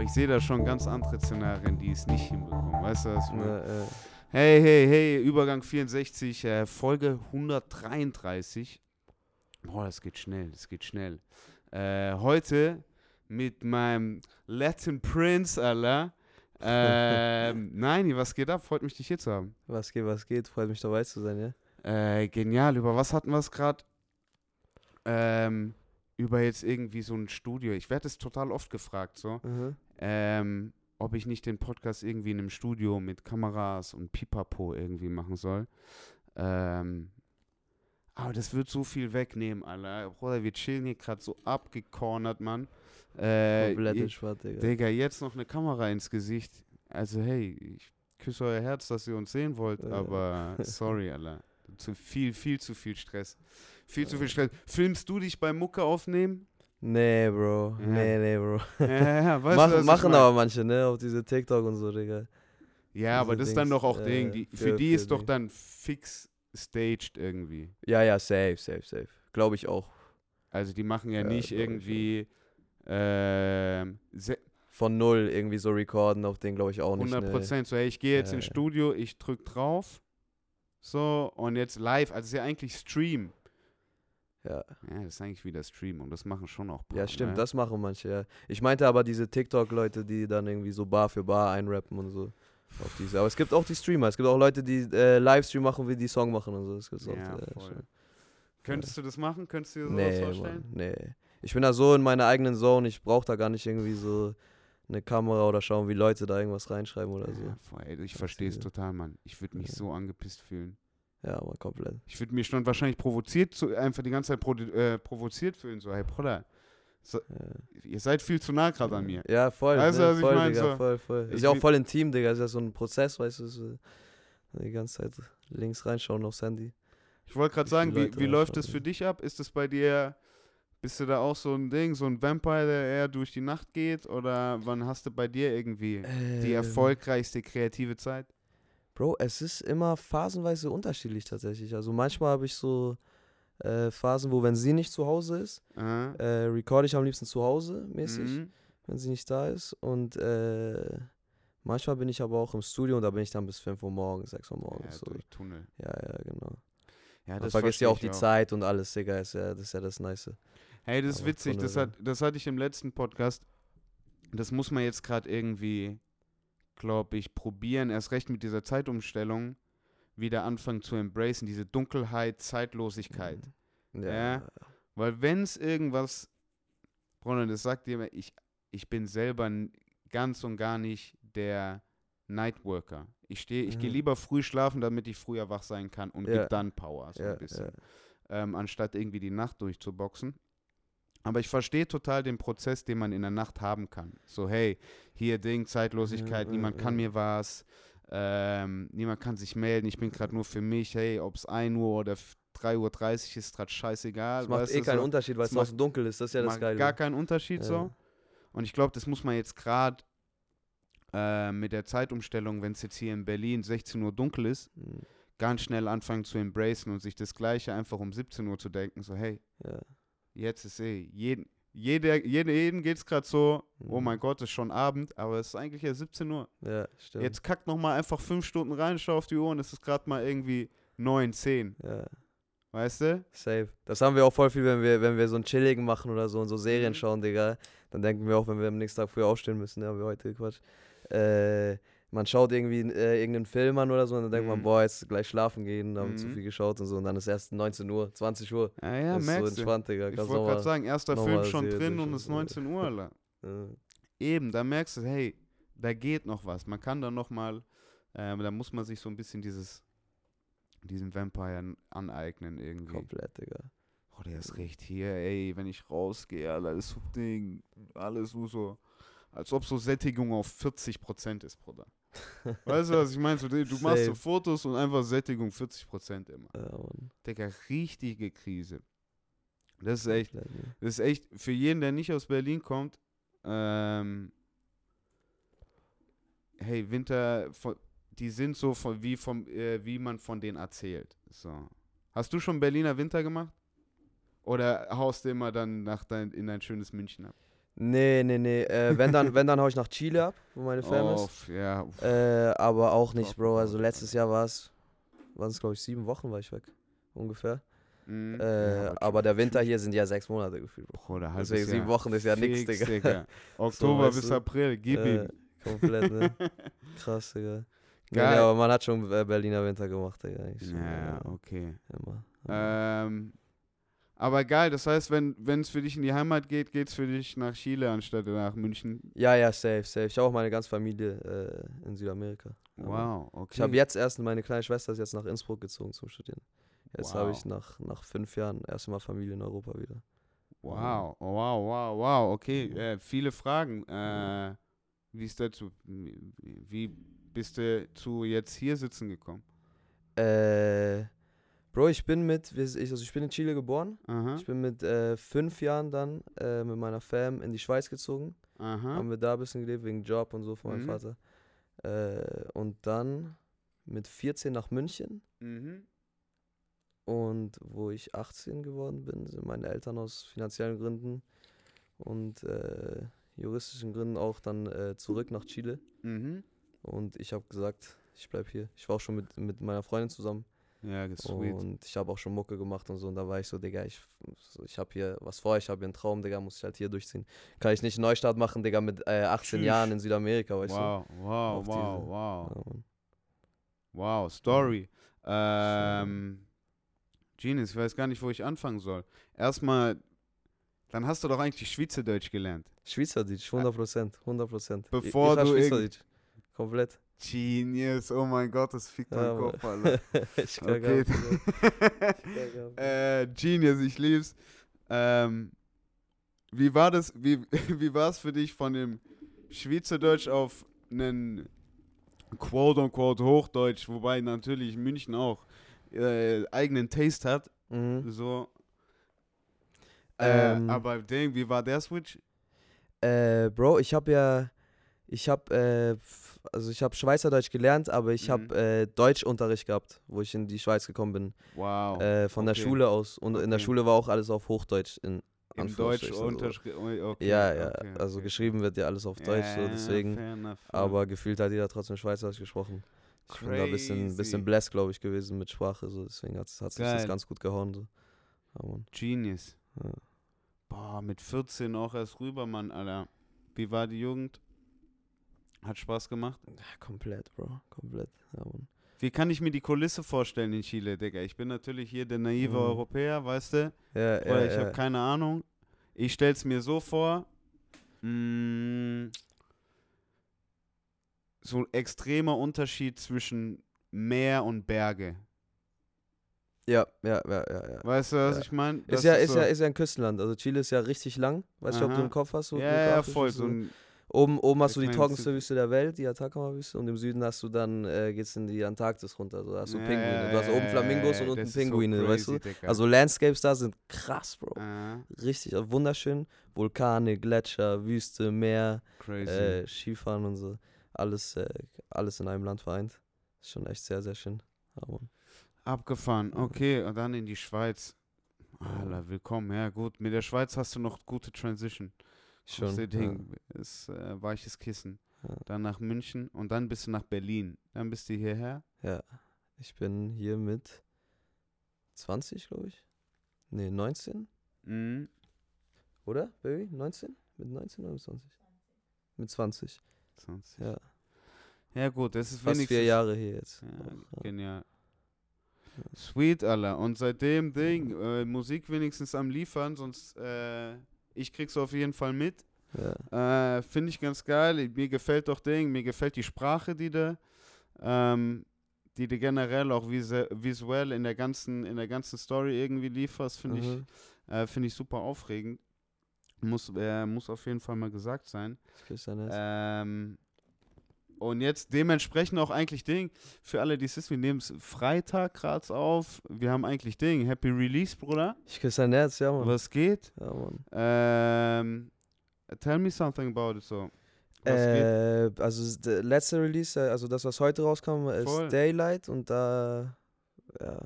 Aber ich sehe da schon ganz andere Szenarien, die es nicht hinbekommen. Weißt du, was? Ja, ja. Hey, hey, hey, Übergang 64, äh, Folge 133. Boah, das geht schnell, das geht schnell. Äh, heute mit meinem Latin Prince, Alter. Ähm, nein, was geht ab? Freut mich, dich hier zu haben. Was geht, was geht? Freut mich dabei zu sein, ja? Äh, genial. Über was hatten wir es gerade? Ähm, über jetzt irgendwie so ein Studio. Ich werde es total oft gefragt, so. Mhm. Ähm, ob ich nicht den Podcast irgendwie in einem Studio mit Kameras und Pipapo irgendwie machen soll. Ähm, aber das wird so viel wegnehmen, Alter. Bruder, wir chillen hier gerade so abgecornert, Mann. Äh, Komplett entspannt, Digga. Digga, jetzt noch eine Kamera ins Gesicht. Also, hey, ich küsse euer Herz, dass ihr uns sehen wollt, Ja. aber sorry, Alter. Zu viel, viel zu viel Stress. Viel zu Ja. viel Stress. Filmst du dich beim Mucke aufnehmen? Nee, Bro. Ja. Nee, nee, Bro. ja, weißt Mach, machen aber manche, ne? Auf diese TikTok und so, Digga. Ja, aber diese das ist dann doch auch äh, Ding. Die, für für- die für ist doch Ding. dann fix staged irgendwie. Ja, ja, safe, safe, safe. Glaube ich auch. Also die machen ja, Ja, nicht irgendwie se- Von null irgendwie so recorden auf den, glaube ich, auch nicht. 100 Ne? Prozent. So, hey, ich gehe jetzt Ja, ins. Studio, ich drück drauf. So, und jetzt live. Also es ist ja eigentlich Stream. Ja. Ja, das ist eigentlich wieder Stream und das machen schon auch ja, paar, stimmt, ne? das machen manche, ja. Ich meinte aber diese TikTok-Leute, die dann irgendwie so Bar für Bar einrappen und so. Auf diese. Aber es gibt auch die Streamer. Es gibt auch Leute, die äh, Livestream machen, wie die Song machen und so. Das gibt's auch. Ja, äh, voll. Könntest du das machen? Könntest du dir sowas Nee, vorstellen? Mann, nee. Ich bin da so in meiner eigenen Zone, ich brauche da gar nicht irgendwie so eine Kamera oder schauen, wie Leute da irgendwas reinschreiben oder so. Ja, voll, ey, ich verstehe es total, Mann. Ich würde mich Ja. so angepisst fühlen. Ja, aber komplett. Ich würde mich schon wahrscheinlich provoziert, zu, einfach die ganze Zeit produ- äh, provoziert fühlen. So, hey, Bruder, Ja. ihr seid viel zu nah gerade an mir. Ja, voll. Weißt du, ne, was ich voll, mein, Digga, so? voll, voll. Ich Ist ja auch voll intim, Digga. Ist ja so ein Prozess, weißt du. So, die ganze Zeit links reinschauen aufs Handy. Ich wollte gerade sagen, wie, wie läuft das für dich ab? Ist das bei dir, bist du da auch so ein Ding, so ein Vampire, der eher durch die Nacht geht? Oder wann hast du bei dir irgendwie die Ähm, erfolgreichste kreative Zeit? Bro, es ist immer phasenweise unterschiedlich tatsächlich. Also manchmal habe ich so äh, Phasen, wo wenn sie nicht zu Hause ist, Aha. äh, recorde ich am liebsten zu Hause mäßig, Mhm. wenn sie nicht da ist. Und äh, manchmal bin ich aber auch im Studio und da bin ich dann bis 5 Uhr morgens, 6 Uhr Ja, morgens. so. durch Tunnel. Ja, ja, genau. Ja, das vergisst ja auch die Zeit und alles, Digga. Ist ja, das ist ja das Nice. Hey, das ist Aber witzig, das, Tunnel, hat, das hatte ich im letzten Podcast. Das muss man jetzt gerade irgendwie, glaube ich, probieren, erst recht mit dieser Zeitumstellung, wieder anfangen zu embracen, diese Dunkelheit, Zeitlosigkeit. Mhm. Ja. Weil wenn es irgendwas, Bruder, das sagt dir, ich, ich bin selber ganz und gar nicht der Nightworker. Ich stehe, ich gehe Mhm. lieber früh schlafen, damit ich früher wach sein kann und Ja. gebe dann Power, so ja, ein bisschen ja. ähm, anstatt irgendwie die Nacht durchzuboxen. Aber ich verstehe total den Prozess, den man in der Nacht haben kann. So, hey, hier Ding, Zeitlosigkeit, Ja, niemand ja, kann ja. mir was, ähm, niemand kann sich melden, ich bin gerade nur für mich, hey, ob es 1 Uhr oder f- 3.30 Uhr ist, gerade scheißegal. Das macht eh keinen so. Unterschied, weil Es es draußen dunkel ist. Das ist ja das Geile. gar keinen Unterschied so. Und ich glaube, das muss man jetzt gerade äh, mit der Zeitumstellung, wenn es jetzt hier in Berlin 16 Uhr dunkel ist, Mhm. ganz schnell anfangen zu embracen und sich das Gleiche einfach um 17 Uhr zu denken. So, hey, Ja. Jetzt ist eh, jeden, jeder, jede, jedem geht es gerade so, oh Mhm. mein Gott, ist schon Abend, aber es ist eigentlich ja 17 Uhr. ja, stimmt. Jetzt kackt noch mal einfach fünf Stunden rein, schau auf die Uhr und es ist gerade mal irgendwie 9, 10, Ja, weißt du? safe. Das haben wir auch voll viel, wenn wir, wenn wir so einen Chilligen machen oder so und so Serien Mhm. schauen, Digga. Dann denken wir auch, wenn wir am nächsten Tag früh aufstehen müssen, ja, haben wir heute Quatsch. Äh, man schaut irgendwie äh, irgendeinen Film an oder so und dann denkt man, Mhm. boah, jetzt gleich schlafen gehen, haben zu Mhm. viel geschaut und so. Und dann ist erst 19 Uhr, 20 Uhr. Ja, ja, das ist so merkst du. entspannt, Digga. Ich wollte gerade sagen, erster Film schon drin und es ist ja. 19 Uhr, Alter. Ja. Eben, da merkst du, hey, da geht noch was. Man kann da noch mal, ähm, da muss man sich so ein bisschen dieses, diesen Vampire an- aneignen irgendwie. Komplett, Digga. Oh, der ist recht hier, ey, wenn ich rausgehe, Alter, so Ding, alles so, so, als ob so Sättigung auf 40% ist, Bruder. weißt du, was ich meine? Du machst so. Fotos und einfach Sättigung 40% immer. Ja, Mann. Digga, richtige Krise. Das ist echt, das ist echt, für jeden, der nicht aus Berlin kommt, ähm, hey, Winter, von- die sind so von, wie, vom, äh, wie man von denen erzählt. So. Hast du schon Berliner Winter gemacht? Oder haust du immer dann nach dein, in dein schönes München ab? Nee, nee, nee. Äh, wenn dann, wenn dann hau ich nach Chile ab, wo meine Fam ist. Uff, ja. Äh, aber auch nicht, Bro. Also letztes Jahr war es, waren es glaube ich sieben Wochen war ich weg. Ungefähr. Mhm. Äh, Ja, aber der Winter hier sind ja sechs Monate gefühlt, Bro. Bruder, halbes Deswegen sieben. Wochen ist ja nix, Fix, Digga. Oktober weißt bis du? April, gib Äh, ihm. komplett, ne? Krass, Digga. Geil. nee, aber man hat schon äh, Berliner Winter gemacht, Digga. Ja, äh, okay. Immer. Ähm, aber geil, das heißt, wenn es für dich in die Heimat geht, geht es für dich nach Chile anstatt nach München. Ja, ja, safe, safe. Ich habe auch meine ganze Familie äh, in Südamerika. Wow, okay. Ich habe jetzt erst, meine kleine Schwester ist jetzt nach Innsbruck gezogen zum Studieren. Jetzt habe Wow. ich nach, nach fünf Jahren erstmal Familie in Europa wieder. Wow, wow, wow, wow, okay. Äh, viele Fragen. Äh, wie ist dazu? Wie bist du zu jetzt hier sitzen gekommen? Äh, Bro, ich bin mit, also ich bin in Chile geboren. Aha, Ich bin mit äh, fünf Jahren dann äh, mit meiner Fam in die Schweiz gezogen. aha. Haben wir da ein bisschen gelebt, wegen Job und so von meinem Mhm. Vater. Äh, und dann mit 14 nach München. Mhm. Und wo ich 18 geworden bin, sind meine Eltern aus finanziellen Gründen und äh, juristischen Gründen auch dann äh, zurück nach Chile. Mhm. Und ich habe gesagt, ich bleib hier. Ich war auch schon mit, mit meiner Freundin zusammen. Ja, sweet. Und ich habe auch schon Mucke gemacht und so. Und da war ich so, Digga, ich, ich habe hier was vor, ich habe hier einen Traum, Digga, muss ich halt hier durchziehen. Kann ich nicht einen Neustart machen, Digga, mit äh, 18 Tschüss. Jahren in Südamerika, weißt Wow, wow, Auf wow, diese- wow. du? Ja. Wow, Story. Ähm, Genius, ich weiß gar nicht, wo ich anfangen soll. Erstmal, dann hast du doch eigentlich Schweizerdeutsch gelernt. Schweizerdeutsch, 100 Prozent, 100 Prozent. Bevor ich, ich du Schweizerdeutsch. Komplett. Genius, oh mein Gott, das fickt Ja, Mann. Kopf, Alter. ich Okay. Ich äh, Genius, ich lieb's. Ähm, wie war das, wie, wie war es für dich von dem Schweizerdeutsch auf einen quote-unquote Hochdeutsch, wobei natürlich München auch äh, eigenen Taste hat, Mhm. so. Äh, Ähm, aber Ding, wie war der Switch? Äh, Bro, ich habe ja, ich habe, äh, also ich habe Schweizerdeutsch gelernt, aber ich Mhm. habe äh, Deutschunterricht gehabt, wo ich in die Schweiz gekommen bin, Wow. äh, von okay. der Schule aus. Und in der Okay. Schule war auch alles auf Hochdeutsch in Im Deutsch so. unterschrieben. Okay, Ja, ja, okay, also okay. geschrieben wird ja alles auf Deutsch, so Ja, deswegen. fair enough, fair Aber gefühlt hat jeder trotzdem Schweizerdeutsch gesprochen. Ich bin da ein bisschen, Crazy. bisschen blessed, glaube ich, gewesen mit Sprache, so deswegen hat, sich das ganz gut gehauen. So. Ja. Genius. Ja. Boah, mit 14 auch erst rüber, Mann, Alter. Wie war die Jugend? Hat Spaß gemacht? Ja, komplett, Bro, komplett. Ja. Wie kann ich mir die Kulisse vorstellen in Chile, Digga? Ich bin natürlich hier der naive Mhm. Europäer, weißt du? Ja, Oder ja, ich ja. habe keine Ahnung. Ich stell's mir so vor. Mh, so ein extremer Unterschied zwischen Meer und Berge. ja, ja, ja, ja, ja. Weißt du, was Ja. ich meine? Ist ja, ist, ja, ist ja ein Küstenland. Also Chile ist ja richtig lang. Weiß nicht, ob du im Kopf hast. So ja, ja, voll. So ein, oben, oben hast du die trockenste Wüste der Welt, die Atacama-Wüste. Und im Süden hast du dann, äh, geht's in die Antarktis runter. Also da hast du Ja, Pinguine. Du hast oben Flamingos und unten ist so Pinguine, weißt du? crazy, Digga. Also Landscapes da sind krass, Bro. Ah, Richtig, also wunderschön. Vulkane, Gletscher, Wüste, Meer, crazy. äh, Skifahren und so. Alles, äh, alles in einem Land vereint. Ist schon echt sehr, sehr schön. Mann. Abgefahren. Okay, und dann in die Schweiz. Alter, willkommen. Ja, gut. Mit der Schweiz hast du noch gute Transition. Schon. Das ja. Ding ist äh, weiches Kissen. Ja. Dann nach München und dann bist du nach Berlin. Dann bist du hierher. Ja, ich bin hier mit 20, glaube ich. Nee, 19, Mhm. oder, Baby? 19? Mit 19 oder mit 20? Mit 20, 20. ja. Ja, gut, das ist Fast wenigstens. vier Jahre hier jetzt. Ja, auch, ja. genial. Sweet, Alter. Und seitdem Ding, äh, Musik wenigstens am liefern, sonst äh, ich krieg's auf jeden Fall mit. Ja. Äh, Finde ich ganz geil. Mir gefällt doch Ding, mir gefällt die Sprache, die du, ähm, die du generell auch visu visuell in der ganzen, in der ganzen Story irgendwie lieferst, finde Mhm. ich, äh, finde ich super aufregend. Muss, äh, muss auf jeden Fall mal gesagt sein. Das. Ähm, und jetzt dementsprechend auch eigentlich Ding, für alle, die es ist, wir nehmen es Freitag gerade auf. Wir haben eigentlich Ding, Happy Release, Bruder. Ich küsse dein Herz, ja, Mann. Was geht? Ja, Mann. Ähm, tell me something about it so. Äh, also der letzte Release, äh, also das, was heute rauskam, ist Voll. Daylight und da, ja,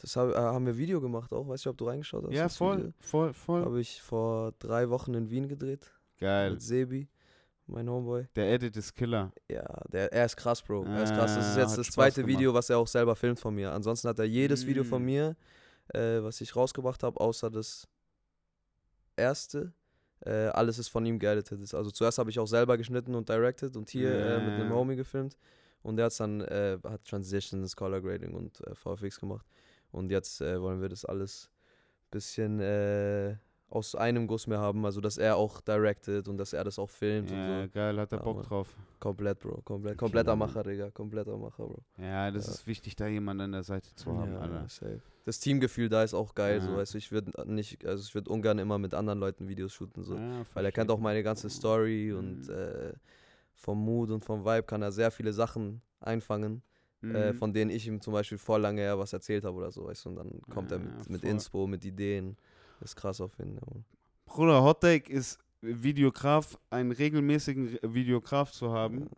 das äh, haben wir Video gemacht auch. Weiß nicht, ob du reingeschaut hast. Ja, voll, Video. voll, voll. Habe ich vor drei Wochen in Wien gedreht. Geil. Mit Sebi, mein Homeboy. Der Edit ist Killer. Ja, der, er ist krass, Bro. Er ist krass. Das ist Ah, jetzt hat das zweite. Video, was er auch selber filmt von mir. Ansonsten hat er jedes Video von Mm. mir, äh, was ich rausgebracht habe, außer das erste. Äh, alles ist von ihm geeditet. Ist- Also zuerst habe ich auch selber geschnitten und directed und hier äh, mit einem. Homie gefilmt. Und der hat's dann, äh, hat Transitions, Color Grading und äh, VFX gemacht. Und jetzt äh, wollen wir das alles bisschen äh, aus einem Guss mehr haben. Also dass er auch directed und dass er das auch filmt Ja, und so. geil, hat er Ja, Bock Mann. drauf. Komplett, Bro. Komplett. Kompletter. Macher, Digga. Kompletter Macher, Bro. Ja, das Ja. ist wichtig, da jemanden an der Seite zu haben, ja, Alter. safe. Das Teamgefühl da ist auch geil, so Ja. weißt du, ich würde nicht, also ich würde ungern immer mit anderen Leuten Videos shooten, so. Ja, Weil er kennt auch meine ganze Story Mhm. und äh, vom Mood und vom Vibe kann er sehr viele Sachen einfangen, äh, Mhm. von denen ich ihm zum Beispiel vor lange her was erzählt habe oder so, weißt du, und dann kommt er Ja, mit, mit. Inspo, mit Ideen. Das ist krass auf jeden Fall. Bruder, Hot Take ist Videograf, einen regelmäßigen Re- Videograf zu haben,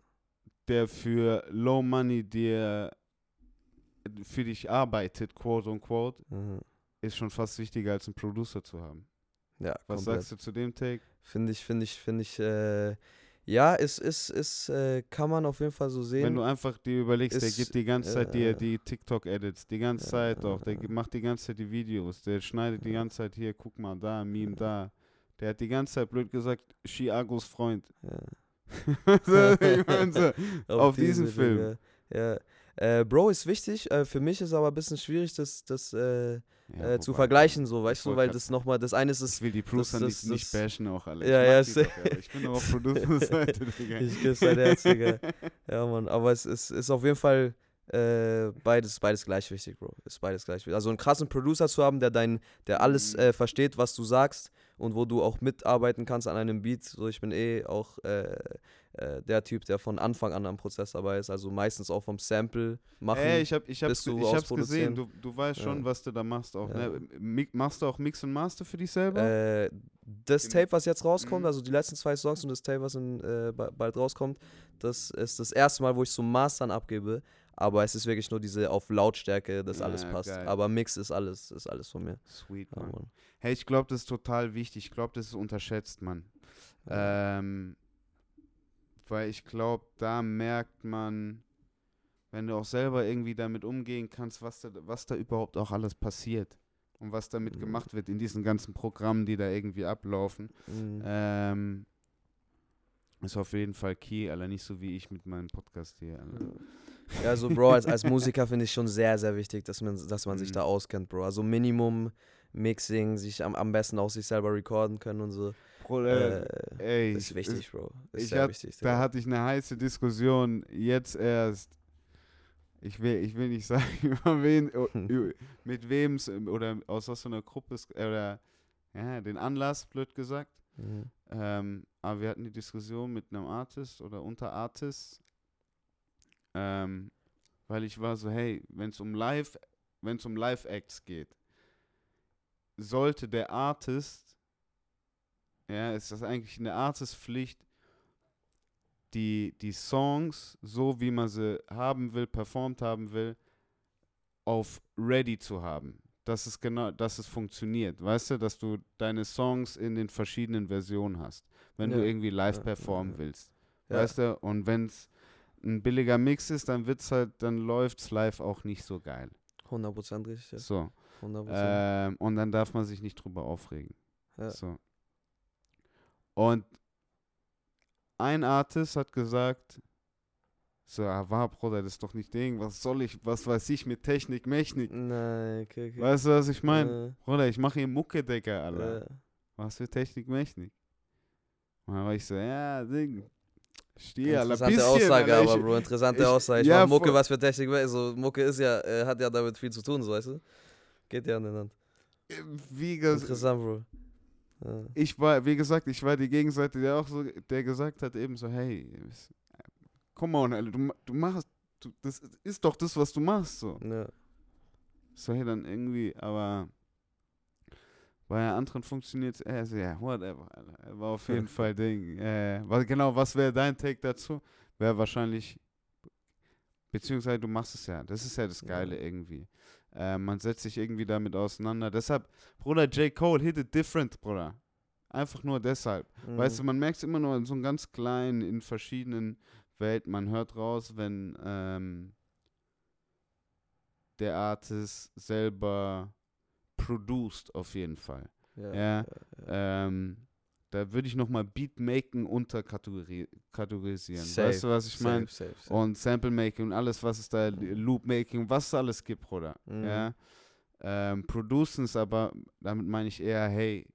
der für Low Money dir für dich arbeitet, quote unquote, Mhm. ist schon fast wichtiger als einen Producer zu haben. Ja, Was komplett. sagst du zu dem Take? Finde ich, finde ich, finde ich, äh, ja, es ist, ist, äh, kann man auf jeden Fall so sehen. Wenn du einfach dir überlegst, der ist, gibt die ganze Zeit dir äh, die TikTok-Edits, die ganze ja, Zeit doch, der ja. macht die ganze Zeit die Videos, der schneidet die ganze Zeit hier, guck mal da, Meme da. Der hat die ganze Zeit, blöd gesagt, Chiagos Freund. ja. so, ich mein so, auf diesen diese, Film. Digga. Ja. Äh, Bro ist wichtig, äh, für mich ist aber ein bisschen schwierig, das, das äh, Ja, äh, zu vergleichen, so, weißt du, weil das nochmal, das eine ist Ich es, will die Producer das- nicht, nicht das- bashen auch alle. Ja, ich ja, die safe. doch. Ich bin doch auf Producer-Seite, Digga. ich küsse dein Herz, Digga. Ja, Mann, aber es ist, ist auf jeden Fall äh, beides, beides gleich wichtig, Bro. Ist beides gleich wichtig. Also einen krassen Producer zu haben, der dein, der alles Mhm. äh, versteht, was du sagst und wo du auch mitarbeiten kannst an einem Beat. So, ich bin eh auch äh, äh, der Typ, der von Anfang an am Prozess dabei ist. Also meistens auch vom Sample machen. Ey, ich, hab, ich, hab's, du ich hab's gesehen. Du, du weißt schon, Ja. was du da machst auch. Ja. Ne? Machst du auch Mix und Master für dich selber? Äh, das Im- Tape, was jetzt rauskommt, Mhm. also die letzten zwei Songs und das Tape, was in, äh, ba- bald rauskommt, das ist das erste Mal, wo ich so Mastern abgebe. Aber es ist wirklich nur diese auf Lautstärke, dass alles Ja, passt. geil. Aber Mix ist alles, ist alles von mir. Sweet, Ja, Mann. Mann. Hey, ich glaube, das ist total wichtig. Ich glaube, das ist unterschätzt, Mann. Ähm, weil ich glaube, da merkt man, wenn du auch selber irgendwie damit umgehen kannst, was da, was da überhaupt auch alles passiert und was damit Mhm. gemacht wird in diesen ganzen Programmen, die da irgendwie ablaufen. Mhm. Ähm, ist auf jeden Fall key, Alter, nicht so wie ich mit meinem Podcast hier. Alter. Ja, also Bro, als, als Musiker finde ich schon sehr, sehr wichtig, dass man, dass man sich Mhm. da auskennt, Bro. Also Minimum Mixing, sich am, am besten auch sich selber recorden können und so. Bruder, Äh, ey, ist ich- wichtig, Bro. Ist ich hab- wichtig. Da hatte ich eine heiße Diskussion, jetzt erst. Ich will, ich will nicht sagen, über wen, mit wem es oder aus was für einer Gruppe es, oder ja, den Anlass, blöd gesagt. Mhm. Ähm, aber wir hatten die Diskussion mit einem Artist oder unter Artists, ähm, weil ich war so, hey, wenn es um Live, wenn es um Live-Acts geht, sollte der Artist, ja, ist das eigentlich eine Artist-Pflicht, die, die Songs, so wie man sie haben will, performt haben will, auf ready zu haben. Dass es genau, dass es funktioniert. Weißt du, dass du deine Songs in den verschiedenen Versionen hast, wenn du Ja. irgendwie live Ja, performen ja. willst. Weißt du? Und wenn es ein billiger Mix ist, dann wird's halt, dann läuft's live auch nicht so geil. 100% richtig. So. 100%. Ähm, und dann darf man sich nicht drüber aufregen. So. Und ein Artist hat gesagt, so, ah, war Bruder, das ist doch nicht Ding, was soll ich, was weiß ich mit Technik, Mechnik. Nein, okay, okay. Weißt du, was ich meine? Äh, Bruder, ich mache hier Mucke, Digga, Alter. äh, Was für Technik, Mechnik? Und dann war ich so, ja, Ding, Alter, Interessante bisschen, Aussage, Alter, aber ich- Bro, interessante ich- Aussage. Ich ja, mach Mucke, was für Technik, also Mucke ist ja, äh, hat ja damit viel zu tun, so weißt du? Geht ja aneinander. Wie gesagt, Interessant, Bro. Ja. ich war, wie gesagt, ich war die Gegenseite, der auch so, der gesagt hat eben so, hey, come on, Alter, du, du machst, du, das ist doch das, was du machst, so. Ja. So, hey, dann irgendwie, aber bei anderen funktioniert es, ja, whatever, Alter. War auf jeden Fall Ding. Äh, was, genau, was wäre dein Take dazu? Wäre wahrscheinlich, beziehungsweise du machst es ja, das ist ja das Ja. Geile irgendwie. Äh, man setzt sich irgendwie damit auseinander. Deshalb, Bruder, J. Cole hit it different, Bruder. Einfach nur deshalb. Weißt du, Mhm. man merkt es immer nur in so einem ganz kleinen, in verschiedenen Welten. Man hört raus, wenn ähm, der Artist selber produced, auf jeden Fall. ja, ja, Ähm, da würde ich nochmal Beatmaking unterkategorisieren. Weißt du, was ich meine? Und Sample-Making und alles, was es da, Loop-Making, was es alles gibt, Bruder. Mhm. Ja. Ähm, Producen ist aber, damit meine ich eher, hey,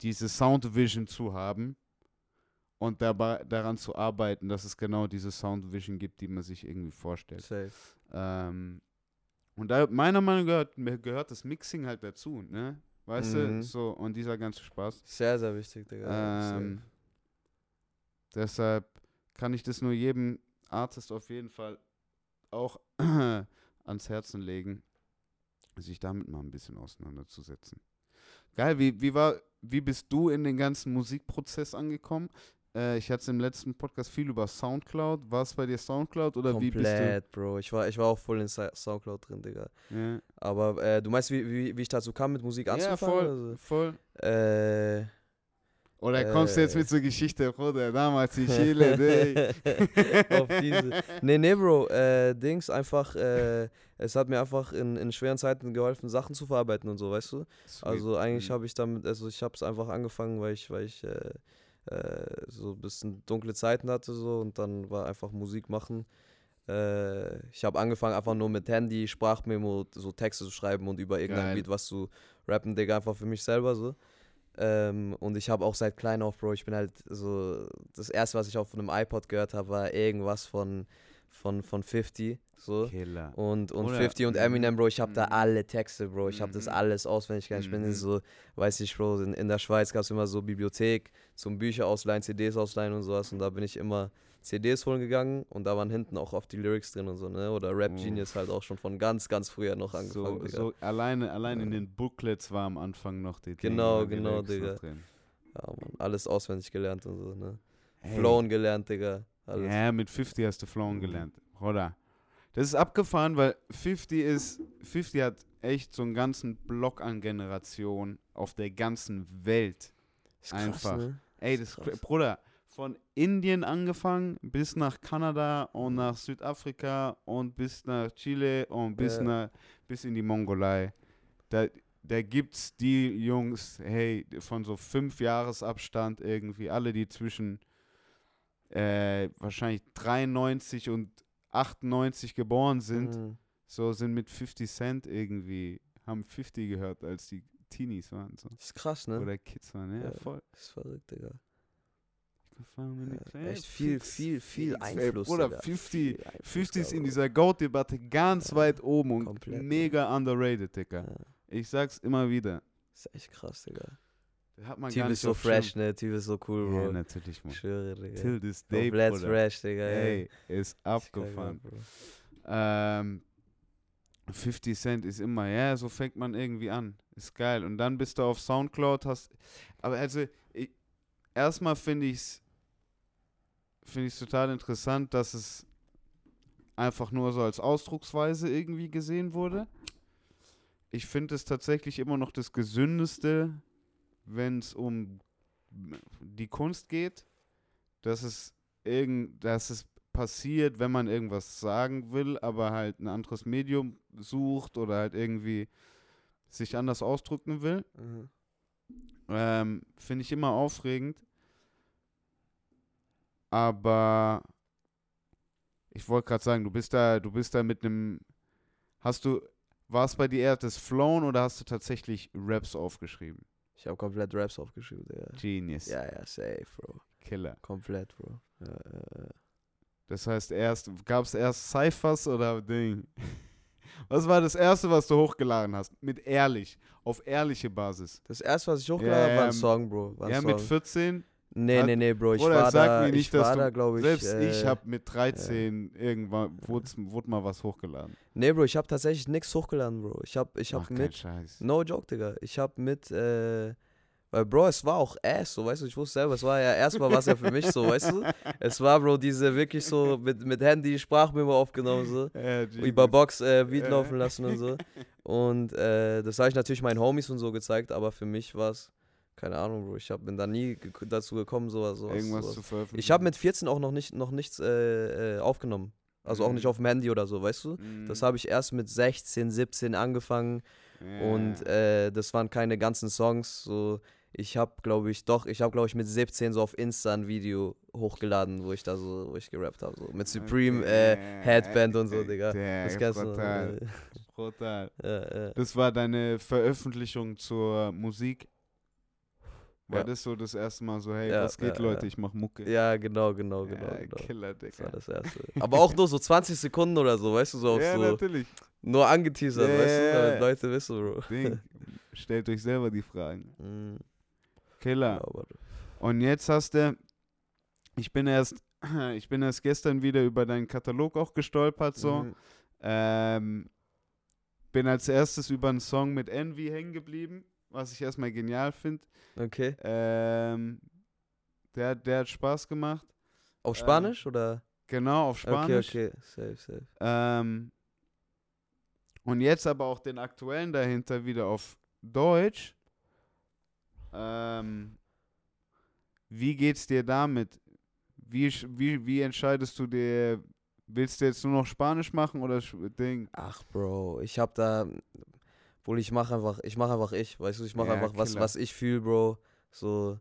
diese Sound Vision zu haben und dabei daran zu arbeiten, dass es genau diese Sound Vision gibt, die man sich irgendwie vorstellt. Safe. Ähm, und da, meiner Meinung nach gehört, gehört das Mixing halt dazu, ne? Weißt Mhm. du? So, und dieser ganze Spaß. Sehr, sehr wichtig, Digga. Ähm, deshalb kann ich das nur jedem Artist auf jeden Fall auch ans Herzen legen, sich damit mal ein bisschen auseinanderzusetzen. Geil, wie, wie war, wie bist du in den ganzen Musikprozess angekommen? Äh, ich hatte es im letzten Podcast viel über Soundcloud. War es bei dir Soundcloud oder wie bist Komplett, Bro. Ich war, ich war auch voll in Soundcloud drin, Digga. du? Ja, Aber äh, du meinst, wie, wie, wie ich dazu kam, mit Musik ja anzufangen? voll, oder voll. Äh, Oder kommst du jetzt Äh. mit so Geschichte, Bruder, damals in Chile, ey. auf diese. Nee, nee, Bro. Äh, Dings, einfach, äh, es hat mir einfach in, in schweren Zeiten geholfen, Sachen zu verarbeiten und so, weißt du? Sweet. Also eigentlich habe ich damit, also ich habe es einfach angefangen, weil ich, weil ich äh, so ein bisschen dunkle Zeiten hatte so und dann war einfach Musik machen. Äh, ich habe angefangen einfach nur mit Handy, Sprachmemo, so Texte zu schreiben und über irgendein Geil. Beat was zu rappen, Digga, einfach für mich selber so. Ähm, und ich habe auch seit klein auf, Bro, ich bin halt so, das erste, was ich auf einem iPod gehört habe, war irgendwas von, von, von 50, so. Killer. Und, und Oder- 50 und. Eminem, Bro, ich habe da Mhm. alle Texte, Bro. Ich habe das Mhm. alles auswendig gelernt. Ich bin Mhm. so, weiß ich, Bro, in, in der Schweiz gab es immer so Bibliothek zum Bücher ausleihen, CDs ausleihen und sowas. Und da bin ich immer CDs holen gegangen und da waren hinten auch oft die Lyrics drin und so, ne? Oder Rap. Genius halt auch schon von ganz, ganz früher noch angefangen, So, so alleine, allein in den Booklets war am Anfang noch die Genau, genau, Lyrics Digga. drin. Ja, Mann, alles auswendig gelernt und so, ne? Hey. Flown gelernt, Digga. Alles. Ja, mit 50 hast du Flown Mhm. gelernt. Oder? Das ist abgefahren, weil 50 ist, 50 hat echt so einen ganzen Block an Generationen auf der ganzen Welt. Ist krass, einfach. Ne? Ey, das, Krass. Bruder, von Indien angefangen bis nach Kanada und nach Südafrika und bis nach Chile und bis, Ja. nach, bis in die Mongolei. Da, da gibt's die Jungs, hey, von so fünf Jahresabstand irgendwie, alle, die zwischen äh, wahrscheinlich 93 und 98 geboren sind, Mhm. so sind mit 50 Cent irgendwie, haben 50 gehört, als die Teenies waren. So. Ist krass, ne? Oder Kids waren, ja, Ja. voll. Ist verrückt, Digga. Ja, echt viel, viel, viel Einfluss. Digga. 50, Viel Einfluss 50 ist in dieser GOAT-Debatte ganz Ja, weit oben und komplett, mega underrated, Digga. Ja, Ich sag's immer wieder. ist echt krass, Digga. Das hat man Typ gar ist nicht so auf fresh, Schirm. ne? Typ ist so cool, Ja, Bro. natürlich, Mann. Ich schwöre, Digga. Till this day, Komplett fresh, Digga. ja. Ey, ist Ist abgefahren. Ähm, 50 Cent ist immer, ja, so fängt man irgendwie an. Ist geil. Und dann bist du auf Soundcloud, hast. Aber also, ich, erstmal finde ich es finde ich total interessant, dass es einfach nur so als Ausdrucksweise irgendwie gesehen wurde. Ich finde es tatsächlich immer noch das Gesündeste, wenn es um die Kunst geht, dass es irgend, dass es passiert, wenn man irgendwas sagen will, aber halt ein anderes Medium sucht oder halt irgendwie sich anders ausdrücken will. Mhm. Ähm, Finde ich immer aufregend. Aber ich wollte gerade sagen, du bist da, du bist da mit einem. Hast du, war es bei dir eher das Flown oder hast du tatsächlich Raps aufgeschrieben? Ich habe komplett Raps aufgeschrieben, Digga. Genius. Ja, ja, safe, Bro. Killer. Komplett, Bro. Ja, ja, ja. Das heißt, erst gab es erst Cyphers oder Ding? Was war das erste, was du hochgeladen hast? Mit ehrlich, auf ehrliche Basis. Das erste, was ich hochgeladen habe, war ein Song, Bro. War ein Ja, Song. mit 14. nee, hat- nee, nee, Bro. Ich Oder war sag da, mir nicht, ich dass war du- da, glaube ich. Selbst ich äh, habe mit 13 irgendwann, wurde, wurde mal was hochgeladen. Nee, Bro, ich habe tatsächlich nichts hochgeladen, Bro. Ich habe ich Ach, hab kein mit. Scheiß. No joke, Digga. Ich hab mit, äh, weil, Bro, es war auch Ass, so, weißt du, ich wusste selber, es war ja erstmal was ja für mich so, weißt du. Es war, Bro, diese wirklich so mit, mit Handy Sprachmemo aufgenommen, so. Ja, Über. Box äh, Beat Ja. laufen lassen und so. Und äh, das habe ich natürlich meinen Homies und so gezeigt, aber für mich war es Keine Ahnung, Bro. Ich hab, bin da nie gek- dazu gekommen, sowas. sowas Irgendwas sowas. zu veröffentlichen. Ich habe mit 14 auch noch, nicht, noch nichts äh, äh, aufgenommen. Also auch Mhm. nicht auf dem Handy oder so, weißt du? Mhm. Das habe ich erst mit 16, 17 angefangen Ja. und äh, das waren keine ganzen Songs. So, ich habe, glaube ich, doch, ich habe, glaube ich, mit 17 so auf Insta ein Video hochgeladen, wo ich da so, wo ich gerappt habe. So. Mit Supreme äh, Okay. Headband und so, Digga. Der, Das kennst brutal, Äh, brutal. äh, äh. Das war deine Veröffentlichung zur Musik. War Ja. das so das erste Mal so, hey, Ja, was geht, ja, Leute, ich mach Mucke. Ja, genau, genau, genau. Ja, genau. Killer, Das war Digga. das erste. Aber auch nur so 20 Sekunden oder so, weißt du, so, auf Ja, so natürlich. nur angeteasert, weißt du, damit. Leute wissen, Bro. Ding. Stellt euch selber die Fragen. Mhm, Killer. aber- Und jetzt hast du, ich bin erst, ich bin erst gestern wieder über deinen Katalog auch gestolpert, so. Mhm. Ähm, bin als erstes über einen Song mit Envy hängen geblieben, was ich erstmal genial finde. Okay. Ähm, der, der hat Spaß gemacht. Auf Ähm, Spanisch oder? Genau, auf Spanisch. Okay, okay. Safe, safe. Ähm, und jetzt aber auch den aktuellen dahinter wieder auf Deutsch. Ähm, wie geht's dir damit? Wie, wie, wie entscheidest du dir, willst du jetzt nur noch Spanisch machen oder Ding? Ach, Bro, ich hab da, wohl ich mach einfach, ich mach einfach ich, weißt du, ich mach Ja, einfach was, was ich fühle, Bro. So,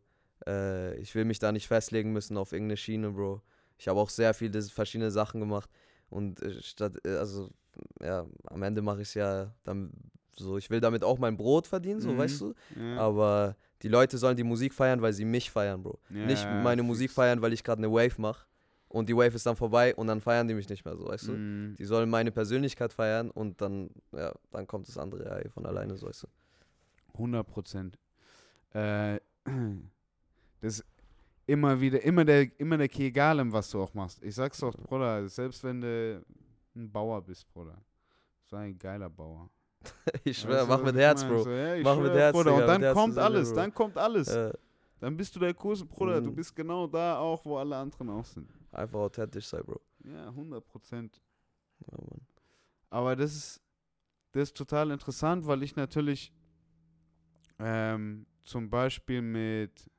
äh, ich will mich da nicht festlegen müssen auf irgendeine Schiene, Bro. Ich habe auch sehr viele verschiedene Sachen gemacht und äh, statt, äh, also, ja, am Ende mache ich es ja dann so, ich will damit auch mein Brot verdienen, so, Mhm. weißt du. Ja. Aber die Leute sollen die Musik feiern, weil sie mich feiern, Bro. Nicht Ja, meine fix. Musik feiern, weil ich gerade eine Wave mache und die Wave ist dann vorbei und dann feiern die mich nicht mehr so, weißt du? Mhm. Die sollen meine Persönlichkeit feiern und dann, ja, dann kommt das andere ja von alleine, so weißt du. 100 Prozent. Äh, das immer wieder, immer der, immer der Key egal, was du auch machst. Ich sag's doch, Bruder, selbst wenn du ein Bauer bist, Bruder. Sei ein geiler Bauer. Ich schwör, Weißt du, mach mit Herz? Bro. So, ja, Mach mit schwör, Herz, Bruder. Und dann mit Herz kommt alles, dann kommt alles. Äh, Dann bist du der Kurs, Bruder. Du Mhm. bist genau da auch, wo alle anderen auch sind. Einfach authentisch sein, Bro. Ja, 100 Prozent. Ja, Mann. Aber das ist, das ist total interessant, weil ich natürlich ähm, zum Beispiel mit,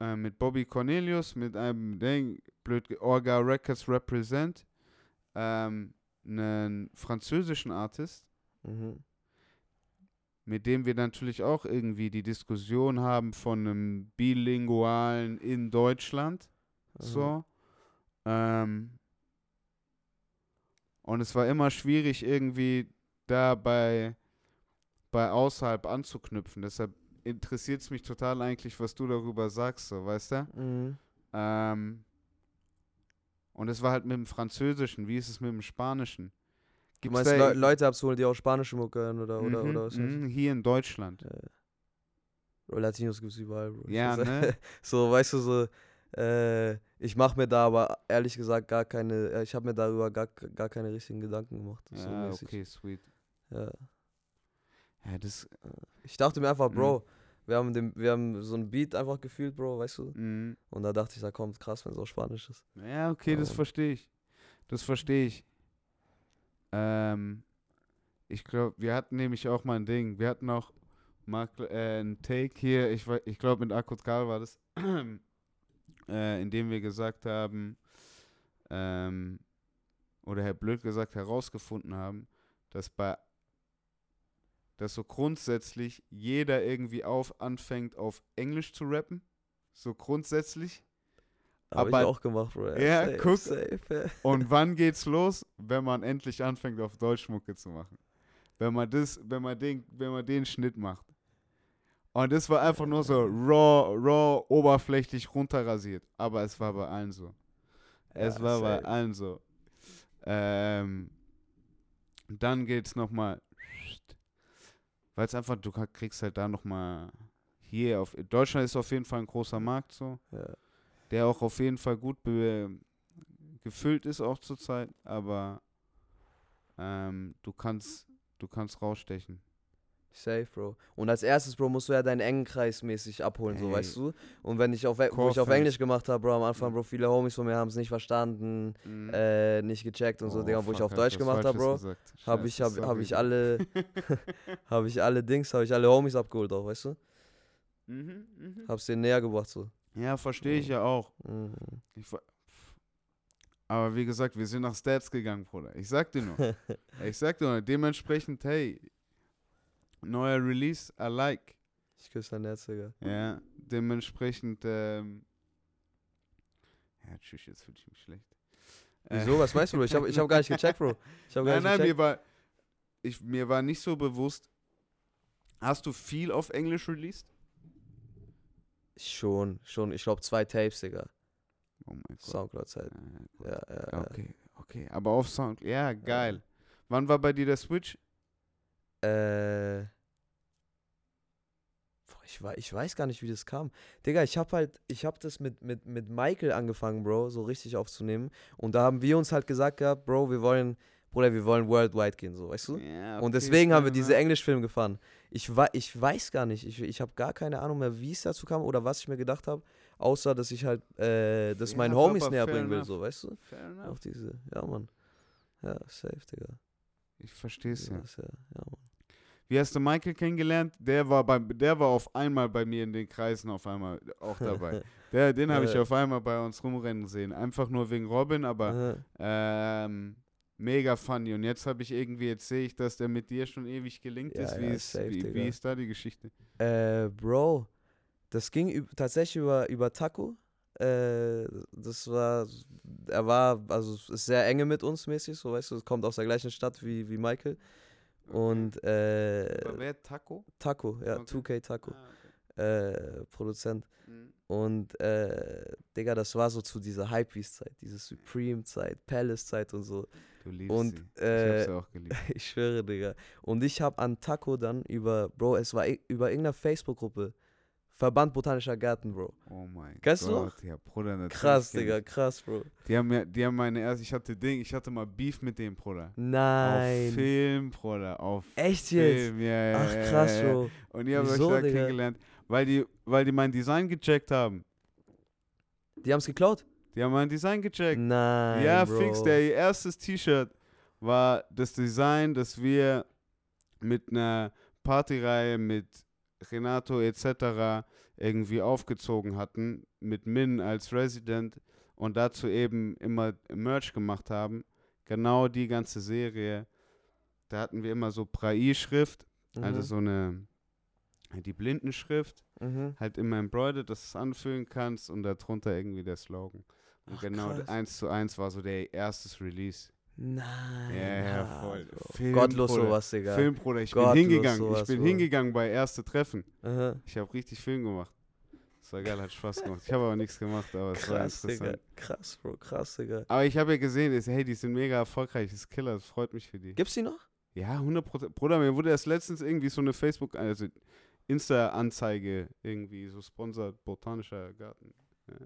äh, mit Bobby Cornelius, mit einem Ding, blöd, Orga Records Represent, ähm, einen französischen Artist, Mhm. mit dem wir natürlich auch irgendwie die Diskussion haben von einem bilingualen in Deutschland. Mhm. So. Ähm, und es war immer schwierig, irgendwie da bei, bei außerhalb anzuknüpfen. Deshalb interessiert es mich total eigentlich, was du darüber sagst, so, weißt du? Mhm. Ähm, und es war halt mit dem Französischen. Wie ist es mit dem Spanischen? Du Gibt's meinst da Le Leute abzuholen, die auch spanische Mucke hören oder, oder, Mhm, oder was? mhm, Hier in Deutschland. Ja. Latinos gibt's überall, Bro. Ja, ne? So, weißt du, so, äh, ich mache mir da aber ehrlich gesagt gar keine, äh, ich habe mir darüber gar, gar keine richtigen Gedanken gemacht. so Ja, mäßig. okay, sweet. Ja. Ja, das. Ich dachte mir einfach, Mhm. Bro, wir haben, den, wir haben so ein Beat einfach gefühlt, Bro, weißt du? Mhm. Und da dachte ich, da kommt krass, wenn es auch Spanisch ist. Ja, okay, das Ähm. verstehe ich. Das verstehe ich. Ähm, ich glaube, wir hatten nämlich auch mal ein Ding. Wir hatten auch mal äh, einen Take hier, ich, ich glaube mit Akut Karl war das, äh, in dem wir gesagt haben, ähm, oder Herr Blöd gesagt, herausgefunden haben, dass bei dass so grundsätzlich jeder irgendwie auf anfängt auf Englisch zu rappen. So grundsätzlich. Ich Aber- auch gemacht, Bro. Ja, safe, guck. Safe. Und wann geht's los? Wenn man endlich anfängt, auf Deutschmucke zu machen. Wenn man das, wenn man den, wenn man den Schnitt macht. Und das war einfach nur so raw, raw, oberflächlich runterrasiert. Aber es war bei allen so. Es Ja, war bei safe. allen so. Ähm, dann geht's nochmal. Weil es einfach, du kriegst halt da nochmal hier auf. Deutschland ist auf jeden Fall ein großer Markt so Ja. der auch auf jeden Fall gut gefüllt ist auch zurzeit, aber ähm, du kannst du kannst rausstechen. Safe, Bro. Und als erstes, Bro, musst du ja deinen engen Kreis mäßig abholen, so, Ey. weißt du? Und wenn ich auf, wo ich auf. Englisch gemacht habe, Bro, am Anfang, Mhm. Bro, viele Homies von mir haben es nicht verstanden, Mhm. äh, nicht gecheckt und so, Oh, Digga, wo ich auf Deutsch gemacht habe, Bro, habe ich, hab, hab ich alle, habe ich alle Dings, habe ich alle Homies abgeholt auch, weißt du? Mhm, mhm. Hab's dir näher gebracht so. Ja, verstehe ich ja auch. Mhm. Ich, aber wie gesagt, wir sind nach Stats gegangen, Bruder. Ich sag dir nur. ich sag dir nur, dementsprechend, hey, neuer Release, I like. Ich küsse dein Herz, Digga. Ja, dementsprechend, ähm, ja, tschüss, jetzt fühle ich mich schlecht. Äh, Wieso? Was meinst du, Bro? Ich hab, ich hab gar nicht gecheckt, Bro. Ich hab gar Nein, nicht nein, gecheckt. mir war, ich, mir war nicht so bewusst. Hast du viel auf Englisch released? Schon, schon. Ich glaube zwei Tapes, Digga. Oh mein Gott. Soundcloud-Zeit. Äh, Ja, ja, ja. okay, okay, aber auf Sound, ja, geil. Wann war bei dir der Switch? Äh. Ich, ich weiß gar nicht, wie das kam. Digga, ich hab halt, ich hab das mit, mit, mit Michael angefangen, Bro, so richtig aufzunehmen. Und da haben wir uns halt gesagt gehabt, Bro, wir wollen, Bruder, wir wollen worldwide gehen, so, weißt du? Ja, Und okay, deswegen haben wir diese. Englischfilme gefahren. Ich, ich weiß gar nicht, ich, ich habe gar keine Ahnung mehr, wie es dazu kam oder was ich mir gedacht habe, außer dass ich halt äh, das Ja, meinen Homies näher bringen will, so, weißt du? Fair enough. Diese, ja, Mann. Ja, safe, Digga. Ich verstehe es. Ja, ja, ja, Mann. Wie hast du Michael kennengelernt? Der war, bei, der war auf einmal bei mir in den Kreisen auf einmal auch dabei. Der, den habe ich Ja. auf einmal bei uns rumrennen sehen. Einfach nur wegen Robin, aber Aha. ähm, mega funny. Und jetzt habe ich irgendwie, jetzt sehe ich, dass der mit dir schon ewig gelingt Ja, ist. Wie, ja, ist safe, wie, wie ist da die Geschichte? Äh, Bro, das ging tatsächlich über, über Taco. Äh, das war, er war, also ist sehr enge mit uns mäßig, so weißt du, kommt aus der gleichen Stadt wie, wie Michael. Und äh, Aber wer Taco? Taco, ja, Okay. 2K Taco, Ah, okay. äh, Produzent. Mhm. Und äh, Digga, das war so zu dieser Hypebeast-Zeit, diese Supreme-Zeit, Palace-Zeit und so. Du liebst Und, sie. ich äh, habe sie auch geliebt. Ich schwöre, Digga. Und ich habe an Taco dann über, Bro, es war über irgendeine Facebook-Gruppe. Verband Botanischer Garten, Bro. Oh mein Kennst du Gott. Ja, Bruder, natürlich Krass, Digga, krass, Bro. Die haben, mir, die haben meine erste, ich hatte Ding, ich hatte mal Beef mit dem, Bruder. Auf Nein. Film, Bruder, auf Echt jetzt? Film, ja, ja, Ach, ja, krass, ja, ja. Bro. Und die haben euch da Digga? kennengelernt, weil die, weil die mein Design gecheckt haben. Die haben's geklaut? Die haben mein Design gecheckt. Nein, ja, Bro. fix, der ihr erstes T-Shirt war das Design, das wir mit einer Partyreihe mit Renato etc. irgendwie aufgezogen hatten, mit Min als Resident und dazu eben immer Merch gemacht haben. Genau die ganze Serie. Da hatten wir immer so Brai-Schrift, Mhm. also so eine, die Blindenschrift, Mhm. halt immer embroidered, dass du es anfüllen kannst und darunter irgendwie der Slogan. Und Ach, genau krass. eins zu eins war so der erstes Release. Nein. Ja, ja, voll. Film, Gottlos Bruder. sowas, Digga. Filmbruder, ich Gottlos bin hingegangen. sowas, ich bin Bro. hingegangen bei erste Treffen. Aha. Ich habe richtig Film gemacht. Das war geil, hat Spaß gemacht. Ich habe aber nichts gemacht, aber es war Krass, Digga. interessant. Krass, Bro. Krass, Digga. Aber ich habe ja gesehen, ist, hey, die sind mega erfolgreich, das ist Killer, das freut mich für die. Gibt's die noch? Ja, 100 Prozent. Bruder, mir wurde erst letztens irgendwie so eine Facebook, also Insta-Anzeige, irgendwie so sponsert, botanischer Garten.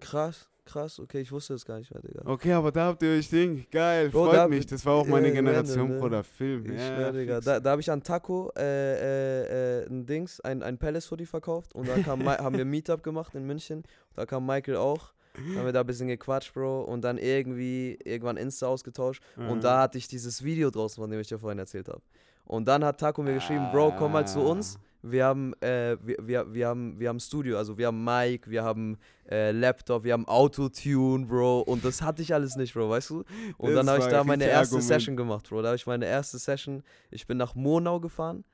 Krass, krass. Okay, ich wusste das gar nicht mehr, Digga. Okay, aber da habt ihr euch Ding. Geil, Bro, freut da- mich. Das war auch meine äh, Generation, random, ne? Bruder. Film. Ich ja, schwör, Digga. Da, da habe ich an Taco äh, äh, äh, ein Dings, ein, ein Palace-Hoodie verkauft und dann kam, haben wir ein Meetup gemacht in München. Da kam Michael auch. Dann haben wir da ein bisschen gequatscht, Bro. Und dann irgendwie, irgendwann Insta ausgetauscht. Und da hatte ich dieses Video draußen, von dem ich dir vorhin erzählt habe. Und dann hat Taco mir geschrieben, Bro, komm mal zu uns. Wir haben, äh, wir, wir, wir haben, wir haben Studio, also wir haben Mic, wir haben äh, Laptop, wir haben Autotune, Bro. Und das hatte ich alles nicht, Bro, weißt du? Und Das dann habe ich da meine erste Argument. Session gemacht, Bro. Da habe ich meine erste Session. Ich bin nach Monau gefahren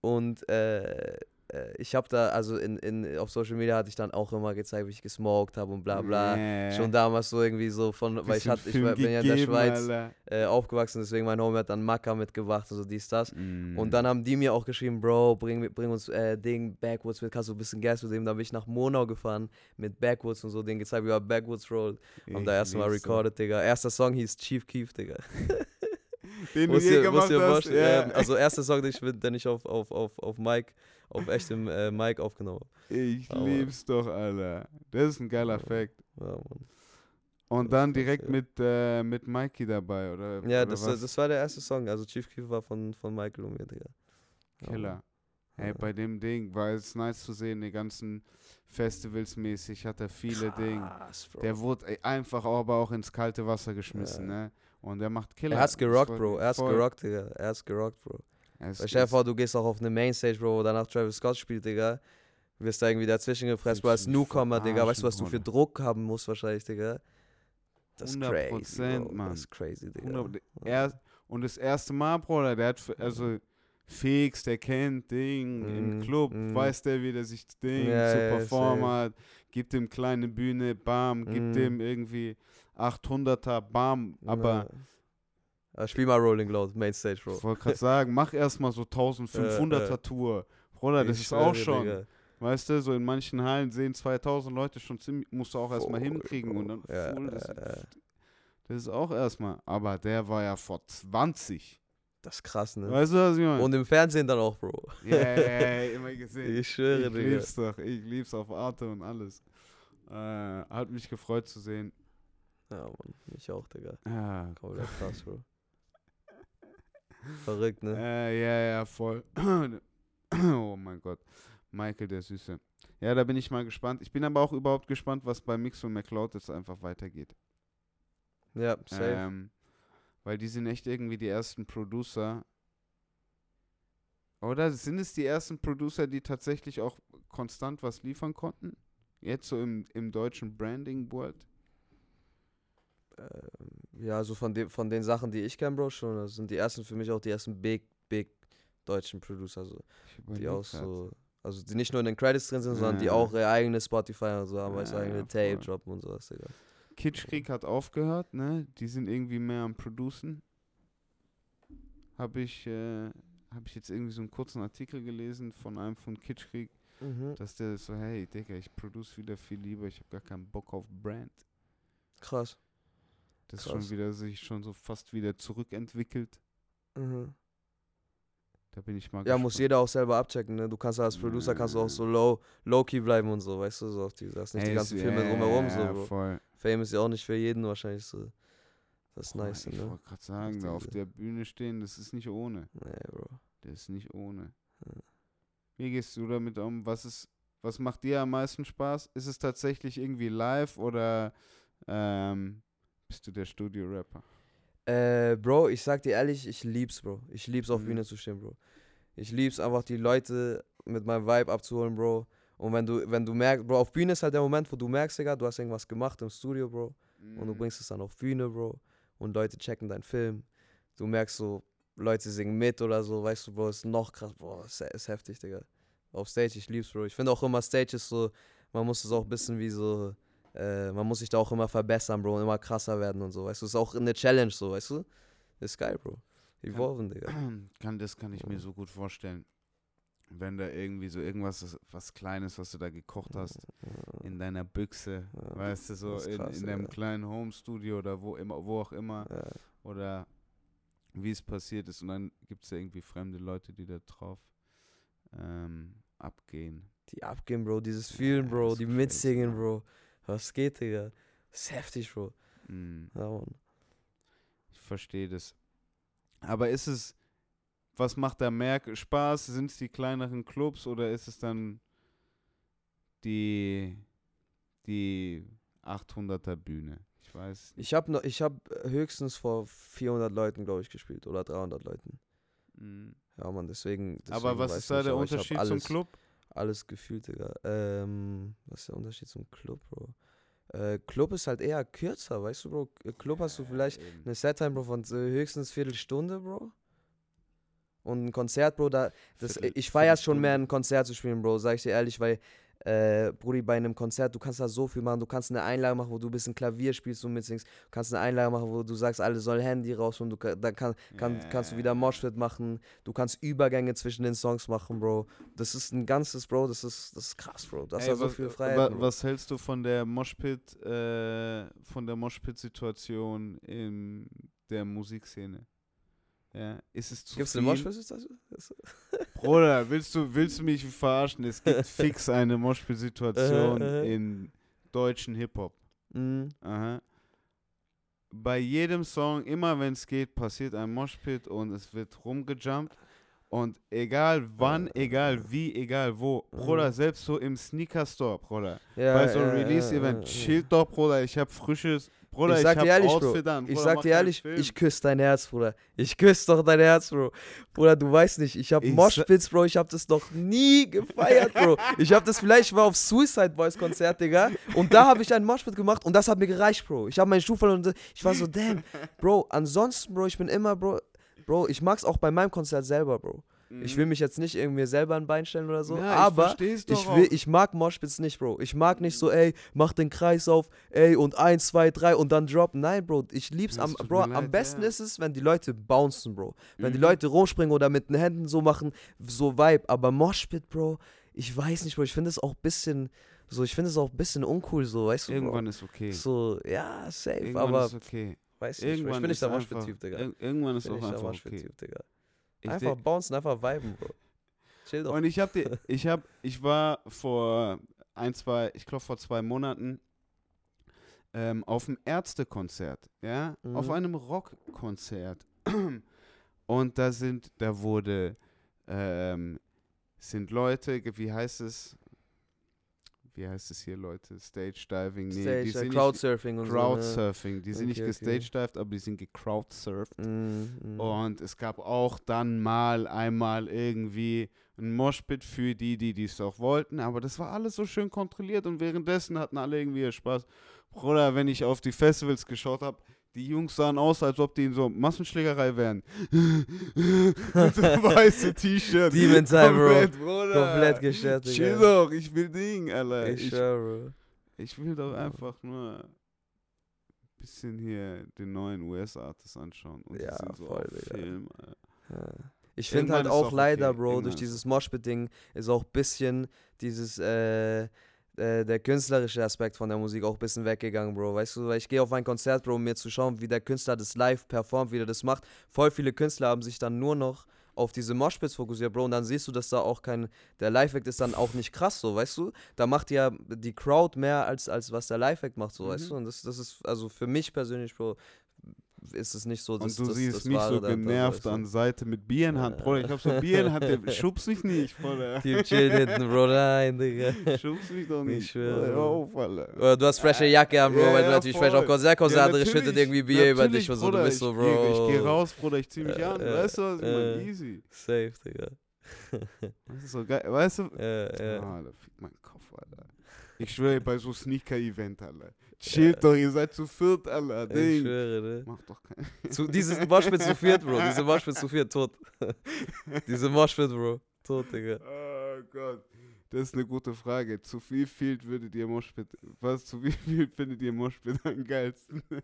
und äh, ich habe da, also in, in, auf Social Media hatte ich dann auch immer gezeigt, wie ich gesmoked habe und bla bla. Nee. Schon damals so irgendwie so von, weil ich, hatte, ich bin ja in der gegeben, Schweiz äh, aufgewachsen, deswegen mein Homie hat dann Macker mitgebracht und so dies, das. Mm. Und dann haben die mir auch geschrieben, Bro, bring, bring uns äh, Ding, Backwoods mit, kannst du ein bisschen Gas mitnehmen. Dann bin ich nach Monau gefahren mit Backwoods und so, den gezeigt, wie wir Backwoods rollt. Haben da erstmal so. recorded, Digga. Erster Song hieß Chief Keef, Digga. Den du ihr- gemacht hast. Ja. also erster Song, den ich, mit- den ich auf, auf, auf, auf Mike, auf echtem äh, Mike aufgenommen ich Aber- lieb's doch, Alter. Das ist ein geiler Ja. Fact. Ja, Mann. Und Das dann direkt mit, äh, mit Mikey dabei, oder? Ja, oder das, was? das war der erste Song. Also Chief Keef war von, von Michael und mir, Digga. Killer. Hey, Ja. bei dem Ding war es nice zu sehen, die ganzen Festivals mäßig hat er viele Dinge. Der wurde ey, einfach aber auch ins kalte Wasser geschmissen, Ja. ne? Und der macht Killer. er hat's gerockt, Bro. Er hat's gerockt, Digga. Er hat's gerockt, Bro. Es Weil stell dir vor, du gehst auch auf eine Mainstage, Bro, wo danach Travis Scott spielt, Digga. Wirst da irgendwie dazwischen gepresst, Bro, als du Newcomer, Digga. Weißt du, was du für Druck haben musst wahrscheinlich, Digga? Das ist 100%, crazy, Bro. Mann. Das ist crazy, Digga. 100 er, und das erste Mal, Bruder, der hat, f- also Fix, der kennt Ding, im Mhm, Club, mhm. weiß der, wie der sich Ding Ja, zu performen safe. hat, gibt ihm kleine Bühne, bam, gibt Mhm. dem irgendwie 800er, bam, aber Ja. Ja, spiel mal Rolling Loud, Mainstage, Bro. ich wollte gerade sagen, mach erstmal so 1500er Äh, äh. Tour. Bruder, das Ich ist auch schon, Digga. weißt du, so in manchen Hallen sehen 2000 Leute schon ziemlich, musst du auch erstmal hinkriegen und dann. Ja, voll, das, ja, ja. das ist auch erstmal, aber der war ja vor 20. Das ist krass, ne? Weißt du, was ich meine? Und im Fernsehen dann auch, Bro. Yeah, immer gesehen. Ich schwöre, ich Digga. lieb's doch. Ich lieb's auf Arte und alles. Äh, hat mich gefreut zu sehen. Ja, Mann. Mich auch, Digga. Ja, Komplett krass, Bro. Verrückt, ne? äh, ja, ja, voll. oh mein Gott. Michael, der Süße. Ja, da bin ich mal gespannt. Ich bin aber auch überhaupt gespannt, was bei Mix und McCloud jetzt einfach weitergeht. Ja, safe. Ähm, weil die sind echt irgendwie die ersten Producer. Oder sind es die ersten Producer, die tatsächlich auch konstant was liefern konnten? Jetzt so im, im deutschen Branding-World? Ähm, ja, so von, dem, von den Sachen, die ich kenne, Bro, schon. Das sind die ersten für mich auch die ersten big, big deutschen Producer, so, die auch grad. so. Also die nicht nur in den Credits drin sind, sondern die Ja. auch ihr eigenes Spotify und so haben, Ja, eigene ja, Tape droppen und sowas, Digga. Kitschkrieg hat aufgehört, ne? Die sind irgendwie mehr am Producen. Habe ich, äh, hab ich jetzt irgendwie so einen kurzen Artikel gelesen von einem von Kitschkrieg, Mhm. dass der so, hey, Digga, ich produce wieder viel lieber, ich habe gar keinen Bock auf Brand. Krass. Das Krass. schon wieder sich schon so fast wieder zurückentwickelt. Mhm. Da bin ich mal Ja, muss gespannt. jeder auch selber abchecken, ne? Du kannst als Producer kannst du auch so low, low-key bleiben und so, weißt du, so auf die, das nicht die Ey, ganzen ist- Filme drumherum, ja, so, Bro. voll. Fame ist ja auch nicht für jeden wahrscheinlich so. Das ist Boah, nice, Ich ne? wollte gerade sagen, da auf der Bühne stehen, das ist nicht ohne. Nee, Bro. Das ist nicht ohne. Ja. Wie gehst du damit um? Was ist, was macht dir am meisten Spaß? Ist es tatsächlich irgendwie live oder ähm, bist du der Studio-Rapper? Äh, Bro, ich sag dir ehrlich, ich lieb's, Bro. Ich lieb's auf Mhm. Bühne zu stehen, Bro. Ich lieb's einfach, die Leute mit meinem Vibe abzuholen, Bro. Und wenn du, wenn du merkst, Bro, auf Bühne ist halt der Moment, wo du merkst, Digga, du hast irgendwas gemacht im Studio, Bro. Und du Mhm. bringst es dann auf Bühne, Bro. Und Leute checken deinen Film. Du merkst so, Leute singen mit oder so, weißt du, Bro, ist noch krass, Bro, ist, ist heftig, Digga. Auf Stage, ich lieb's, Bro. Ich finde auch immer, Stage ist so, man muss es auch ein bisschen wie so, äh, man muss sich da auch immer verbessern, Bro, und immer krasser werden und so, weißt du. Ist auch eine Challenge, so, weißt du. Ist geil, Bro. Evolven, Digga. kann, das kann ich mir so gut vorstellen. Wenn da irgendwie so irgendwas, ist- was Kleines, was du da gekocht hast, in deiner Büchse, Ja, weißt du, so ist in, krass, in deinem ja. kleinen Home-Studio oder wo immer, wo auch immer, Ja, oder wie es passiert ist. Und dann gibt es ja irgendwie fremde Leute, die da drauf ähm, abgehen. die abgehen, Bro, dieses Ja, Fühlen, das Bro, die crazy, mitsingen. Bro. Was geht, Digga? Das ist heftig, Bro. Mm. Ja, Mann. Ich verstehe das. Aber ist es, was macht da mehr Spaß? Sind es die kleineren Clubs oder ist es dann die, die 800er Bühne? Ich weiß. nicht. Ich habe noch, ich habe höchstens vor 400 Leuten, glaube ich, gespielt oder 300 Leuten. Mm. Ja, Mann, deswegen. deswegen Aber was ist da nicht, der hab Unterschied zum Club? Alles gefühlt, Digga. Ähm, was ist der Unterschied zum Club, Bro? Äh, Club ist halt eher kürzer, weißt du, Bro? Äh, Club hast du vielleicht eben. eine Settime, Bro, von höchstens Viertelstunde, Bro. Und ein Konzert, Bro, da, das, Viertel- ich feiere schon mehr ein Konzert zu spielen, Bro, sag ich dir ehrlich, weil, äh, Brudi, bei einem Konzert, du kannst da so viel machen, du kannst eine Einlage machen, wo du ein bisschen Klavier spielst und mitsingst, du kannst eine Einlage machen, wo du sagst, alle sollen Handy raus und du dann kann, kann, kannst du wieder Moshpit machen, du kannst Übergänge zwischen den Songs machen, Bro. Das ist ein ganzes, Bro, das ist, das ist krass, Bro. Das Ey, hat so was, viel wa- Freiheit. Bro. was hältst du von der Moshpit, äh, von der Moshpit-Situation in der Musikszene? Ja, ist es zu Gibt's viel? eine Moshpit? Ist das, ist, Bruder, willst du, willst du mich verarschen? Es gibt fix eine Moshpit-Situation Äh, äh. in deutschen Hip-Hop. mm, Aha. Bei jedem Song, immer wenn es geht, passiert ein Moshpit und es wird rumgejumpt. Und egal wann, egal wie, egal wo. Bruder, selbst so im Sneaker-Store, Bruder. Ja, Bei so einem ja, Release-Event, ja, chillt doch, Bruder, ich hab frisches. Bruder, ich ich, sag hab dir ehrlich, Outfit Bro. an. Ich Bruder, sag mach dir ehrlich, ich küsse dein Herz, Bruder. Ich küsse doch dein Herz, Bro. Bruder, du weißt nicht, ich hab Ich Moshpits, Bro. Ich hab das noch nie gefeiert, Bro. Ich hab das vielleicht war auf Suicide Boys Konzert, Digga. Und da habe ich einen Moshpit gemacht und das hat mir gereicht, Bro. Ich habe meinen Schuh verloren und ich war so, damn, Bro. Ansonsten, Bro, ich bin immer, Bro. Bro, ich mag's auch bei meinem Konzert selber, Bro. Ich will mich jetzt nicht irgendwie selber ein Bein stellen oder so, Mhm. Ja, ich aber doch ich, will, ich mag Moshpits nicht, Bro. Ich mag nicht so, ey, mach den Kreis auf, ey, und eins, zwei, drei und dann drop. Nein, Bro, ich lieb's. Am, Bro, am leid, besten ja. ist es, wenn die Leute bouncen, Bro. Wenn die Mhm. Leute rumspringen oder mit den Händen so machen, so Vibe. Aber Moshpit, Bro, ich weiß nicht, Bro, ich finde es auch ein bisschen, so, ich finde es auch ein bisschen uncool, so, weißt du, Irgendwann Bro. ist okay. So, ja, safe, Irgendwann aber ist okay. weiß nicht. Irgendwann ich bin nicht der Moshpit-Typ, Digga. ir- Irgendwann ist bin auch einfach okay. Moshpit-Typ, Digga. Ich Einfach bouncen, einfach viben, Bro. Chill doch. Und ich hab die, ich hab, ich war vor ein, zwei, ich glaube vor zwei Monaten ähm, auf einem Ärztekonzert, ja, auf Mhm. einem Rockkonzert. Und da sind, da wurde, ähm, sind Leute, wie heißt es? Wie heißt es hier, Leute? Stage Diving? Nee, Stage, die äh, sind nicht Crowdsurfing und Crowdsurfing. Die sind Okay, nicht okay. gestagedived, aber die sind gecrowdsurft. so. Mm, mm. Und es gab auch dann mal einmal irgendwie ein Moshpit für die, die dies auch wollten. Aber das war alles so schön kontrolliert und währenddessen hatten alle irgendwie ihr Spaß. Bruder, wenn ich auf die Festivals geschaut habe, die Jungs sahen aus, als ob die in so Massenschlägerei wären. Mit so weiße T-Shirt. Demon Time, Bro. Komplett, Bruder. Komplett gestört, Chill Digga. doch, ich will Ding, Alter. Ich Ich, schwör, Bro. ich will doch einfach nur ein bisschen hier den neuen US-Artist anschauen. Und Ja, sind so voll, Digga. Film, Alter. Ja. Ich finde halt auch auch leider, okay. Bro, Irgendwann durch dieses Moshpit-Ding ist auch ein bisschen dieses, äh, äh, der künstlerische Aspekt von der Musik auch ein bisschen weggegangen, Bro. Weißt du, weil ich gehe auf ein Konzert, Bro, um mir zu schauen, wie der Künstler das live performt, wie der das macht. Voll viele Künstler haben sich dann nur noch auf diese Moshpits fokussiert, Bro, und dann siehst du, dass da auch kein, der Live-Act ist dann auch nicht krass, so, weißt du? Da macht ja die Crowd mehr, als, als was der Live-Act macht, so, weißt Mhm. du? Und das, das ist, also für mich persönlich, Bro, ist es nicht so, dass Und du das, siehst das mich Wahre so genervt du? an Seite mit Bier in Hand, Ja. Bruder. Ich hab so Bier in Hand, der schubst mich nicht, Bruder. Die chillen hinten, Bro, nein, Digga. Schubst mich doch nicht. Ich schwöre, auf, Alter. Oder du hast frische Jacke an, Bro, Ja, weil du ja, natürlich fresh voll. auf Konzert kommst, Ja, andere schüttet irgendwie Bier über dich und so, du bist so, ich, Bro. geh- Ich geh raus, Bruder, ich zieh mich Äh, an. äh, weißt du, was ich äh. Easy. Safe, Digga. Das ist so geil. Weißt du? Ja, ja. Ah, da fickt mein Kopf, Alter. Ich schwöre, bei so Sneaker-Event, Alter. Chillt doch, ihr seid zu viert, Alter. Ich Ding. schwöre, ne? Mach doch keinen. Zu, dieses Moshpit zu viert, Bro. Diese Moshpit zu viert, tot. Diese Moshpit, Bro. Tot, Digga. Oh Gott. Das ist eine gute Frage. Zu viel würdet ihr Moshpit, was, zu wie viel findet ihr Moshpit am geilsten?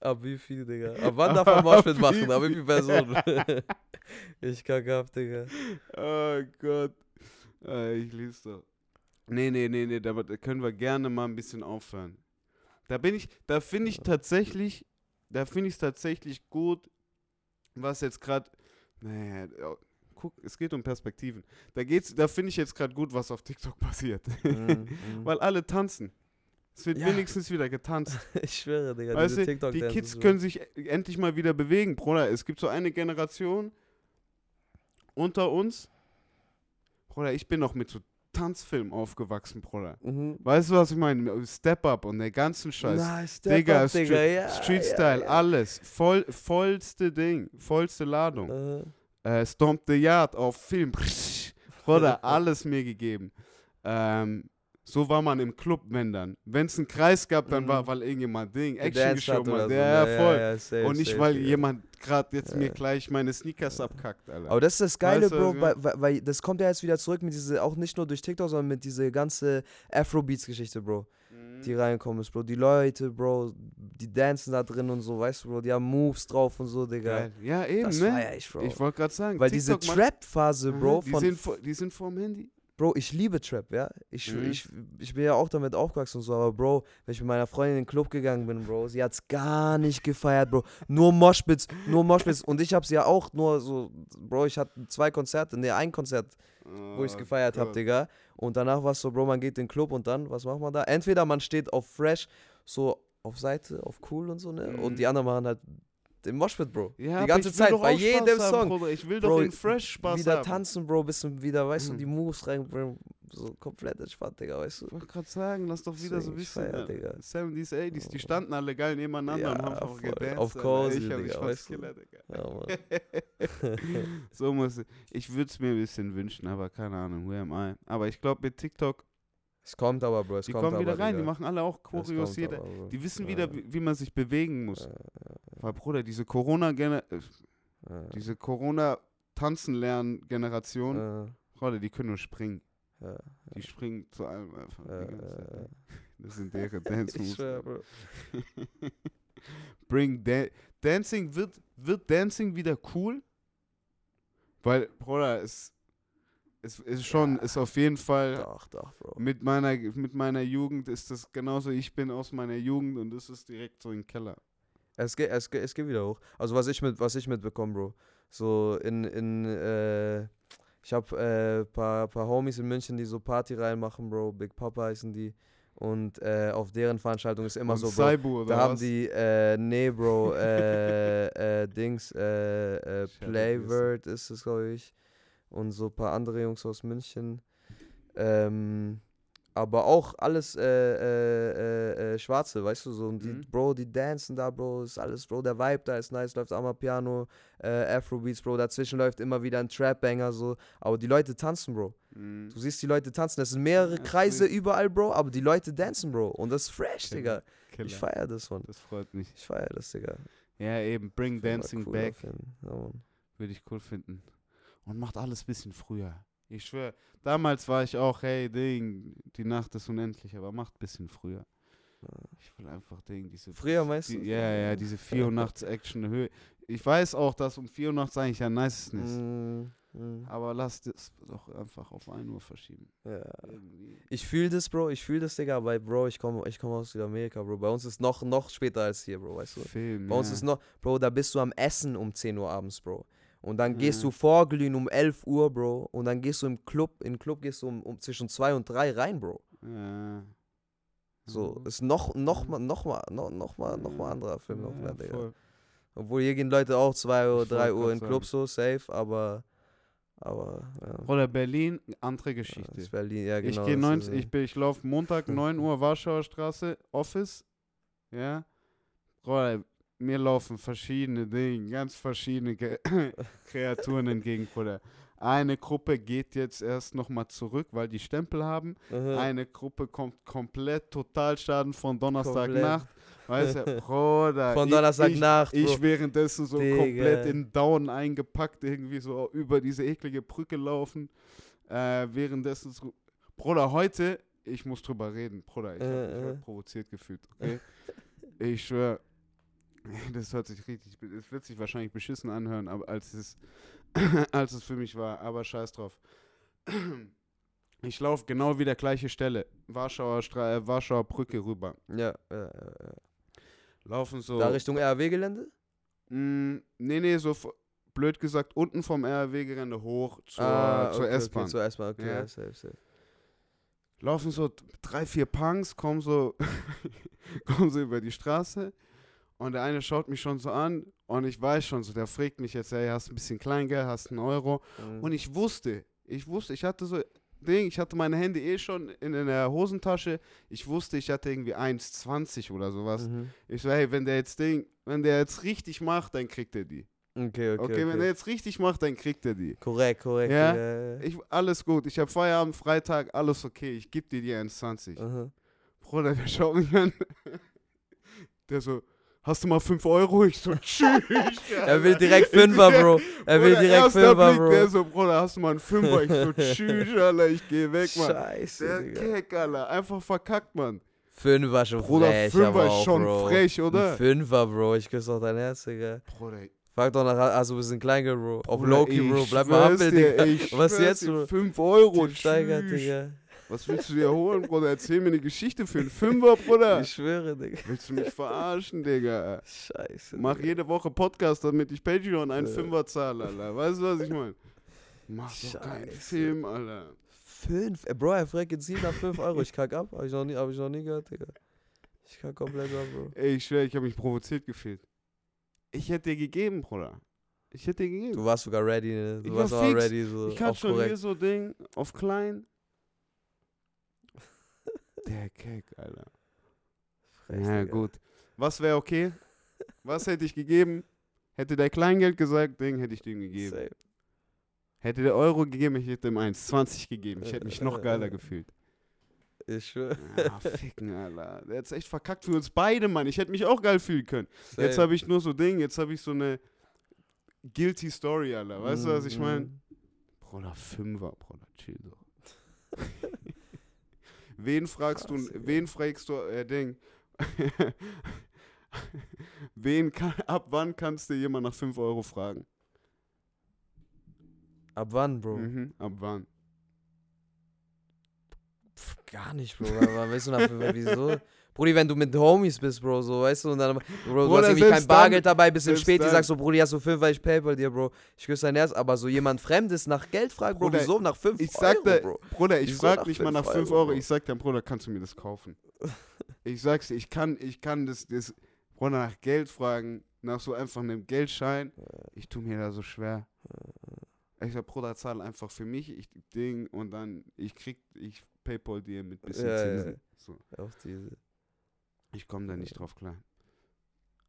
Ab wie viel, Digga? Ab wann darf man Moshpit machen? Ab wie viele Personen? ich kack ab, Digga. Oh Gott. Ah, ich lieb's doch. Nee, nee, nee, nee, da können wir gerne mal ein bisschen aufhören. Da bin ich, da finde ich tatsächlich, da finde ich es tatsächlich gut, was jetzt gerade, naja, ja, guck, es geht um Perspektiven. Da geht's, da finde ich jetzt gerade gut, was auf TikTok passiert. Mhm, mhm. Weil alle tanzen. Es wird Ja. wenigstens wieder getanzt. Ich schwöre, Digga. Weißt diese du, die Kids können sich e- endlich mal wieder bewegen, Bruder. Es gibt so eine Generation unter uns. Bruder, ich bin noch mit so Tanzfilm aufgewachsen, Bruder. Mhm. Weißt du, was ich meine? Step Up und der ganzen Scheiß. Nice, Step Digga, up, Digga, Street, ja, Street ja, Style, ja. alles. Voll, vollste Ding, vollste Ladung. Äh, Äh, Stomp the Yard auf Film. Bruder, alles mir gegeben. Ähm, so war man im Club, wenn dann. Wenn es einen Kreis gab, dann Mhm. war, weil irgendjemand Ding, Action geschoben hat. so, Ja, ne? ja, voll. ja, safe, Und nicht, safe, weil jemand gerade jetzt mir gleich meine Sneakers abkackt, Alter. Aber das ist das Geile, Weißt du, Bro, weil, weil, das kommt ja jetzt wieder zurück mit diese, auch nicht nur durch TikTok, sondern mit diese ganze Afrobeats-Geschichte, Bro, Mhm. die reinkommen ist, Bro. Die Leute, Bro, die dancen da drin und so, weißt du, Bro, die haben Moves drauf und so, Digga. Geil. Ja, eben, Das ne? feier ich, Bro. Ich wollte gerade sagen, weil diese TikTok macht- Trap-Phase, Bro, die, von sind vor, die sind vorm Handy. Bro, ich liebe Trap, ja. Ich, Mhm. ich, ich bin ja auch damit aufgewachsen und so, aber Bro, wenn ich mit meiner Freundin in den Club gegangen bin, Bro, sie hat's gar nicht gefeiert, Bro. Nur Moshpits, nur Moshpits. Und ich hab's ja auch nur so, Bro, ich hatte zwei Konzerte, ne, ein Konzert, wo ich's Oh gefeiert hab, Gott. Digga. Und danach war's so, Bro, man geht in den Club und dann, was macht man da? Entweder man steht auf Fresh, so auf Seite, auf cool und so, ne? Mhm. Und die anderen machen halt im Moshpit, Bro. Ja, die ganze Zeit, bei jedem Spaß haben, Song. Bruder. Ich will Bro, doch den Fresh Spaß wieder haben. tanzen, Bro, bisschen wieder, weißt du, Mhm. die Moves reinbringen, so komplett entspannt, Digga, weißt du. Ich wollte gerade sagen, lass doch wieder so ein Deswegen, bisschen. feier, ja, Digga. 70s, 80s, die Oh. standen alle geil nebeneinander und Ja, haben einfach gedanced. Auf. Cozy, ich Digga, weißt du. killer, Digga. Ja, Mann. so muss ich. Ich würde es mir ein bisschen wünschen, aber keine Ahnung, where am I? Aber ich glaube, mit TikTok, Es kommt aber, Bro, es die kommt kommen wieder aber, rein, die Digga. machen alle auch Choreos, jeder. aber. Die wissen Ja, wieder, wie, wie man sich bewegen muss. ja, Weil, Bruder, diese corona äh, ja, diese Corona-Tanzen-Lernen-Generation, ja, Bruder, die können nur springen. ja, Die springen zu allem einfach. ja, die ja, ja. Das sind deren Dance Ich schwör, Bro. Bring da Dancing wird wird Dancing wieder cool, weil Bruder es es ist schon ist auf jeden Fall Doch, doch, Bro. mit meiner mit meiner Jugend ist das genauso. Ich bin aus meiner Jugend und es ist direkt so im Keller. Es geht, es, geht, es geht wieder hoch. Also was ich mit, was ich mitbekomme, Bro. So in, in, äh, ich hab äh, paar, paar Homies in München, die so Partyreihen machen, Bro. Big Papa heißen die. Und äh, auf deren Veranstaltung ist immer Und so, Bro. Saibu oder Da haben was? die, äh, nee, Bro, äh, äh, Dings, äh, äh, Playword ist es, glaube ich. Und so ein paar andere Jungs aus München. Ähm, aber auch alles äh, äh, äh, äh, Schwarze, weißt du, so. Und die, Mhm. Bro, die dancen da, Bro, ist alles, Bro, der Vibe da ist nice, läuft auch mal Piano, äh, Afrobeats, Bro, dazwischen läuft immer wieder ein Trap-Banger, so. Aber die Leute tanzen, Bro. Mhm. Du siehst die Leute tanzen, es sind mehrere Kreise überall, Bro, aber die Leute dancen, Bro. Und das ist fresh, Killer. Digga. Killer. Ich feier das, Mann. Das freut mich. Ich feier das, Digga. Ja, eben Bring Dancing cooler Back würde ich cool finden. Und macht alles ein bisschen früher. Ich schwöre, damals war ich auch, hey, Ding, die Nacht ist unendlich, aber macht ein bisschen früher. Ich will einfach, Ding, diese. Früher meinst die, du? Ja, ja, diese 4 Uhr nachts Action Höhe. Ich weiß auch, dass um 4 Uhr nachts eigentlich am nicesten ist. Mm, mm, Aber lass das doch einfach auf 1 Uhr verschieben. ja. Irgendwie. Ich fühl das, Bro. Ich fühl das, Digga. Aber Bro, ich komme ich komm aus Südamerika, Bro. Bei uns ist noch, noch später als hier, Bro, weißt du? Film. Bei uns ja. ist noch, Bro, da bist du am Essen um 10 Uhr abends, Bro. Und dann gehst Ja. du vorglühen um 11 Uhr, Bro. Und dann gehst du im Club, in den Club gehst du um, um zwischen 2 und 3 rein, Bro. Ja. So, Mhm. ist noch, noch mal, noch mal, noch, noch mal, noch mal Ja. anderer Film noch Ja, mehr, Digga. voll. Obwohl hier gehen Leute auch 2 Uhr, Ich 3 wollt Uhr in Club so, safe, aber, aber, ja. Oder Berlin, andere Ja, Geschichte. Ist Berlin, ja, genau. ich gehe das 9, ist, ich, bin- ich laufe Montag 9 Uhr Warschauer Straße, Office. Ja. Bruder, mir laufen verschiedene Dinge, ganz verschiedene Ge Kreaturen entgegen, Bruder. Eine Gruppe geht jetzt erst nochmal zurück, weil die Stempel haben. Mhm. Eine Gruppe kommt komplett Totalschaden von. Donnerstagnacht. Weißt du, Bruder. Von ich- Donnerstagnacht, Ich, Bro. ich währenddessen so Digga. komplett in Down eingepackt, irgendwie so über diese eklige Brücke laufen. Äh, währenddessen so. Bruder, heute, ich muss drüber reden, Bruder, ich habe mich Äh, äh. provoziert gefühlt, okay? ich schwör, das hört sich richtig, es wird sich wahrscheinlich beschissen anhören, aber als es, als es für mich war, aber scheiß drauf. Ich laufe genau wie der gleiche Stelle, Warschauer, Stra äh, Warschauer Brücke rüber. Ja, ja, ja, ja. Laufen so. Da Richtung RW-Gelände? Mm, nee, nee, so blöd gesagt, unten vom RW-Gelände hoch zur, Ah, zur S-Bahn. Okay, zur S-Bahn, okay, Ja. ja. safe, safe. Laufen so drei, vier Punks, kommen so, kommen so über die Straße und der eine schaut mich schon so an und ich weiß schon so, der fragt mich jetzt, hey, hast ein bisschen Kleingeld, hast einen Euro Mhm. und ich wusste, ich wusste, ich hatte so Ding, ich hatte meine Hände eh schon in, in der Hosentasche, ich wusste, ich hatte irgendwie 1,20 oder sowas. Mhm. Ich so, hey, wenn der jetzt Ding, wenn der jetzt richtig macht, dann kriegt er die. Okay, okay. Okay, wenn er jetzt richtig macht, dann kriegt er die. Korrekt, korrekt. Ja? ja. Ich, alles gut. Ich habe Feierabend, Freitag, alles okay. Ich gebe dir die 1,20. Aha. Bruder, der schaut mich an. Der so, hast du mal 5 Euro? Ich so, tschüss. Er will direkt Fünfer, Bro. Er will direkt Fünfer, Blick, Der Bro. so, Bruder, hast du mal einen Fünfer? Ich so, tschüss, Alter, ich geh weg, Mann. Scheiße, Der Digga. Keck, Alter. Einfach verkackt, Mann. Fünfer schon Bruder, frech, Fünfer ist schon Bro. frech, oder? Ein Fünfer, Bro. Ich küsse doch dein Herz, Digga. Bruder, Frag doch nach, also wir sind Kleingeld, Bro. Auf Loki, Bro. Bleib mal humble, Digga. Was jetzt, Bro? 5 Euro, steigert. Digga. Was willst du dir holen, Bruder? Erzähl mir eine Geschichte für einen Fünfer, Bruder. Ich schwöre, Digga. Willst du mich verarschen, Digga? Scheiße. Mach Digga. jede Woche Podcast, damit ich Patreon einen. Fünfer zahle, Alter. Weißt du, was ich meine? Mach doch keinen Scheiße. Film, Alter. Fünf? Ey, Bro, er fragt jetzt nach 5 Euro. Ich kack ab. Hab ich noch nie, hab ich noch nie gehört, Digga. Ich kack komplett ab, Bro. Ey, ich schwör, ich habe mich provoziert gefühlt. Ich hätte dir gegeben, Bruder. Ich hätte dir gegeben. Du warst sogar ready, ne? Du Ich warst war auch fix. ready, so ich hatte schon korrekt. hier so Ding auf klein. Der Keck, Alter. Frech, ja, gut. Was wäre okay? Was hätte ich gegeben? Hätte der Kleingeld gesagt, Ding, hätte ich dem gegeben. Safe. Hätte der Euro gegeben, ich hätte ihm 1,20 gegeben. Ich hätte mich noch geiler gefühlt. Ich schwör. Ah, ficken, Alter. Der hat's echt verkackt für uns beide, Mann. Ich hätte mich auch geil fühlen können. Jetzt Safe. habe ich nur so Ding, jetzt habe ich so eine guilty Story, Alter. Weißt du, was ich meine? mhm. Bruder, Fünfer, Bruder, chill doch. wen fragst Krass, du, Digga. wen fragst du, äh, Ding? wen kann, ab wann kannst du jemand nach 5 Euro fragen? Ab wann, Bro? Mhm, ab wann? Pff, gar nicht, Bro. Aber weißt du, nach, wieso? Brudi, wenn du mit Homies bist, Bro, so, weißt du, und dann, Bro, du Bruder, hast irgendwie kein Bargeld dabei, bis im Späti dann- sagst du, Brudi, hast du fünf, weil ich Paypal dir, Bro. Ich küsse dein Herz, aber so jemand Fremdes nach Geld fragt, Bro, Bruder, wieso? Nach fünf Ich sagte, Euro, Bro. Bruder, ich Wieso frag nicht mal nach fünf 5 Euro, Euro, Bro? ich sag dann, Bruder, kannst du mir das kaufen? ich sag's dir, ich kann, ich kann das, das, Bruder, nach Geld fragen, nach so einfach einem Geldschein, ich tu mir da so schwer. Ich sag, Bruder, zahl einfach für mich, ich Ding, und dann, ich krieg, ich Paypal dir mit bisschen Ja, ja, Zinsen. ja. So, Auf diese. Ich komme da nicht drauf klar.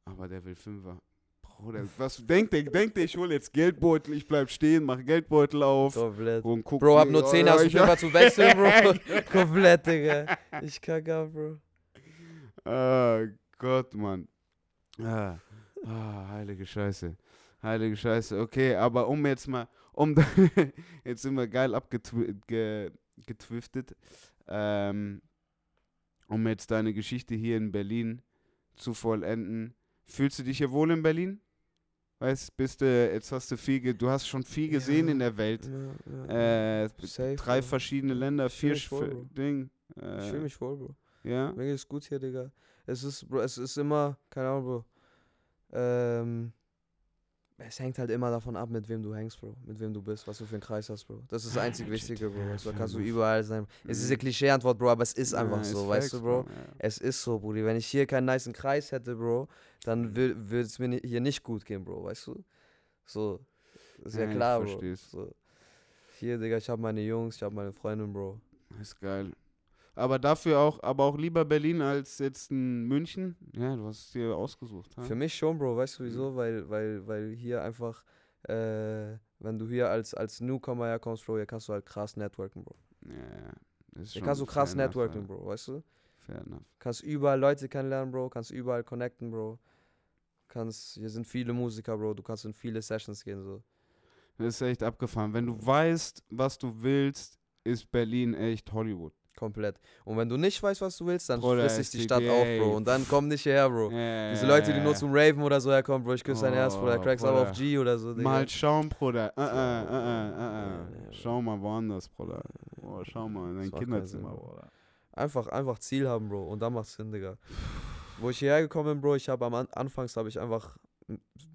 Aber der will Fünfer. Bruder, was denkt der? Denkt der, ich hol jetzt Geldbeutel, ich bleib stehen, mach Geldbeutel auf Komplett. und guck. Bro, hab nur oh, 10, ja, hast du ich- Fünfer zu wechseln, Bro. Komplett, Digga. Ich kack ab, Bro. Ah, Gott, Mann. Ah, ah, heilige Scheiße. Heilige Scheiße. Okay, aber um jetzt mal, um jetzt sind wir geil abgetwiftet. Ähm, um jetzt deine Geschichte hier in Berlin zu vollenden. Fühlst du dich hier wohl in Berlin? Weißt, bist du, jetzt hast du viel, ge du hast schon viel gesehen Ja. in der Welt. Ja, ja. Äh, Safe, drei Bro. verschiedene Länder, Ich vier Bro. Ding. Ich Äh, fühle mich wohl, Bro. ja. Mir geht's gut hier, Digga. Es ist, Bro, es ist immer, keine Ahnung, Bro. Ähm, es hängt halt immer davon ab, mit wem du hängst, Bro. Mit wem du bist, was du für einen Kreis hast, Bro. Das ist das Ah, einzig. Wichtige, Bro. Du, da kannst du überall sein. Es ist eine Mhm. Klischee-Antwort, Bro, aber es ist einfach Ja, so, ist weißt du, Facts, Bro. Ja. Es ist so, Brudi. Wenn ich hier keinen niceen Kreis hätte, Bro, dann würde es mir hier nicht gut gehen, Bro, weißt du? So. Ist ja, Ja, ich klar, Bro. So. Hier, Digga, ich habe meine Jungs, ich habe meine Freundin, Bro. Ist geil. Aber dafür auch, aber auch lieber Berlin als jetzt in München. Ja, du hast es dir ausgesucht. Ha? Für mich schon, Bro, weißt du Mhm. wieso? Weil, weil, weil hier einfach, äh, wenn du hier als, als Newcomer herkommst, Bro, hier kannst du halt krass networken, Bro. Ja, ja. Das ist Hier kannst du krass enough, networken, ja. Bro, weißt du? Fair enough. Kannst überall Leute kennenlernen, Bro, kannst überall connecten, Bro. Kannst, hier sind viele Musiker, Bro, du kannst in viele Sessions gehen, so. Das ist echt abgefahren. Wenn du weißt, was du willst, ist Berlin echt Hollywood. Komplett. Und wenn du nicht weißt, was du willst, dann Bruder, frisst es sich die Stadt auf, Bro. Und dann komm nicht hierher, Bro. Ja, Diese Leute, die nur zum Raven oder so herkommen, Bro, ich küsse dein Herz, Bruder, Oh, cracks aber auf Bruder. G oder so, Digga. Mal schauen, Bruder. Äh, Ja, äh. ja. Schau mal woanders, Bruder. Oh, schau mal in dein Kinderzimmer, Sinn, Bruder. Einfach, einfach Ziel haben, Bro. Und dann macht's Sinn, Digga. Wo ich hierher gekommen bin, Bro, ich habe am An Anfangs habe ich einfach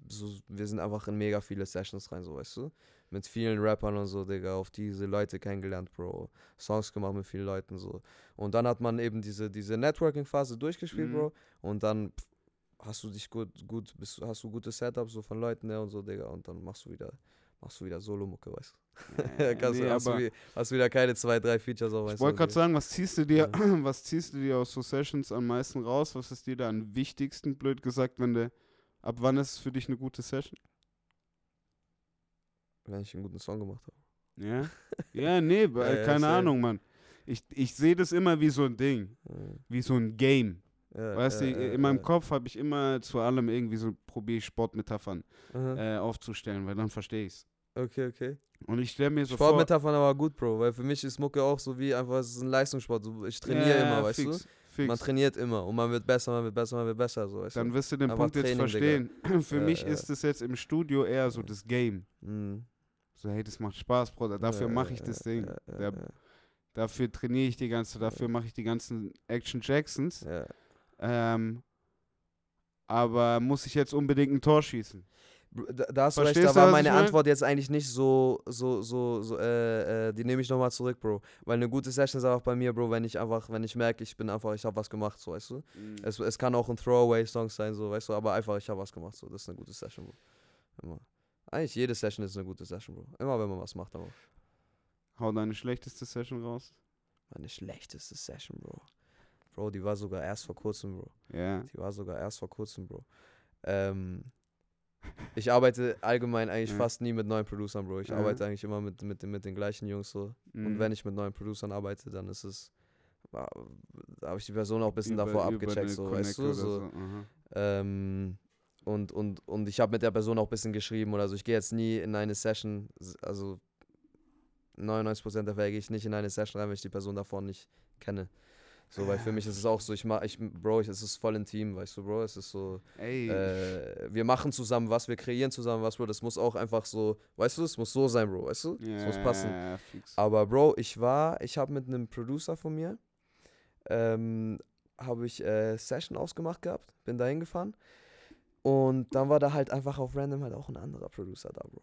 so, wir sind einfach in mega viele Sessions rein, so weißt du? Mit vielen Rappern und so, Digga, auf diese Leute kennengelernt, Bro. Songs gemacht mit vielen Leuten, so. Und dann hat man eben diese, diese Networking-Phase durchgespielt, Mhm. Bro. Und dann pff, hast du dich gut, gut, bist, hast du gutes Setup so von Leuten, ne, und so, Digga. Und dann machst du wieder, machst du wieder Solo-Mucke, weißt du? Ja, Kannst nee, du, hast, du, aber- wie- hast du wieder keine zwei, drei Features auf Ich wollte gerade sagen, was ziehst du dir, was ziehst du dir aus so Sessions am meisten raus? Was ist dir da am wichtigsten, blöd gesagt, wenn du, ab wann ist es für dich eine gute Session? Wenn ich einen guten Song gemacht habe. Ja? Ja, nee, ja, keine safe. Ahnung, Mann. Ich, ich sehe das immer wie so ein Ding, Ja. wie so ein Game. Ja, Weißt ja, du, ja, in meinem ja. Kopf habe ich immer zu allem irgendwie so, probiere ich Sportmetaphern äh, aufzustellen, weil dann verstehe ich's. Okay, okay. Und ich stelle mir so vor... Sportmetaphern aber gut, Bro, weil für mich ist Mucke auch so wie einfach, es ist ein Leistungssport. So, Ich trainiere Ja, immer, weißt fix, du? Fix. Man trainiert immer und man wird besser, man wird besser, man wird besser, so, Dann wirst du den Punkt jetzt Training, verstehen. Für Ja, mich ja. ist es jetzt im Studio eher so das Game. Mhm. So, hey, das macht Spaß, Bruder. Dafür mache ich das Ding. Der- Dafür trainiere ich die ganze, dafür mache ich die ganzen Action Jacksons. ja. Ähm, aber muss ich jetzt unbedingt ein Tor schießen? Da, da hast du recht, da war meine? Antwort jetzt eigentlich nicht so, so, so, so äh, äh, die nehme ich nochmal zurück, Bro. Weil eine gute Session ist einfach bei mir, Bro, wenn ich einfach, wenn ich merke, ich bin einfach, ich habe was gemacht, so, weißt du. Mhm. Es, es kann auch ein Throwaway-Song sein, so, weißt du, aber einfach, ich habe was gemacht, so, das ist eine gute Session, Bro. Immer. Eigentlich jede Session ist eine gute Session, Bro. Immer wenn man was macht, aber. Hau deine schlechteste Session raus. Meine schlechteste Session, Bro. Bro, die war sogar erst vor kurzem, Bro. Ja. Die war sogar erst vor kurzem, Bro. Ähm, ich arbeite allgemein eigentlich Ja. fast nie mit neuen Producern, Bro. Ich Ja. arbeite eigentlich immer mit, mit, den- mit den gleichen Jungs so. Und Mhm. wenn ich mit neuen Producern arbeite, dann ist es. Da habe ich die Person auch ein bisschen Über- davor über abgecheckt, so, Connect weißt du? So. aha. Ähm, und, und, und ich habe mit der Person auch ein bisschen geschrieben oder so. Ich gehe jetzt nie in eine Session, also 99% der Fälle gehe ich nicht in eine Session rein, wenn ich die Person davor nicht kenne. So, weil für mich ist es auch so, ich mach, ich, Bro, ich, es ist voll intim, weißt du, Bro, es ist so, Ey. äh, wir machen zusammen was, wir kreieren zusammen was, Bro, das muss auch einfach so, weißt du, es muss so sein, Bro, weißt du, es muss passen. Fix. Aber Bro, ich war, ich habe mit einem Producer von mir, ähm, habe ich äh, Session ausgemacht gehabt, bin da hingefahren und dann war da halt einfach auf random halt auch ein anderer Producer da, Bro.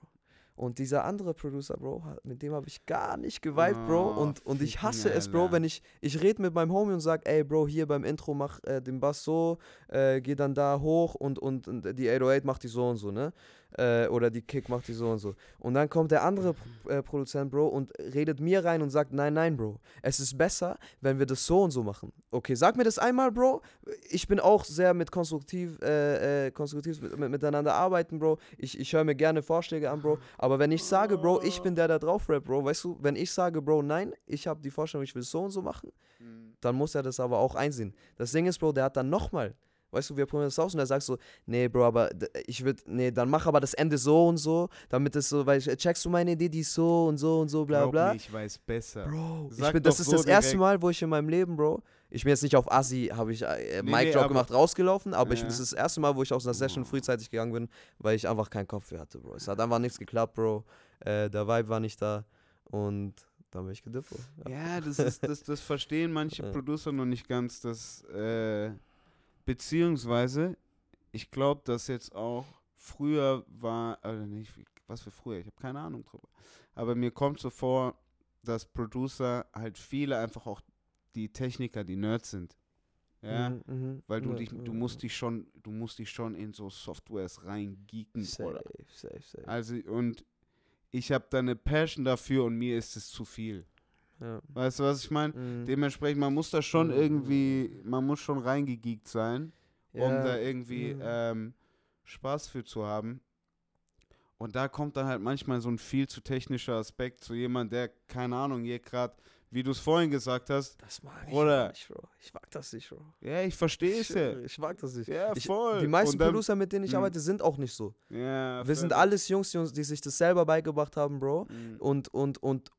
Und dieser andere Producer, Bro, hat- mit dem habe ich gar nicht geweibt, Bro. Oh, Und, und ich hasse es, Bro, wenn ich, ich rede mit meinem Homie und sag, ey, Bro, hier beim Intro mach äh, den Bass so, äh, geh dann da hoch und, und, und die 808 macht die so und so, ne? Äh, oder die Kick macht die so und so. Und dann kommt der andere äh, Produzent, Bro, und redet mir rein und sagt, nein, nein, Bro, es ist besser, wenn wir das so und so machen. Okay, sag mir das einmal, Bro. Ich bin auch sehr mit konstruktiv, äh, äh, konstruktiv mit, mit, miteinander arbeiten, Bro. Ich, ich höre mir gerne Vorschläge an, Bro. Aber wenn ich sage, Bro, ich bin der, der drauf rappt, Bro, weißt du, wenn ich sage, Bro, nein, ich habe die Vorstellung, ich will so und so machen, Mhm. dann muss er das aber auch einsehen. Das Ding ist, Bro, der hat dann nochmal, weißt du, wir probieren das aus und er sagt so, nee, Bro, aber ich würde, nee, dann mach aber das Ende so und so, damit es so, weil checkst du meine Idee, die ist so und so und so, bla Glaub bla. mir, ich weiß besser. Bro, ich bin, das ist so das erste direkt. Mal, wo ich in meinem Leben, Bro, ich bin jetzt nicht auf Assi, habe ich äh, Nee, Mic nee, Drop aber- gemacht, rausgelaufen, aber ich, Ja. das ist das erste Mal, wo ich aus einer Session frühzeitig gegangen bin, weil ich einfach keinen Kopf für hatte, Bro. Es hat einfach nichts geklappt, Bro. Äh, der Vibe war nicht da und dann bin ich gedippt. Ja. Ja, das ist, das, das verstehen manche. Producer noch nicht ganz, dass, äh, beziehungsweise, ich glaube, dass jetzt auch früher war, oder nicht, was für früher, ich habe keine Ahnung drüber. Aber mir kommt so vor, dass Producer halt viele einfach auch die Techniker, die Nerds sind. Ja, Mhm, mhm. weil du Ja, dich, du musst dich schon, du musst dich schon in so Softwares reingeeken, Safe, oder? safe, safe. Also, und ich habe da eine Passion dafür und mir ist es zu viel. Ja. Weißt du, was ich meine? Mhm. Dementsprechend, man muss da schon Mhm. irgendwie, man muss schon reingegeekt sein, um Ja, da irgendwie mhm. ähm, Spaß für zu haben. Und da kommt dann halt manchmal so ein viel zu technischer Aspekt zu jemand, der, keine Ahnung, hier gerade, wie du es vorhin gesagt hast, Das mag ich gar nicht, Bro. Ich mag das nicht, Bro. ja, ich verstehe es Ich, ja. ich mag das nicht. Ja, Ich, voll. die meisten dann- Producer, mit denen ich Mhm. arbeite, sind auch nicht so. Ja, Wir sind alles Jungs, die, uns, die sich das selber beigebracht haben, Bro. Mhm. Und, und, und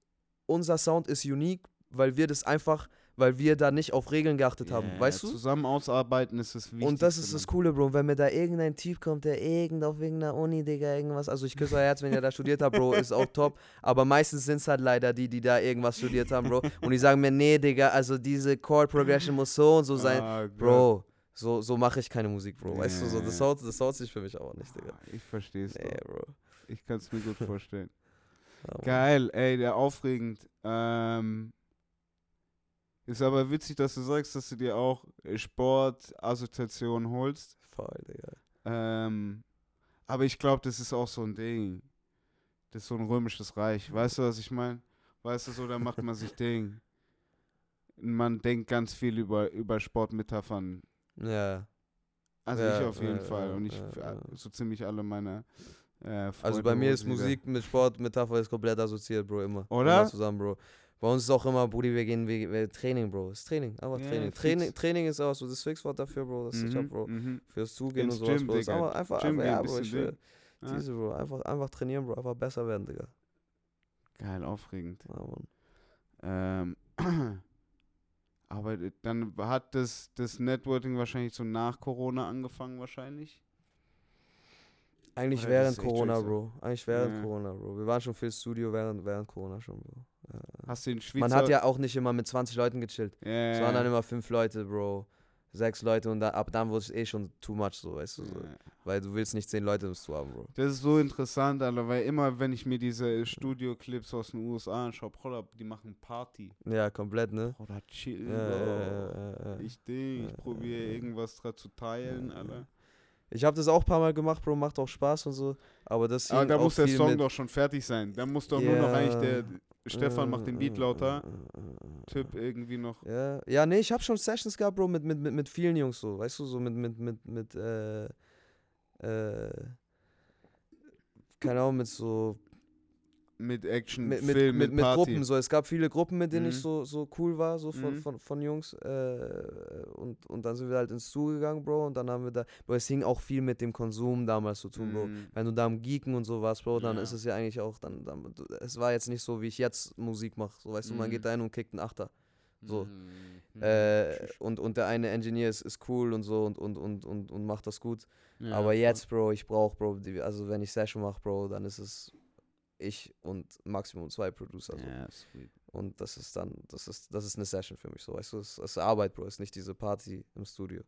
unser Sound ist unique, weil wir das einfach, weil wir da nicht auf Regeln geachtet haben, Ja, weißt du? Zusammen ausarbeiten ist das wichtig. Und das ist das Coole, Bro. Wenn mir da irgendein Typ kommt, der irgend auf irgendeiner Uni, Digga, irgendwas. Also ich küsse euer Herz, wenn ihr da studiert habt, Bro, ist auch top. Aber meistens sind es halt leider die, die da irgendwas studiert haben, Bro. Und die sagen mir, nee, Digga, also diese Chord Progression muss so und so sein. Ah, Gott. Bro, so, so mache ich keine Musik, Bro. Weißt du, so, das haut, das haut sich für mich aber nicht, Digga. Ah, Ich verstehe es Nee. Bro. Ich kann es mir gut vorstellen. Geil, ey, der aufregend. Ähm, ist aber witzig, dass du sagst, dass du dir auch Sportassoziationen holst. Voll, Digga. Ähm, aber ich glaube, das ist auch so ein Ding. Das ist so ein römisches Reich. Weißt du, was ich meine? Weißt du, so, da macht man sich Ding. Man denkt ganz viel über, über Sportmetaphern. Ja. Also Ja, ich auf jeden ja, Fall. ja, Und ich, so ziemlich alle meine äh, Also bei mir ist. Musik mit Sport, Metapher ist komplett assoziiert, Bro, immer. Oder? Immer zusammen, Bro. Bei uns ist auch immer, Brudi, wir gehen, wir, wir Training, Bro. Ist Training, aber Training. fix. Training. Training ist auch so das Fixwort dafür, Bro. Das ist Mhm, ich Bro. mhm. Fürs Zugehen Ins und sowas, Bro. Ist Digga. einfach, einfach, Gym einfach, ja, Bro. Ich will, Ja. diese, Bro. Einfach, einfach trainieren, Bro. Einfach besser werden, Digga. Geil, aufregend. Ja, Mann. Ähm, aber dann hat das, das Networking wahrscheinlich so nach Corona angefangen wahrscheinlich. Eigentlich Oder während Corona. Bro. Eigentlich während Ja. Corona, Bro. Wir waren schon viel Studio während, während Corona schon, Bro. Hast du den Schweizer... Man hat ja auch nicht immer mit 20 Leuten gechillt. ja, Es waren dann immer fünf Leute, Bro. sechs Leute und da, ab dann wurde es eh schon too much, so, weißt du, so. Ja. Weil du willst nicht zehn Leute im Stu haben, Bro. Das ist so interessant, Alter, weil immer, wenn ich mir diese Studio-Clips aus den USA anschaue, Bruder, die machen Party. Ja, komplett, ne? Bruder, chill, Ja, Bro. ja, ja, ja, ja. Ich Ding, ich Ja, probiere ja, ja. irgendwas dran zu teilen, Ja, Alter. Ich habe das auch ein paar Mal gemacht, Bro, macht auch Spaß und so. Aber das Aber da muss der Song doch schon fertig sein. Da muss doch nur noch eigentlich der. Stefan macht den Beat lauter, äh, äh, äh, Typ irgendwie noch. Ja, ja, nee, ich habe schon Sessions gehabt, Bro, mit, mit, mit, mit vielen Jungs so, weißt du, so mit, mit, mit, mit, äh, äh, keine Ahnung, mit so, Mit Action, mit, mit, Film, mit, mit, mit. Gruppen, so, es gab viele Gruppen, mit denen ich Mhm. so, so cool war, so von, Mhm. von, von Jungs, äh, und, und dann sind wir halt ins Zoo gegangen, Bro, und dann haben wir da, Bro, es hing auch viel mit dem Konsum damals zu tun, Bro, Mhm. wenn du da am Geeken und so warst, Bro, dann Ja. ist es ja eigentlich auch, dann, dann, es war jetzt nicht so, wie ich jetzt Musik mache, so, weißt du, man Mhm. geht da hin und kickt einen Achter. So. Mhm. Äh, und, und der eine Engineer ist, ist cool und so und, und, und, und, und macht das gut. Ja, Aber jetzt, Bro, ich brauch, Bro, die, also wenn ich Session mache, Bro, dann ist es ich und Maximum zwei Producer. So. Ja, sweet. Und das ist dann, das ist, das ist eine Session für mich so, weißt du, es ist Arbeit, Bro, es ist nicht diese Party im Studio.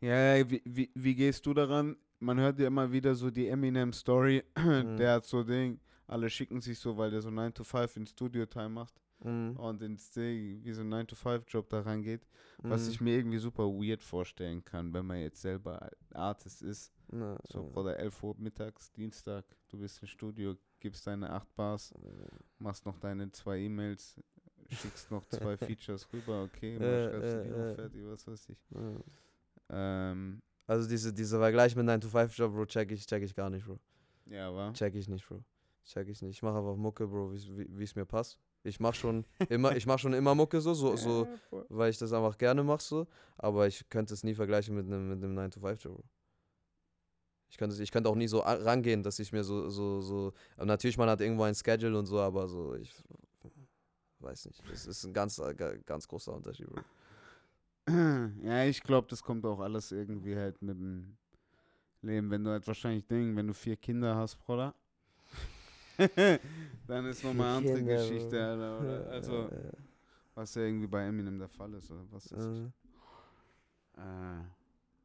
Ja, ja, wie, wie, wie gehst du daran? Man hört ja immer wieder so die Eminem-Story. Mhm. Der hat so Ding, alle schicken sich so, weil der so 9 to 5 in Studio-Time macht Mhm. und ins Ding, wie so ein 9 to 5 Job da rangeht. Was Mhm. ich mir irgendwie super weird vorstellen kann, wenn man jetzt selber Artist ist. Na, So, äh, oder 11 Uhr mittags, Dienstag, du bist im Studio, gibst deine 8 Bars, machst noch deine zwei E-Mails, schickst noch zwei Features rüber, okay, Äh, mal schreibst du die äh, äh. fertig, was weiß ich. äh. Ähm, Also diese, dieser Vergleich mit 9-to-5-Job, Bro, check ich, check ich gar nicht, Bro. ja, war. Check ich nicht, Bro. Check ich nicht. Ich mache einfach Mucke, Bro, wie es mir passt. Ich mach schon immer, ich mach schon immer Mucke so, so, so, weil ich das einfach gerne mache so. Aber ich könnte es nie vergleichen mit einem mit einem 9-to-5-Job, Bro. Ich könnte, ich könnte auch nie so rangehen, dass ich mir so, so, so. Natürlich, man hat irgendwo ein Schedule und so, aber so, ich weiß nicht. Es ist ein ganz, äh, ga- ganz großer Unterschied, Bro. Ja, ich glaube, das kommt auch alles irgendwie halt mit dem Leben. Wenn du halt wahrscheinlich Ding, wenn du vier Kinder hast, Bruder, dann ist nochmal eine andere Geschichte. Alter. Oder? Also, ja, ja. was ja irgendwie bei Eminem der Fall ist, oder was ist Äh, äh,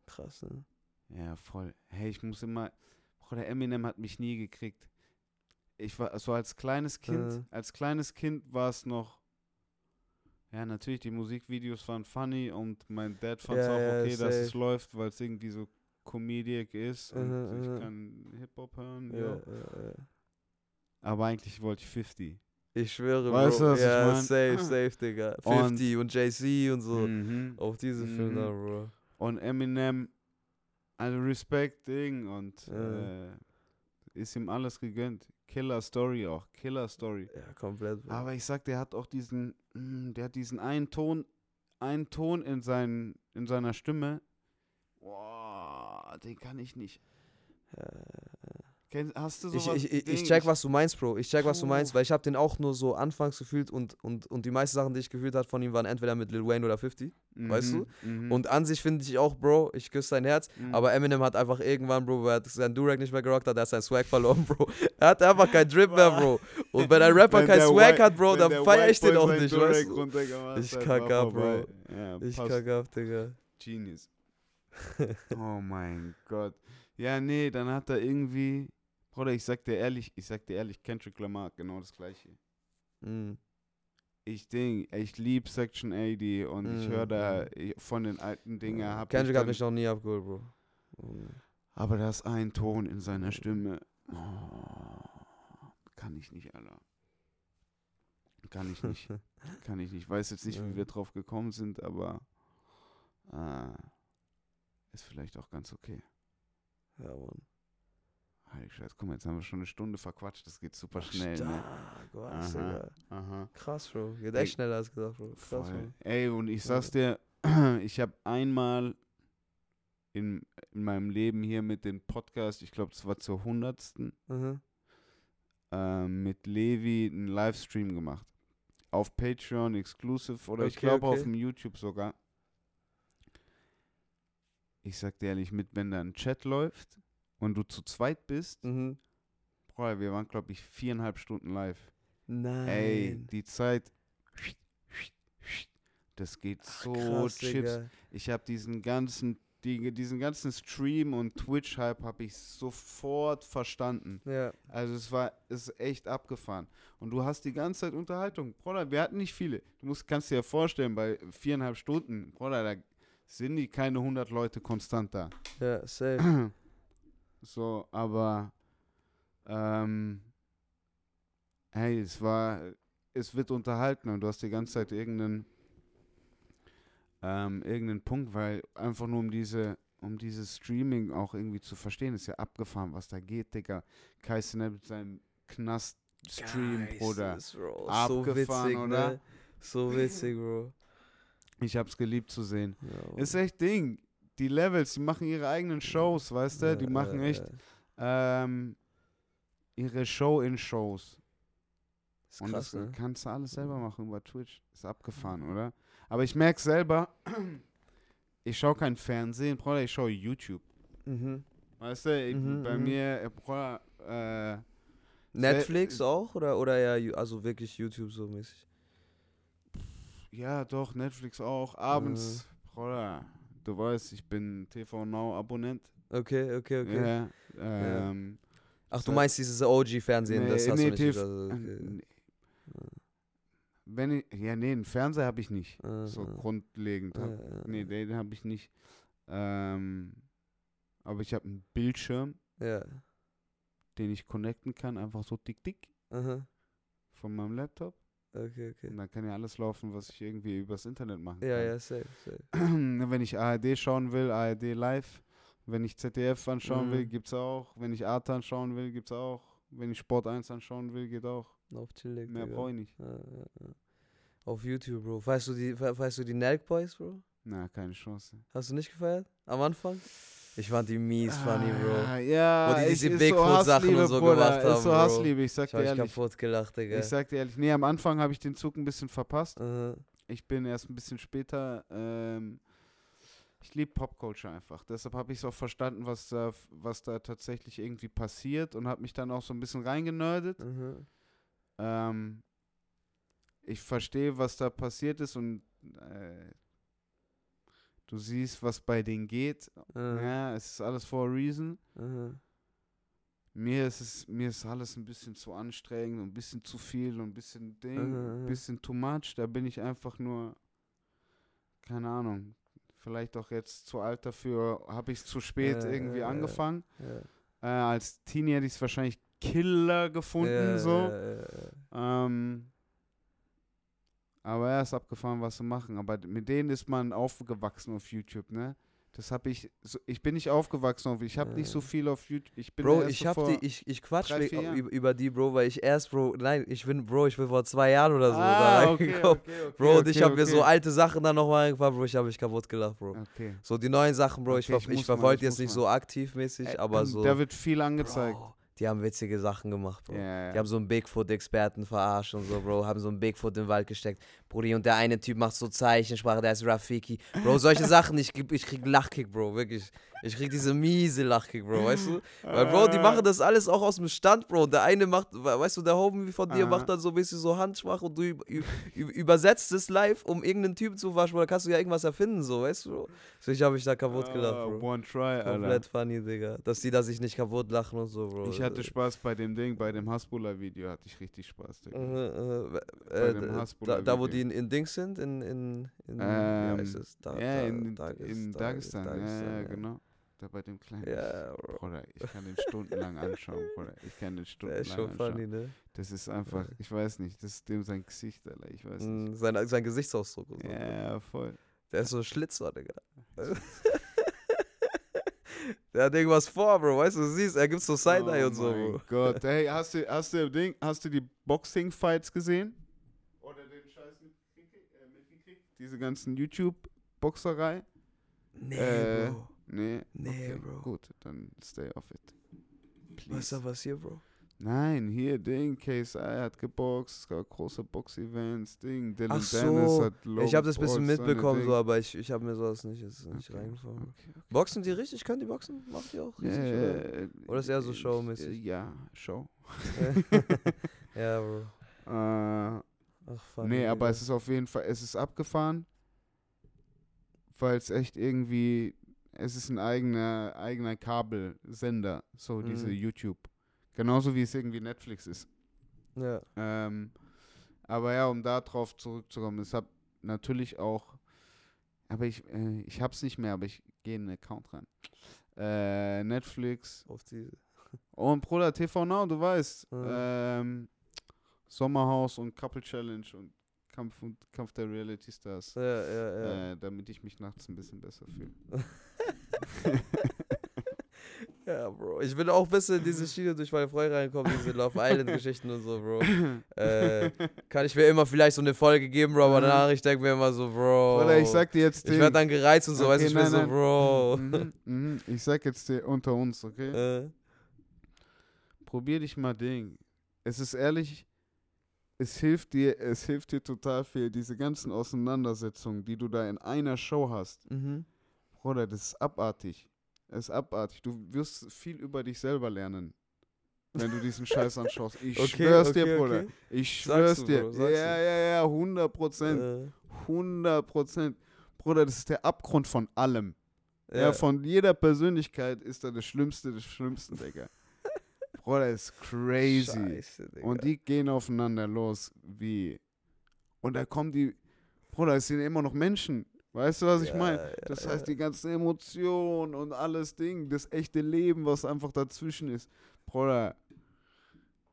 krass, ne? Ja, voll. Hey, ich muss immer. Bruder, Eminem hat mich nie gekriegt. Ich war so als kleines Kind, Äh. als kleines Kind war es noch. Ja, natürlich, die Musikvideos waren funny und mein Dad fand es Ja, auch ja, okay, dass es safe. läuft, weil es irgendwie so comedic ist und Mhm, ich mhm. kann Hip-Hop hören. Ja, Ja. ja. Aber eigentlich wollte ich 50. Ich schwöre, Weißt Bro. du, was ich ja, mein? safe, safe, Digga. Und- 50 und, JC und so. Mhm. Auf diese Filme, Mhm. Bro. Und Eminem, also Respekt Ding und Ja. äh, ist ihm alles gegönnt. Killer Story auch, Killer Story. Ja, komplett. Bro. Aber ich sag, der hat auch diesen, mm, der hat diesen einen Ton, einen Ton in, seinen, in seiner Stimme. Boah, den kann ich nicht. Ja. Hast du sowas? ich, ich, ich check, was du meinst, Bro. Ich check, was du meinst, Puh. weil ich habe den auch nur so anfangs gefühlt und, und, und die meisten Sachen, die ich gefühlt habe von ihm, waren entweder mit Lil Wayne oder 50. weißt du? Mhm, Und an sich finde ich auch, Bro, ich küsse dein Herz. mhm. Aber Eminem hat einfach irgendwann, Bro, wo er seinen Durag nicht mehr gerockt hat, er hat seinen Swag verloren, Bro. Er hat einfach kein Drip mehr, Bro. Und wenn ein Rapper Wenn kein der Swag hat, Bro, dann der feier ich den auch nicht, weißt du? Ich hat, kack war ab, Bro. Ja, Ich passt. kack ab, Digga. Genius. oh mein Gott. Ja, nee, dann hat er irgendwie. Bruder, ich sag dir ehrlich, ich sag dir ehrlich, Kendrick Lamar, genau das gleiche. Mhm. Ich denk, ich lieb Section 80 und ich Mm, höre da mm. ich, von den alten Dingen hab Kendrick ich hat mich noch nie abgeholt, Bro. Mhm. Aber da ist ein Ton in seiner Stimme. Oh, kann ich nicht, Alter. Kann ich nicht. kann ich nicht. Weiß jetzt nicht, wie wir drauf gekommen sind, aber äh, ist vielleicht auch ganz okay. ja, Mann. Heilig Scheiß, guck mal, jetzt haben wir schon eine Stunde verquatscht, das geht super schnell, ne? Stark, was, Aha. Aha. Krass, Bro. Geht echt schneller als gedacht, Bro. Krass, Voll. Mann. Ey, und ich sag's dir, ich habe einmal in, in meinem Leben hier mit dem Podcast, ich glaube, das war zur hundertsten, Mhm. ähm, mit Levi einen Livestream gemacht. Auf Patreon exclusive oder ich Okay, glaube okay. auf dem YouTube sogar. Ich sag dir ehrlich, mit wenn da ein Chat läuft und du zu zweit bist, Mhm. Boah, wir waren glaube ich viereinhalb Stunden live. Nein. Ey, die Zeit. das geht Ach, so krass, chips. Digga. Ich habe diesen ganzen, die, diesen ganzen Stream und Twitch-Hype habe ich sofort verstanden. Ja. Also es war, es ist echt abgefahren. Und du hast die ganze Zeit Unterhaltung. Bruder, wir hatten nicht viele. Du musst, kannst dir ja vorstellen, bei viereinhalb Stunden, Bruder, da sind die keine 100 Leute konstant da. Ja, safe. So, aber ähm, hey, es war, es wird unterhalten und du hast die ganze Zeit irgendeinen ähm, irgendeinen Punkt, weil einfach nur um diese um dieses Streaming auch irgendwie zu verstehen, ist ja abgefahren, was da geht, Digga. Kai Snap mit seinem Knast-Stream, Bruder. So Abgefahren, witzig, oder? ne? So witzig, Bro. Ich hab's geliebt zu sehen. Ja. Ist echt Ding. Die Levels, die machen ihre eigenen Shows, weißt du? Die machen echt ähm, ihre Show in Shows. Ist Und krass, das ne? kannst du alles selber machen über Twitch. Ist abgefahren, oder? Aber ich merke selber, ich schaue kein Fernsehen, Bruder, ich schaue YouTube. Mhm. Weißt du, ich, Mhm, bei mhm. mir, äh, Bruder, äh, Netflix auch oder oder ja, also wirklich YouTube so mäßig. ja doch, Netflix auch. Abends, Bruder, du weißt, ich bin TV Now Abonnent. Okay, okay, okay. Ja, ähm, Ach, du meinst dieses OG-Fernsehen, das nee, hast nee, du nicht. TV also, äh, okay. nee. Wenn ich, ja, nee, einen Fernseher habe ich nicht. Ah, So ah, grundlegend. Hab, ah, Nee, den habe ich nicht. Ähm, aber ich habe einen Bildschirm, Ja. den ich connecten kann, einfach so tick tick Aha. von meinem Laptop. Okay, okay. Und dann kann ja alles laufen, was ich irgendwie übers Internet machen Ja, kann. ja, safe, safe. Wenn ich ARD schauen will, ARD live. Wenn ich ZDF anschauen will, Mhm. gibt's auch. Wenn ich Arte anschauen will, gibt's auch. Wenn ich Sport 1 anschauen will, geht auch. Auf chillig, Mehr brauche ich nicht. Ja, ja, ja. Auf YouTube, Bro. Weißt du die, we- weißt du die Nelk Boys, Bro? Na, keine Chance. Hast du nicht gefeiert? Am Anfang? Ich fand die mies funny, Bro. Ah, ja, Wo die ich- diese ist Bigfoot-Sachen Hassliebe, und so Bruder, gemacht Ist haben, so Bro. Hassliebe, ich sag Ich dir ehrlich. kaputt gelacht, Digga. Ich sag dir ehrlich, nee, am Anfang habe ich den Zug ein bisschen verpasst. Aha. Ich bin erst ein bisschen später. Ähm, ich liebe Popculture einfach. Deshalb habe ich es auch verstanden, was da, was da tatsächlich irgendwie passiert und habe mich dann auch so ein bisschen reingenördet. Aha. Ähm, ich verstehe, was da passiert ist und äh, du siehst, was bei denen geht. Aha. Ja, es ist alles for a reason. Aha. Mir ist es, mir ist alles ein bisschen zu anstrengend und ein bisschen zu viel und ein bisschen Ding, Mhm, ein bisschen too much. Da bin ich einfach nur, keine Ahnung, vielleicht auch jetzt zu alt dafür, habe ich es zu spät Ja, irgendwie ja, ja. angefangen. Ja. Äh, als Teenie hätte ich es wahrscheinlich Killer gefunden, Ja, so. ja, ja, ja. Ähm, aber er ist abgefahren, was zu machen. Aber mit denen ist man aufgewachsen auf YouTube, ne? Das habe ich, so, ich bin nicht aufgewachsen auf, ich habe nicht so Ja. viel auf YouTube. Ich bin Bro, ich so hab vor- die, ich, ich quatsch drei, über, über die, Bro, weil ich erst, Bro, nein, ich bin, Bro, ich bin vor zwei Jahren oder so da Ah, okay, reingekommen. okay, okay, Bro, und ich okay, hab mir so alte Sachen dann nochmal angefangen, Bro, ich hab mich kaputt gelacht, Bro. Okay. So die neuen Sachen, Bro, ich, ver ich ich, verfolge jetzt nicht mal. so aktiv mäßig, Äh, aber so. Da wird viel angezeigt. Bro, die haben witzige Sachen gemacht, Bro. Ja, Die haben so einen Bigfoot-Experten verarscht und so, Bro, haben so einen Bigfoot in den Wald gesteckt. Brudi, und der eine Typ macht so Zeichensprache, der ist Rafiki. Bro, solche Sachen, ich, ich krieg Lachkick, Bro, wirklich. Ich krieg diese miese Lachkick, Bro, weißt du? Weil, Bro, die machen das alles auch aus dem Stand, Bro. Der eine macht, we- weißt du, der Homie von dir Aha. macht dann so ein bisschen so Handsprache und du üb- üb- üb- übersetzt es live, um irgendeinen Typen zu verarschen, Da kannst du ja irgendwas erfinden, so, weißt du, Bro? So, ich hab mich da kaputt gelacht, Ah, Bro. One try, Alter. Komplett funny, Digga. Dass die da sich nicht kaputt lachen und so, Bro. Ich hatte Spaß bei dem Ding, bei dem Hasbulla-Video hatte ich richtig Spaß, Digga. Äh, äh, Bei äh, dem d- da, da, wo die in, in Dings sind, in, in, in Ähm, wie heißt es? Da, ja, da, in, Dagest- in Dagest- Dagestan, ja, ja, Dagestan, genau. Da bei dem kleinen. Ja, Bro. Bruder, ich kann den stundenlang anschauen, Bruder. Ich kann den stundenlang ist schon anschauen. funny, ne? Das ist einfach, ich weiß nicht, das ist dem sein Gesicht, Alter, ich weiß nicht. Mm, Sein, sein Gesichtsausdruck so. Ja, ja, voll. Der ist so ein Schlitzer, Digga. Der hat irgendwas vor, Bro. Weißt du, du siehst, er gibt so Side-Eye oh und so, Bro. Gott, hey, hast du, hast du, Ding, hast du die Boxing-Fights gesehen? Oder den Scheiß? Äh, mitgekriegt? Diese ganzen YouTube-Boxerei? Nee, Äh, Bro. Nee. Nee, okay, Bro. Gut, dann stay off it. Was Please. ist da passiert, Bro? Nein, hier, Ding, KSI hat geboxt, es gab große Box-Events, Ding, Dylan Ach Dennis so, hat Logan ich habe das ein bisschen mitbekommen, so, aber ich, ich habe mir sowas nicht, jetzt nicht Okay, reingefahren. Okay, okay. Boxen die richtig? Können die boxen? Machen die auch richtig? oder? Äh, Oder ist eher so showmäßig? Ja, Show. ja, Bro. Äh, Ach, funny, nee, aber es ist auf jeden Fall, es ist abgefahren. weil es echt irgendwie, es ist ein eigener, eigener Kabelsender, so diese Mhm. YouTube. Genauso wie es irgendwie Netflix ist. Ja. Ähm, aber ja, um da drauf zurückzukommen, es hat natürlich auch, aber ich, äh, ich hab's nicht mehr, aber ich gehe in den Account rein. Äh, Netflix Auf die. und Bruder TV Now, du weißt, Mhm. ähm, Sommerhaus und Couple Challenge und Kampf, und Kampf der Reality Stars, Ja, ja, ja. äh, damit ich mich nachts ein bisschen besser fühle. Ja, Bro. Ich bin auch ein bisschen in diese Schiene durch meine Freunde reingekommen, diese Love Island-Geschichten und so, Bro. Äh, kann ich mir immer vielleicht so eine Folge geben, Bro, aber Mhm. danach ich denke mir immer so, Bro. Oder ich sag dir jetzt ich werde dann gereizt und so, weißt du, ich bin so. Bro. Mhm, mhm. Ich sag jetzt dir unter uns, okay? Äh, Probier dich mal Ding. Es ist ehrlich, es hilft dir, es hilft dir total viel, diese ganzen Auseinandersetzungen, die du da in einer Show hast. mhm. Bruder, das ist abartig. Es ist abartig. Du wirst viel über dich selber lernen, wenn du diesen Scheiß anschaust. Ich Okay, schwör's okay, dir, Bruder. okay. Ich schwör's du, dir. Bro, ja, ja, ja, 100 Prozent. Äh, 100 Prozent. Bruder, das ist der Abgrund von allem. Ja, ja. von jeder Persönlichkeit ist er das Schlimmste des Schlimmsten, Digga. Bruder, ist crazy. Scheiße. Und die gehen aufeinander los, wie. Und da kommen die. Bruder, es sind immer noch Menschen. Weißt du, was ich Ja, meine? Das ja. heißt, die ganzen Emotionen und alles Ding, das echte Leben, was einfach dazwischen ist. Bruder,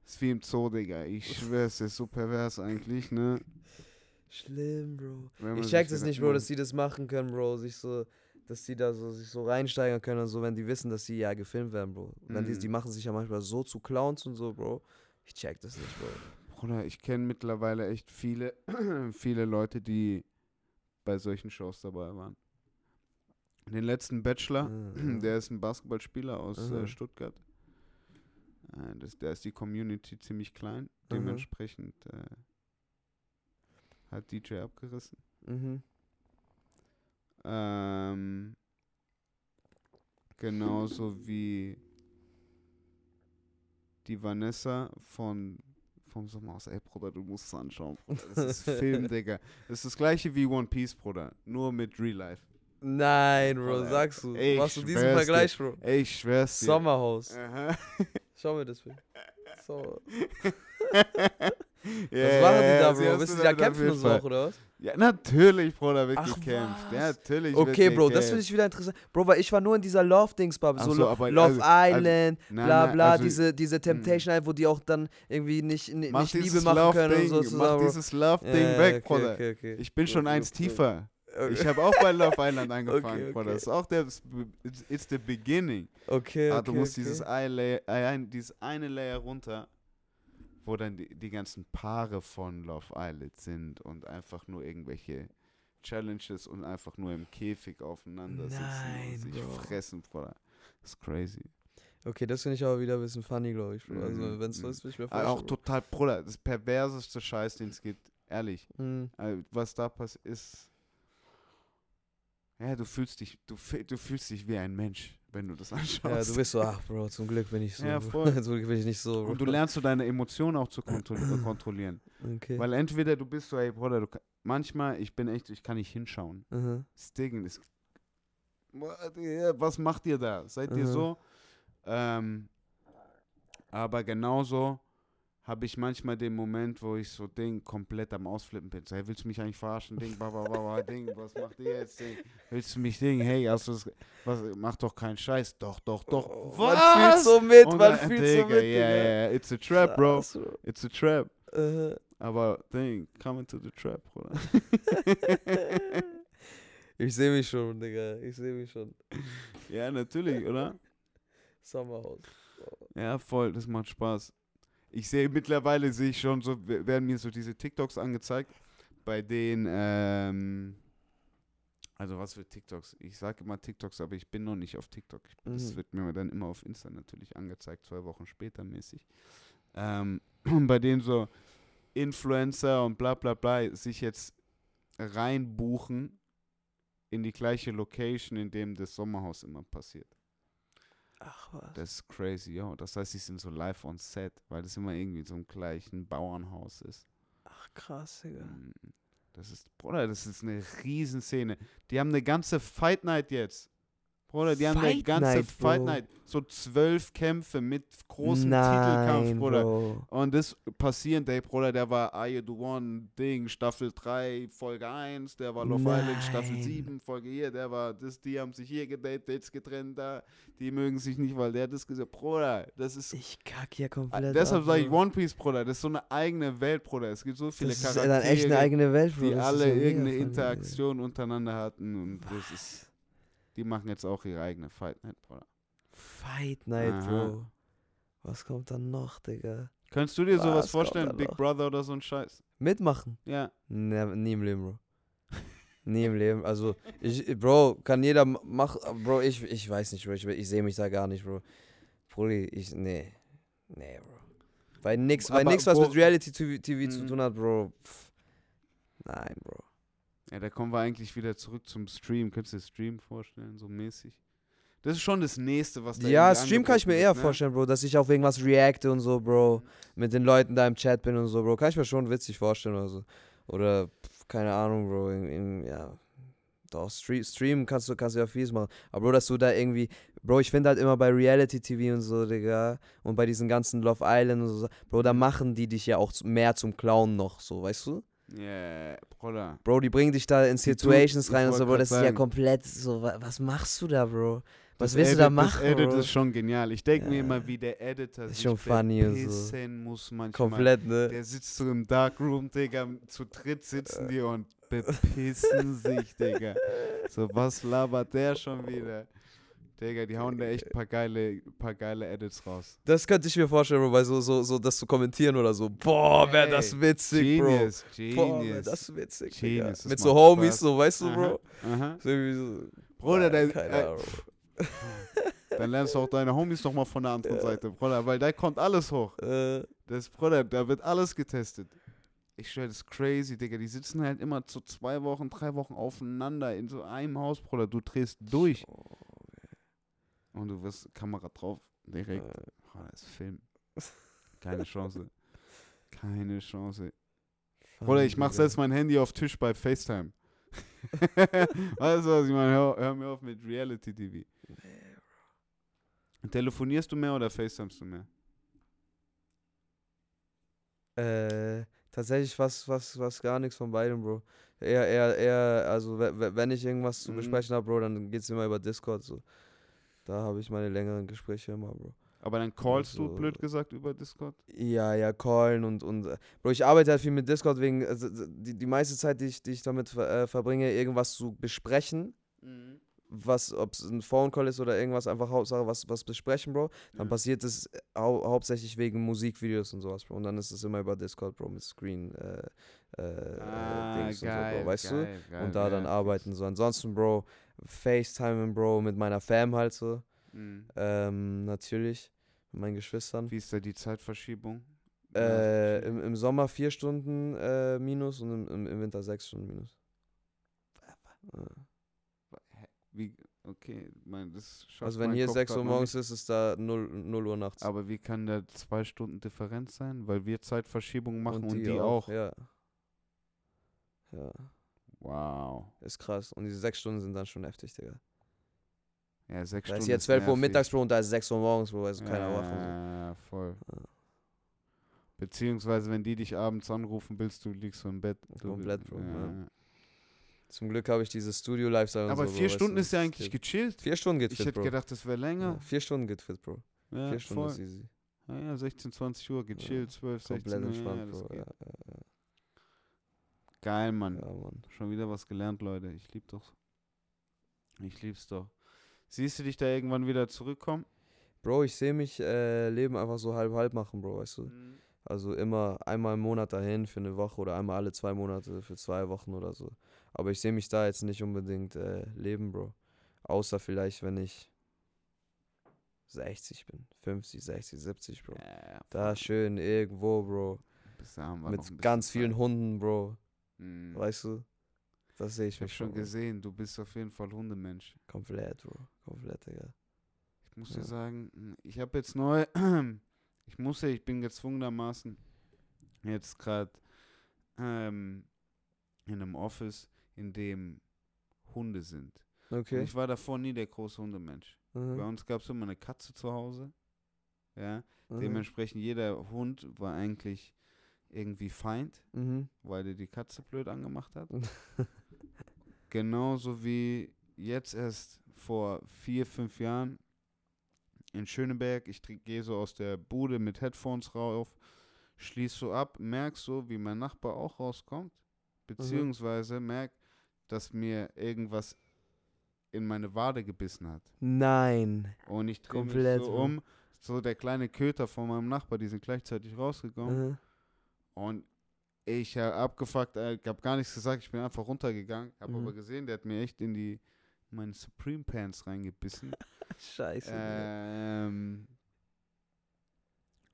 ist wie im Zoo, Digga. Ich schwör's, das ist so pervers eigentlich, ne? Schlimm, Bro. Ich check das nicht, Bro, dass die das machen können, Bro. Sich so, dass die da so sich so reinsteigern können und so, wenn die wissen, dass sie ja gefilmt werden, Bro. Wenn die, Mhm. die machen sich ja manchmal so zu Clowns und so, Bro. Ich check das nicht, Bro. Bruder, ich kenne mittlerweile echt viele, viele Leute, die bei solchen Shows dabei waren. Den letzten Bachelor, Mhm. der ist ein Basketballspieler aus äh, Mhm. Stuttgart. Äh, das, da ist die Community ziemlich klein. Mhm. Dementsprechend äh, hat DJ abgerissen. Mhm. Ähm, genauso wie die Vanessa von vom Sommerhaus. Ey, Bruder, du musst es anschauen, Bruder. Das ist Film, Digga. Das ist das gleiche wie One Piece, Bruder. Nur mit Real Life. Nein, Bro, Bruder, sagst du. ey, Machst du diesen schwör's dir. Vergleich, Bro? Ey, ich schwör's dir. Sommerhaus. Aha. Schau mir das Bild. So. ja, Was machen die da, Bro? Müssen du da kämpfen und so auch, oder was? Ja, natürlich, Bruder, wird Ach, gekämpft. was? Ja, natürlich. Okay, Bro, das finde gekämpft. ich wieder interessant. Bro, weil ich war nur in dieser Love-Dings-Bubble. Ach So, so, aber Love also- also- Island, Nein, bla bla, also- diese, diese Temptation Island, wo die auch dann irgendwie nicht, ni- Mach nicht Liebe machen können und Love-Ding, so mach. Bro. dieses Love-Ding Ja, weg, okay, Bruder. Okay, okay. Ich bin schon eins tiefer. Ich habe auch bei Love Island angefangen, Okay, Bruder. Das ist auch der, it's, it's the beginning. Okay, Aber okay, du musst dieses eine Layer runter, wo dann die, die ganzen Paare von Love Island sind und einfach nur irgendwelche Challenges und einfach nur im Käfig aufeinander sitzen Nein, und sich Bro. fressen, Bruder. Das ist crazy. Okay, das finde ich aber wieder ein bisschen funny, glaube ich. Bro. Also, Mhm, wenn es so mhm. ist, will ich mir Aber auch vorstellen. total, Bruder, das perverseste Scheiß, den es gibt. Ehrlich. Mhm. Äh, was da passiert ist. Ja, du fühlst dich, du, du fühlst dich wie ein Mensch, wenn du das anschaust. Ja, du bist so, ach, Bro, zum Glück bin ich so. Ja, voll. zum Glück bin ich nicht so. Bro. und du lernst so deine Emotionen auch zu äh, kontrollieren. Okay. Weil entweder du bist so, ey Bruder, du, manchmal, ich bin echt, ich kann nicht hinschauen. Mhm. Ding ist, was macht ihr da? Seid ihr Mhm. so? Ähm, aber genauso habe ich manchmal den Moment, wo ich so Ding komplett am Ausflippen bin. So, hey, willst du mich eigentlich verarschen? Ding, baba, baba, Ding, was macht ihr jetzt? Ding? Willst du mich Ding? Hey, hast du das, was, mach doch keinen Scheiß. Doch, doch, doch. Oh, was? Man fühlt so mit, Und man dann, fühlt so Digga, mit, Ja, Digga. ja, it's a trap, bro. It's a trap. Äh, Aber Ding, come into the trap, Bruder. ich sehe mich schon, Digga. Ich sehe mich schon. ja, natürlich, oder? Sommerhaus. Ja, voll, das macht Spaß. Ich sehe mittlerweile sehe ich schon so, werden mir so diese TikToks angezeigt, bei denen, ähm, also was für TikToks? Ich sage immer TikToks, aber ich bin noch nicht auf TikTok. Das Mhm. wird mir dann immer auf Insta natürlich angezeigt, zwei Wochen später mäßig. Ähm, bei denen so Influencer und bla bla bla sich jetzt reinbuchen in die gleiche Location, in dem das Sommerhaus immer passiert. Ach was. Das ist crazy, ja. Das heißt, sie sind so live on set, weil das immer irgendwie so im gleichen Bauernhaus ist. Ach krass, Digga. Mm. Das ist, Bruder, das ist eine Riesenszene. Die haben eine ganze Fight Night jetzt. Bruder, die haben eine Fight ganze Night, Fight Bro. Night. So zwölf Kämpfe mit großem Nein, Titelkampf, Bruder. Bro. Und das passierend, ey, Bruder, der war You The One Ding, Staffel 3, Folge 1, der war Love Island, Staffel Nein. 7, Folge hier, der war, das, die haben sich hier gedatet, jetzt getrennt da, die mögen sich nicht, weil der hat das gesagt, Bruder, das ist, Ich kack hier Ah, komplett deshalb ab, sage ich. One Piece, Bruder, das ist so eine eigene Welt, Bruder, es gibt so viele Das ist Charaktere, dann echt eine eigene Welt, Bro. die ist alle irgendeine Interaktion untereinander hatten und das ist, die machen jetzt auch ihre eigene Fight Night, Bruder. Fight Night, Aha. Bro. Was kommt dann noch, Digga? Könntest du dir sowas Was kommt vorstellen, Big noch? Brother oder so ein Scheiß? Mitmachen? Ja. Ne, nie im Leben, Bro. nie im Leben. Also, ich, Bro, kann jeder machen. Bro, ich, ich weiß nicht, Bro. Ich, ich sehe mich da gar nicht, Bro. Brudi, ich, nee. Nee, Bro. Bei nix, bei nix, was mit Reality TV, TV zu Mhm. tun hat, Bro. Pff. Nein, Bro. Ja, da kommen wir eigentlich wieder zurück zum Stream. Könntest du dir Stream vorstellen, so mäßig? Das ist schon das Nächste, was da Ja, Stream kann ich mir angeboten eher wird, ne? vorstellen, Bro, dass ich auf irgendwas reacte und so, Bro. Mit den Leuten da im Chat bin und so, Bro. Kann ich mir schon witzig vorstellen oder so. Oder, keine Ahnung, Bro. In, in, ja. Doch, Stream, Stream kannst du, kannst du ja fies machen. Aber, Bro, dass du da irgendwie. Bro, ich finde halt immer bei Reality TV und so, Digga. Und bei diesen ganzen Love Island und so. Bro, da machen die dich ja auch mehr zum Clown noch, so, weißt du? Ja, Bruder. Bro, die bringen dich da in Situations ich rein und so, Bro. Das ist ja sagen. komplett so. wa- Was machst du da, Bro? Was Das willst du Edit, da machen, Das Edit Bro? ist schon genial. Ich denke mir Ja. immer, wie der Editor Ist sich schon funny so. muss manchmal. Komplett, ne? Der sitzt so im Darkroom, Digga. Zu dritt sitzen die und bepissen sich, Digga. So, was labert der schon wieder? Digga, die hauen da echt ein paar geile, paar geile Edits raus. Das könnte ich mir vorstellen, Bro, weil so, so, so das zu kommentieren oder so. Boah, wäre das witzig, Genius, Bro. Boah, wäre genius. das witzig, Genius, das Mit so Homies, Spaß. so, weißt du, Aha, Bro? Aha. So irgendwie so. Bruder, Ja, der, keine äh, Ahnung. Dann lernst du auch deine Homies noch mal von der anderen Seite, Bruder, weil da kommt alles hoch. Äh, Das, Bruder, da wird alles getestet. Ich schwör, das ist crazy, Digga. Die sitzen halt immer zu zwei Wochen, drei Wochen aufeinander in so einem Haus, Bruder. Du drehst durch und du wirst Kamera drauf, direkt. äh, Bruder, das ist Film. Keine Chance. Keine Chance. Bruder, ich mach Digga. selbst mein Handy auf Tisch bei FaceTime. weißt du, was ich meine? Hör, hör mir auf mit Reality TV. Telefonierst du mehr oder FaceTimest du mehr? Äh, tatsächlich was, was, was gar nichts von beidem, Bro. Eher, eher, eher, also we- we- wenn ich irgendwas zu Mhm. besprechen habe, Bro, dann geht's immer über Discord, so. Da habe ich meine längeren Gespräche immer, Bro. Aber dann callst du, Also- blöd gesagt, über Discord? Ja, ja, callen und, und äh, Bro, ich arbeite halt viel mit Discord wegen, also, die, die meiste Zeit, die ich, die ich damit äh, verbringe, irgendwas zu besprechen, was, ob es ein Phone Call ist oder irgendwas, einfach Hauptsache was, was besprechen, Bro, dann Ja. passiert es hau hauptsächlich wegen Musikvideos und sowas, Bro, und dann ist es immer über Discord, Bro, mit Screen, äh, äh, Ah, Dings und so, geil, Bro, weißt du? geil, geil, Und da dann geil. arbeiten, so. Ansonsten, Bro, FaceTime, Bro, mit meiner Fam halt so, Mhm. ähm, natürlich, mit meinen Geschwistern. Wie ist da die Zeitverschiebung? Äh, im, Im Sommer vier Stunden äh, minus und im, im, Winter sechs Stunden minus. Wie, okay, mein, das Also wenn hier Kopf 6 grad Uhr morgens ist, ist da 0, 0 Uhr nachts. Aber wie kann da zwei Stunden Differenz sein? Weil wir Zeitverschiebung machen und, und die, auch. Ja. Ja, Wow. ist krass. Und diese sechs Stunden sind dann schon heftig, Digga. Ja, sechs Da ist Stunden. hier 12 Uhr mittags, Bro, und da ist 6 Uhr morgens, Bro, also keiner ja, wach. Ja, voll. Ja. Beziehungsweise, wenn die dich abends anrufen willst, du liegst so im Bett. Komplett, Bro, Ja. ja. Zum Glück habe ich dieses Studio-Lifestyle Aber so, Bro, vier weißt Stunden ist ja eigentlich gechillt. Vier Stunden geht Ich fit, hätte Bro. gedacht, das wäre länger. Ja, vier Stunden geht fit, Bro. Ja, vier Stunden voll. ist easy. Ja, ja, 16, 20 Uhr, gechillt, 12, 16 Komplett entspannt, ja, Bro. Ja, ja, Geil, Mann. ja, Mann. Schon wieder was gelernt, Leute. Ich lieb doch. Ich lieb's doch. Siehst du dich da irgendwann wieder zurückkommen? Bro, ich sehe mich äh, Leben einfach so halb-halb machen, Bro, weißt du? Also immer einmal im Monat dahin für eine Woche oder einmal alle zwei Monate für zwei Wochen oder so. Aber ich sehe mich da jetzt nicht unbedingt äh, leben, Bro. Außer vielleicht, wenn ich 60 bin. 50, 60, 70, Bro. Ja, Da voll. schön irgendwo, Bro. Da Mit ganz vielen Zeit. Hunden, Bro. Mhm. Weißt du? Das sehe ich Ich mich schon schon. Gesehen, du bist auf jeden Fall Hundemensch. Komplett, Bro. Komplett, Digga. Ich muss Ja. dir sagen, ich habe jetzt neu, ich muss ja, ich bin gezwungenermaßen jetzt gerade ähm, in einem Office, in dem Hunde sind. Und Okay. ich war davor nie der große Hundemensch. Bei Mhm. uns gab es immer eine Katze zu Hause. Ja, Mhm. dementsprechend jeder Hund war eigentlich irgendwie Feind, Mhm. weil er die Katze blöd angemacht hat. Genauso wie jetzt erst vor vier, fünf Jahren in Schöneberg. Ich gehe so aus der Bude mit Headphones rauf, schließ so ab, merk so, wie mein Nachbar auch rauskommt, beziehungsweise merk, dass mir irgendwas in meine Wade gebissen hat. Nein. Und ich drehe mich so um, so der kleine Köter von meinem Nachbar, die sind gleichzeitig rausgekommen. Mhm. Und ich habe abgefuckt, äh, ich habe gar nichts gesagt, ich bin einfach runtergegangen, habe Mhm. aber gesehen, der hat mir echt in die meine Supreme Pants reingebissen. Scheiße. Ähm,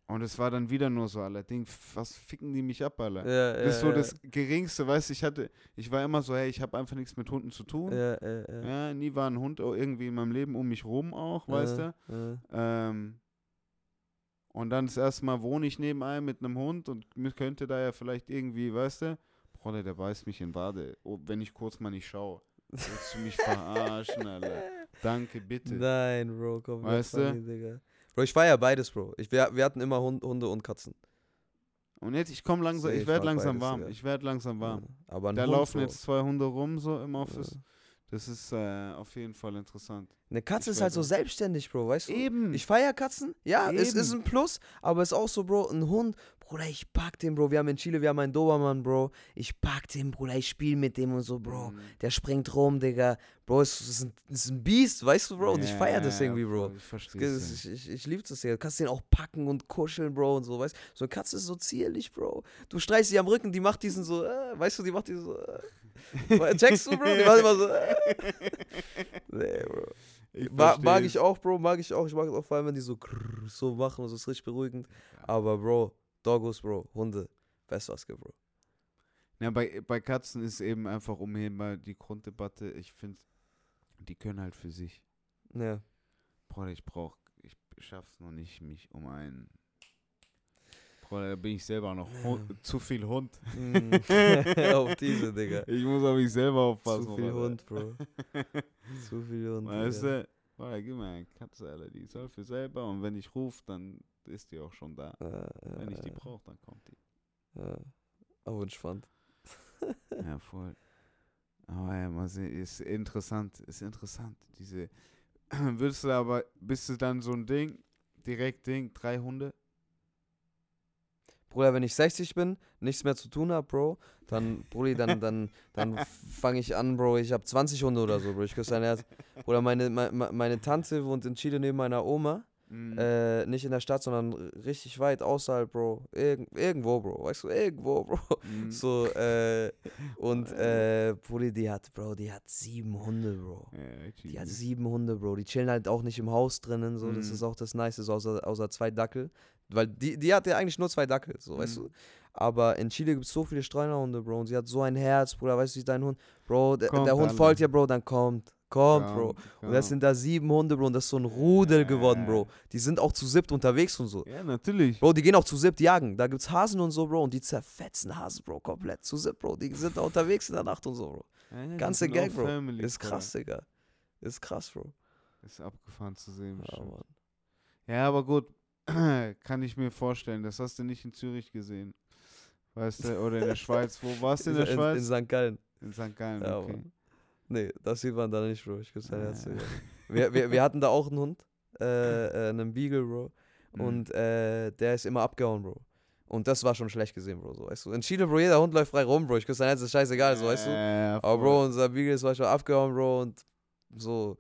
und es war dann wieder nur so, allerdings, was ficken die mich ab, Alter? ja, Das ist ja, so das Geringste, weißt du, ich hatte, ich war immer so, hey, ich habe einfach nichts mit Hunden zu tun. Ja, ja, ja. Ja, nie war ein Hund irgendwie in meinem Leben um mich rum auch, weißt du? du? Ähm, und dann das erste Mal wohne ich neben einem mit einem Hund und mir könnte da ja vielleicht irgendwie, weißt du, Bruder, der beißt mich in Wade, oh, wenn ich kurz mal nicht schaue. Willst du mich verarschen, Alter? Danke, bitte. Nein, Bro, komm. Weißt du? Digga. Bro, ich feier beides, Bro. Ich, wir, wir hatten immer Hund, Hunde und Katzen. Und jetzt, ich komme langsam, Safe, ich werde mag langsam beides, warm. Digga. Ich werde langsam warm. Ja. Aber Da Hund, laufen Bro. jetzt zwei Hunde rum, so im Ja. Das ist äh, auf jeden Fall interessant. Eine Katze Ich ist halt so selbstständig, Bro, weißt du? Eben. Ich feier Katzen, ja, es ist Eben. ein Plus, aber es ist auch so, Bro, ein Hund, Bruder, ich pack den, Bro. Wir haben in Chile, wir haben einen Dobermann, Bro. Ich pack den, Bruder, ich spiel mit dem und so, Bro. Mhm. Der springt rum, Digga. Bro, es ist ein, ist ein Biest, weißt du, Bro? Und ich Ja, feier das irgendwie, Bro. Ich verstehe Das-. Ich, ich, ich liebe das ja. Du kannst den auch packen und kuscheln, Bro, und so, weißt du? So eine Katze ist so zierlich, Bro. Du streichst sie am Rücken, die macht diesen so, äh, weißt du, die macht diesen so, äh. Checkst du, Bro? Die macht immer so, äh. Nee, Bro. Ich Ma mag ich auch, Bro, mag ich auch. Ich mag es auch vor allem, wenn die so krrr, so machen und so ist richtig beruhigend. Aber, Bro, Doggos, Bro, Hunde, best was gibt, Bro. Ja, bei, bei Katzen ist eben einfach umhin die Grunddebatte. Ich finde, die können halt für sich. Ja. Bruder, ich brauch, ich schaff's noch nicht, mich um einen. Bruder, da bin ich selber noch Hund, zu viel Hund. Mm. Auf diese, Digga. Ich muss auf mich selber aufpassen. Zu viel Bruder. Hund, Bro. Zu viel Hund. Weißt Digga. du? Bruder, gib mir eine Katze, Alter. Die soll für selber und wenn ich rufe, dann ist die auch schon da. Ja, Wenn ich die brauche, dann kommt die. ja. Auch entspannt. Ja, voll. Aber ja, mal sehen, ist interessant, ist interessant. Diese, würdest du aber, bist du dann so ein Ding, direkt Ding, drei Hunde? Bruder, wenn ich 60 bin, nichts mehr zu tun habe, Bro, dann, Brudi, dann, dann, dann fange ich an, Bro. Ich habe 20 Hunde oder so, Bro. Ich küsse dein Herz. Bruder, meine, meine, meine Tante wohnt in Chile neben meiner Oma. Mhm. Äh, nicht in der Stadt, sondern richtig weit außerhalb, Bro. Irg irgendwo, Bro. Weißt du, irgendwo, Bro. Mhm. So, äh, und, äh, Brudi, die hat, Bro, die hat sieben Hunde, Bro. Ja, Die hat sieben Hunde, Bro. Die chillen halt auch nicht im Haus drinnen, so. Das Mhm. ist auch das Nice, so außer, außer zwei Dackel. Weil die, die hat ja eigentlich nur zwei Dackel, so, weißt Mhm. du. Aber in Chile gibt es so viele Streunerhunde, Bro. Und sie hat so ein Herz, Bruder. Weißt du, dein Hund, Bro, der, der Hund alle. folgt ja, Bro, dann kommt. Kommt, Bro. Kommt, Und das sind da sieben Hunde, Bro. Und das ist so ein Rudel geworden, Ja. Bro. Die sind auch zu siebt unterwegs und so. Ja, natürlich. Bro, die gehen auch zu siebt jagen. Da gibt's Hasen und so, Bro. Und die zerfetzen Hasen, Bro, komplett. Zu siebt, Bro. Die sind da unterwegs in der Nacht und so, Bro. Die Ganze Gang, Bro. Family, Ist krass, Digga. Ist krass, Bro. Ist abgefahren zu sehen. Ja. Mann. Ja, aber gut, kann ich mir vorstellen. Das hast du nicht in Zürich gesehen. Weißt du, oder in der Schweiz. Wo warst du in der in, Schweiz? In St. Gallen. In St. Gallen, Ja, okay. Mann. Nee, das sieht man da nicht, Bro. Ich küsse dein Herz, Ja. Wir, wir, wir hatten da auch einen Hund. Äh, äh, einen Beagle, Bro. Mhm. Und äh, der ist immer abgehauen, Bro. Und das war schon schlecht gesehen, Bro. So, weißt du? In Chile, Bro, jeder Hund läuft frei rum, Bro. Ich küsse dein Herz, ist scheißegal, so, weißt du? Ja, Aber. Bro, unser Beagle ist manchmal abgehauen, Bro, und so.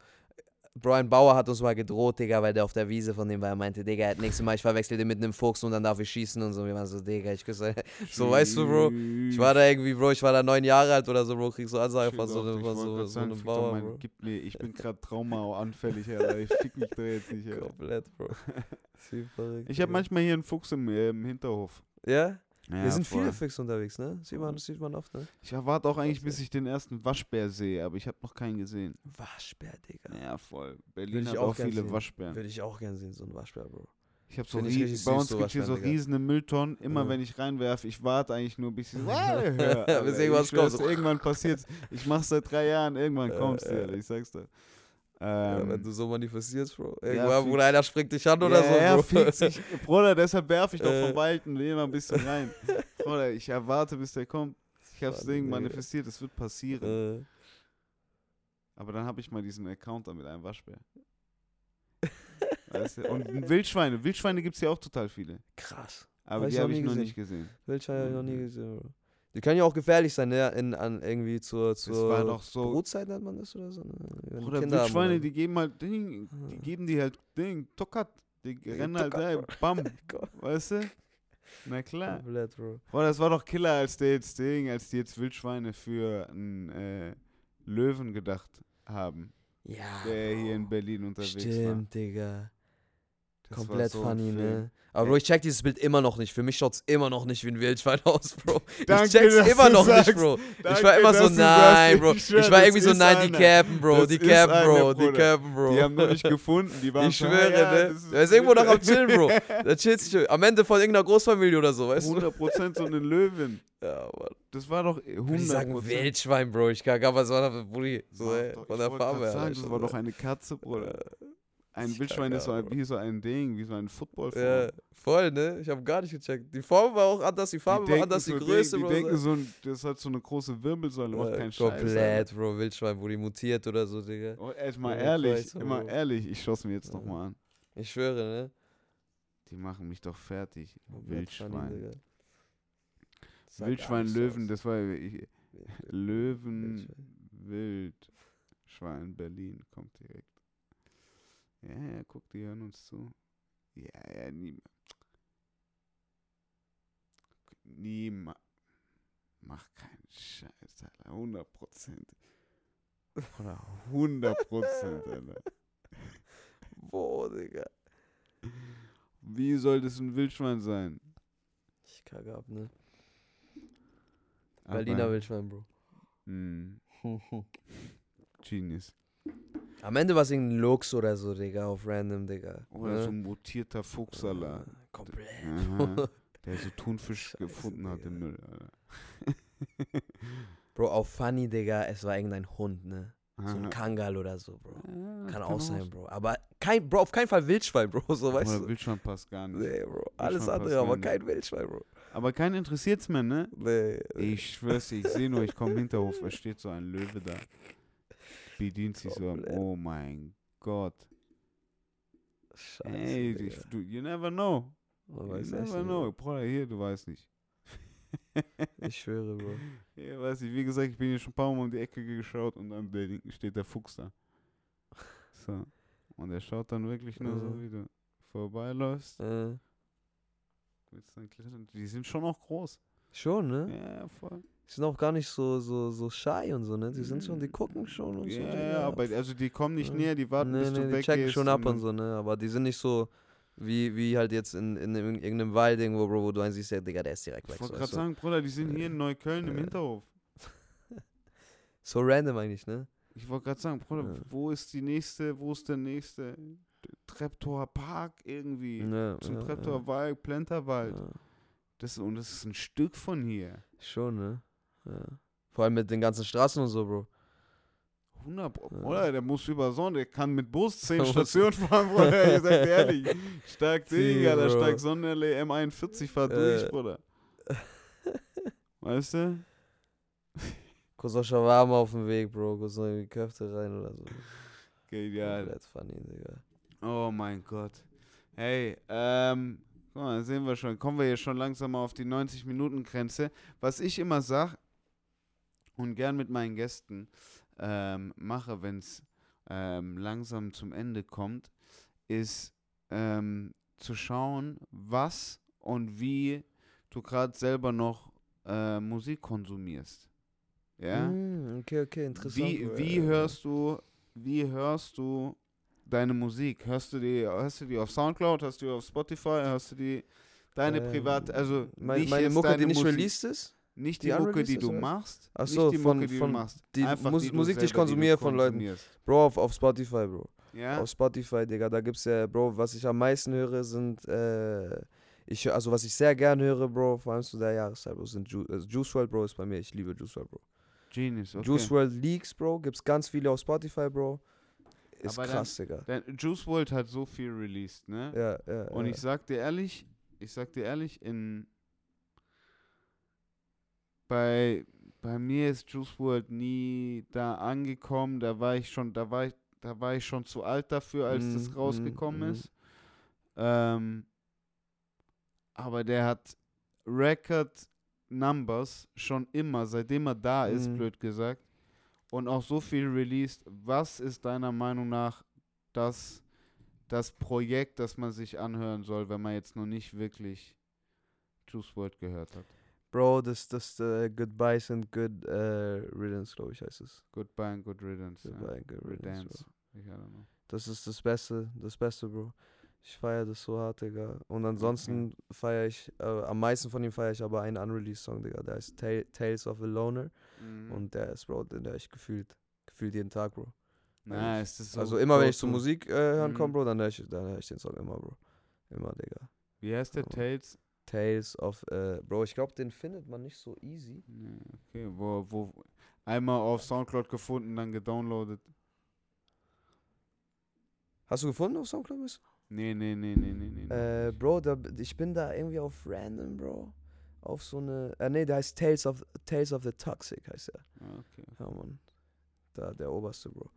Brian Bauer hat uns mal gedroht, Digga, weil der auf der Wiese von dem war. Er meinte, Digga, das nächste Mal, ich verwechsel den mit einem Fuchs und dann darf ich schießen und so. Wir waren so, Digga, ich küsse. So, weißt du, Bro, Ich war da irgendwie, Bro, ich war da neun Jahre alt oder so, Bro, krieg so Ansage von so, einem- von so, so einem Bauer, Bro. Gib mir, ich bin gerade traumaanfällig, Alter. Ich fick mich da jetzt nicht, Alter. Komplett, Bro. Ich habe manchmal hier einen Fuchs im, äh, im Hinterhof. Ja? Ja, Hier sind voll. viele Füchse unterwegs, ne? Sieht man, das sieht man oft, ne? Ich erwarte auch eigentlich, bis ich den ersten Waschbär sehe, aber ich habe noch keinen gesehen. Waschbär, Digga. Ja, voll. Würde Berlin ich hat auch auch viele sehen. Waschbären. Würde ich auch gern sehen, so ein Waschbär, Bro. Ich habe so, Find ich rie- richtig bei uns sowas gibt hier so riesige Mülltonnen. Immer Ja. wenn ich reinwerfe, ich warte eigentlich nur, bis, ich, Bis ja, irgendwas kommt. Irgendwann passiert's. Ich mach's seit drei Jahren, irgendwann Äh, kommt's dir, äh. ich sag's dir. Ja, Ähm, wenn du so manifestierst, Bro. ja, Irgendwann, fix. Bruder, einer springt dich an oder ja, so, ja, Bro. fix, ich, Bruder, deshalb werfe ich doch Äh. vom Walten immer ein bisschen rein. Bruder, ich erwarte, bis der kommt. Ich hab's Mann, Ding manifestiert, es wird passieren. äh, Aber dann habe ich mal diesen Account da mit einem Waschbär. weißt du? Und Wildschweine. Wildschweine gibt es ja auch total viele. krass. Aber Hab ich die noch habe ich nie noch gesehen. nicht gesehen. Wildschweine habe ich noch nie Mhm. gesehen, Bro. Die können ja auch gefährlich sein, ne? In, an, irgendwie zur, war zur doch so- Brutzeit nennt man das oder so. Ne? Wenn die Oder Kinder haben Wildschweine, oder- die geben halt Ding, die geben die halt Ding, Tokat. Die rennen halt da, bam, weißt du? Na klar. Komplett, Bro. Boah, das war doch Killer, als der jetzt Ding, als die jetzt Wildschweine für einen äh, Löwen gedacht haben, Ja. der Bro. hier in Berlin unterwegs war. Stimmt, Digga. Das war Komplett so ein funny, ne? Aber Bro, ich check dieses Bild immer noch nicht. Für mich schaut's immer noch nicht wie ein Wildschwein aus, Bro. Danke, ich check's immer noch sagst. nicht, Bro. ich Danke, war immer so, nein, Bro. ich Ich war irgendwie so, ist nein, die cappen, Bro. Das Die ist cappen, Bro. Die cappen, Bro. Die haben noch nicht gefunden, die waren Ich so, schwöre, ja, ne? das Der ist irgendwo noch am. Chillen, Bro. Der chillt sich am Ende von irgendeiner Großfamilie oder so, weißt du? 100% so eine Löwin. Ja, Mann. Das war doch 100%. Die sagen Wildschwein, Bro. Ich kann gar was sagen, Brudi. So, Mach ey, doch, von ich der Farbe her. das war so. doch eine Katze, Bruder. Ein Ich Wildschwein ist so ein, wie so ein Ding, wie so ein football Ja, voll, ne? Ich habe gar nicht gecheckt. Die Form war auch anders, die Farbe war anders, die so Größe, Ding, Bro. Die denken so, ein- das hat so eine große Wirbelsäule, macht Ja, keinen Scheiß. Komplett, Bro. Wildschwein, wo die mutiert oder so, Digga. Oh, echt mal Ja, ehrlich, immer Bro. ehrlich, ich schaue es mir jetzt noch Ja. mal an. Ich schwöre, ne? Die machen mich doch fertig. Funny, Wildschwein. Wildschwein, Löwen, aus. das war ich, Löwen. Wildschwein, Berlin, kommt direkt. Ja, ja, guck, die hören uns zu. Ja, ja, nie. Nie. Mach keinen Scheiß, Alter. 100 Prozent. Oder 100 Prozent, Alter. Boah, Digga. Wie soll das ein Wildschwein sein? Ich kacke ab, ne? Berliner Wildschwein, Bro. Hm, Genius. Am Ende war es irgendein Lux oder so, Digga, auf random, Digga. Oder ne? so ein mutierter Fuchsalat. Äh, Komplett. Aha, der so Thunfisch Scheiße, gefunden hat im Müll, Alter. Bro, auf Funny, Digga, es war irgendein Hund, ne? So ein Kangal oder so, Bro. Ja, Kann auch sein, Bro. Aber kein, Bro, auf keinen Fall Wildschwein, Bro, so weißt Oder du. Wildschwein passt gar nicht. Nee, Bro. Alles andere, aber kein Wildschwein, Bro. Aber keinen interessiert's mehr, ne? Nee. Ich schwör's dir, ich sehe nur, ich komme im Hinterhof, da steht so ein Löwe da. Bedient sich so oh mein Gott. Scheiße, Ey, ich, du, you never know. Man You weiß never know. Bruder, hier, du weißt nicht. Ich schwöre, Bro. Ja, weiß ich, wie gesagt, ich bin hier schon ein paar Mal um die Ecke geschaut und dann der, steht der Fuchs da. So. Und er schaut dann wirklich nur so, Mhm. wie du vorbeiläufst. Äh. Die sind schon auch groß. schon, ne? Ja, voll. Die sind auch gar nicht so, so, so shy und so, ne? Die sind schon, die gucken schon und so. Ja, ja, aber also die kommen nicht Ja. näher, die warten, nee, bis nee, du die weggehst. checken schon ab und dann- so, ne? Aber die sind nicht so wie, wie halt jetzt in, in, in irgendeinem Wald irgendwo, Bro, wo du einen siehst, ja, Digga, der ist direkt Ich weg. wollte So, gerade so, sagen, Bruder, die sind hier in Neukölln im Ja. Hinterhof. so random eigentlich, ne? Ich wollte gerade sagen, Bruder, Ja. wo ist die nächste, wo ist der nächste Treptower Park irgendwie? Ja, Zum ja, Treptower Wald, Plenterwald. Das, und das ist ein Stück von hier. Schon, ne? Ja. Vor allem mit den ganzen Straßen und so, Bro. 100 Pro. Ja. Bruder, der muss über Sonne, der kann mit Bus 10 Der muss- Stationen fahren, Bruder. Ich sag dir ehrlich. Stark Digga, da Bro. steigt Sonnenallee M41, fahr durch, Äh. Bruder. Weißt du? Kurz noch Shawarma auf dem Weg, Bro. Kurz noch irgendwie Köfte rein oder so. Genial. Komplett funny, Digga. Oh mein Gott. Hey, ähm, guck mal, sehen wir schon. Kommen wir hier schon langsam mal auf die 90-Minuten-Grenze. Was ich immer sag und gern mit meinen Gästen ähm, mache, wenn es ähm, langsam zum Ende kommt, ist ähm, zu schauen, was und wie du gerade selber noch äh, Musik konsumierst. Ja? Mm, okay, okay, interessant. Wie, wie hörst du, wie hörst du deine Musik? Hörst du die, hörst du die auf Soundcloud, hörst du die auf Spotify, hörst du die deine Ähm, privat, also meine jetzt Mucke, die nicht Musik, released ist? Nicht die, die Mucke, die du machst, Ach nicht so, die von- Mucke, die von du machst, die Einfach Mus- die Musik, die ich konsumiere von Leuten. Bro, auf, auf Spotify, Bro. Ja. Auf Spotify, Digga. Da gibt's ja, Bro, was ich am meisten höre, sind, äh, ich, also was ich sehr gern höre, Bro, vor allem zu der Jahreszeit, Bro, sind Ju also Juice WRLD, Bro, ist bei mir. Ich liebe Juice WRLD, Bro. Genius, okay. Juice WRLD Leaks, Bro, gibt's ganz viele auf Spotify, Bro. Ist Aber dann- krass, Digga. Denn Juice WRLD hat so viel released, ne? Ja, ja. Und ja. ich sag dir ehrlich, ich sag dir ehrlich, in bei, bei mir ist Juice WRLD nie da angekommen. Da war ich schon, da war ich, da war ich schon zu alt dafür, als Mhm, das rausgekommen mhm, ist. Ähm, aber der hat Record Numbers schon immer, seitdem er da ist, Mhm. blöd gesagt. Und auch so viel released. Was ist deiner Meinung nach das, das Projekt, das man sich anhören soll, wenn man jetzt noch nicht wirklich Juice WRLD gehört hat? Bro, das, das, äh, Goodbyes and Good äh, Riddance, glaube ich, heißt es. Goodbye and Good Riddance. Goodbye ja. and Good Riddance. Das ist das Beste, das Beste, Bro. Ich feiere das so hart, Digga. Und ansonsten feiere ich, äh, am meisten von ihm feiere ich aber einen unreleased Song, Digga. Der heißt Ta Tales of a Loner. Mhm. Und der ist, Bro, den höre ich gefühlt, gefühlt jeden Tag, Bro. nice, das ist so also immer, wenn ich zur Musik äh, hören Mhm. komme, Bro, dann höre ich, dann hör ich den Song immer, Bro. Immer, Digga. Wie heißt der. Tales? Tales of, äh, Bro, ich glaube, den findet man nicht so easy. Okay, wo, wo einmal auf Soundcloud gefunden, dann gedownloadet. Hast du gefunden auf Soundcloud? Miss? Nee, nee, nee, nee, nee, nee. Äh, Bro, da, ich bin da irgendwie auf random, Bro. Auf so eine. Äh, nee, der heißt Tales of Tales of the Toxic, heißt der. Ah, okay. Ja, Mann. Da, der oberste, Bro.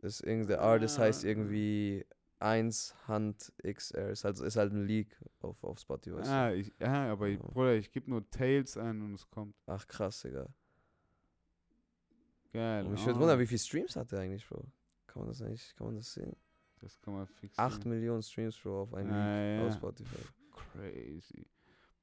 Ist irgend, der Artist heißt Ah. irgendwie 1 Hand XR. Ist halt, ist halt ein Leak auf, auf Spotify. Ah, ich, ah, aber ich. Bruder, ich gebe nur Tales ein und es kommt. Ach, krass, Digga. Geil. Und mich ah, würde wundern, wie viel Streams hat der eigentlich, Bro? Kann man das eigentlich, kann man das sehen? Das kann man fix 8 Millionen Streams, Bro, auf ein Leak Ah, auf ja. Spotify. Crazy.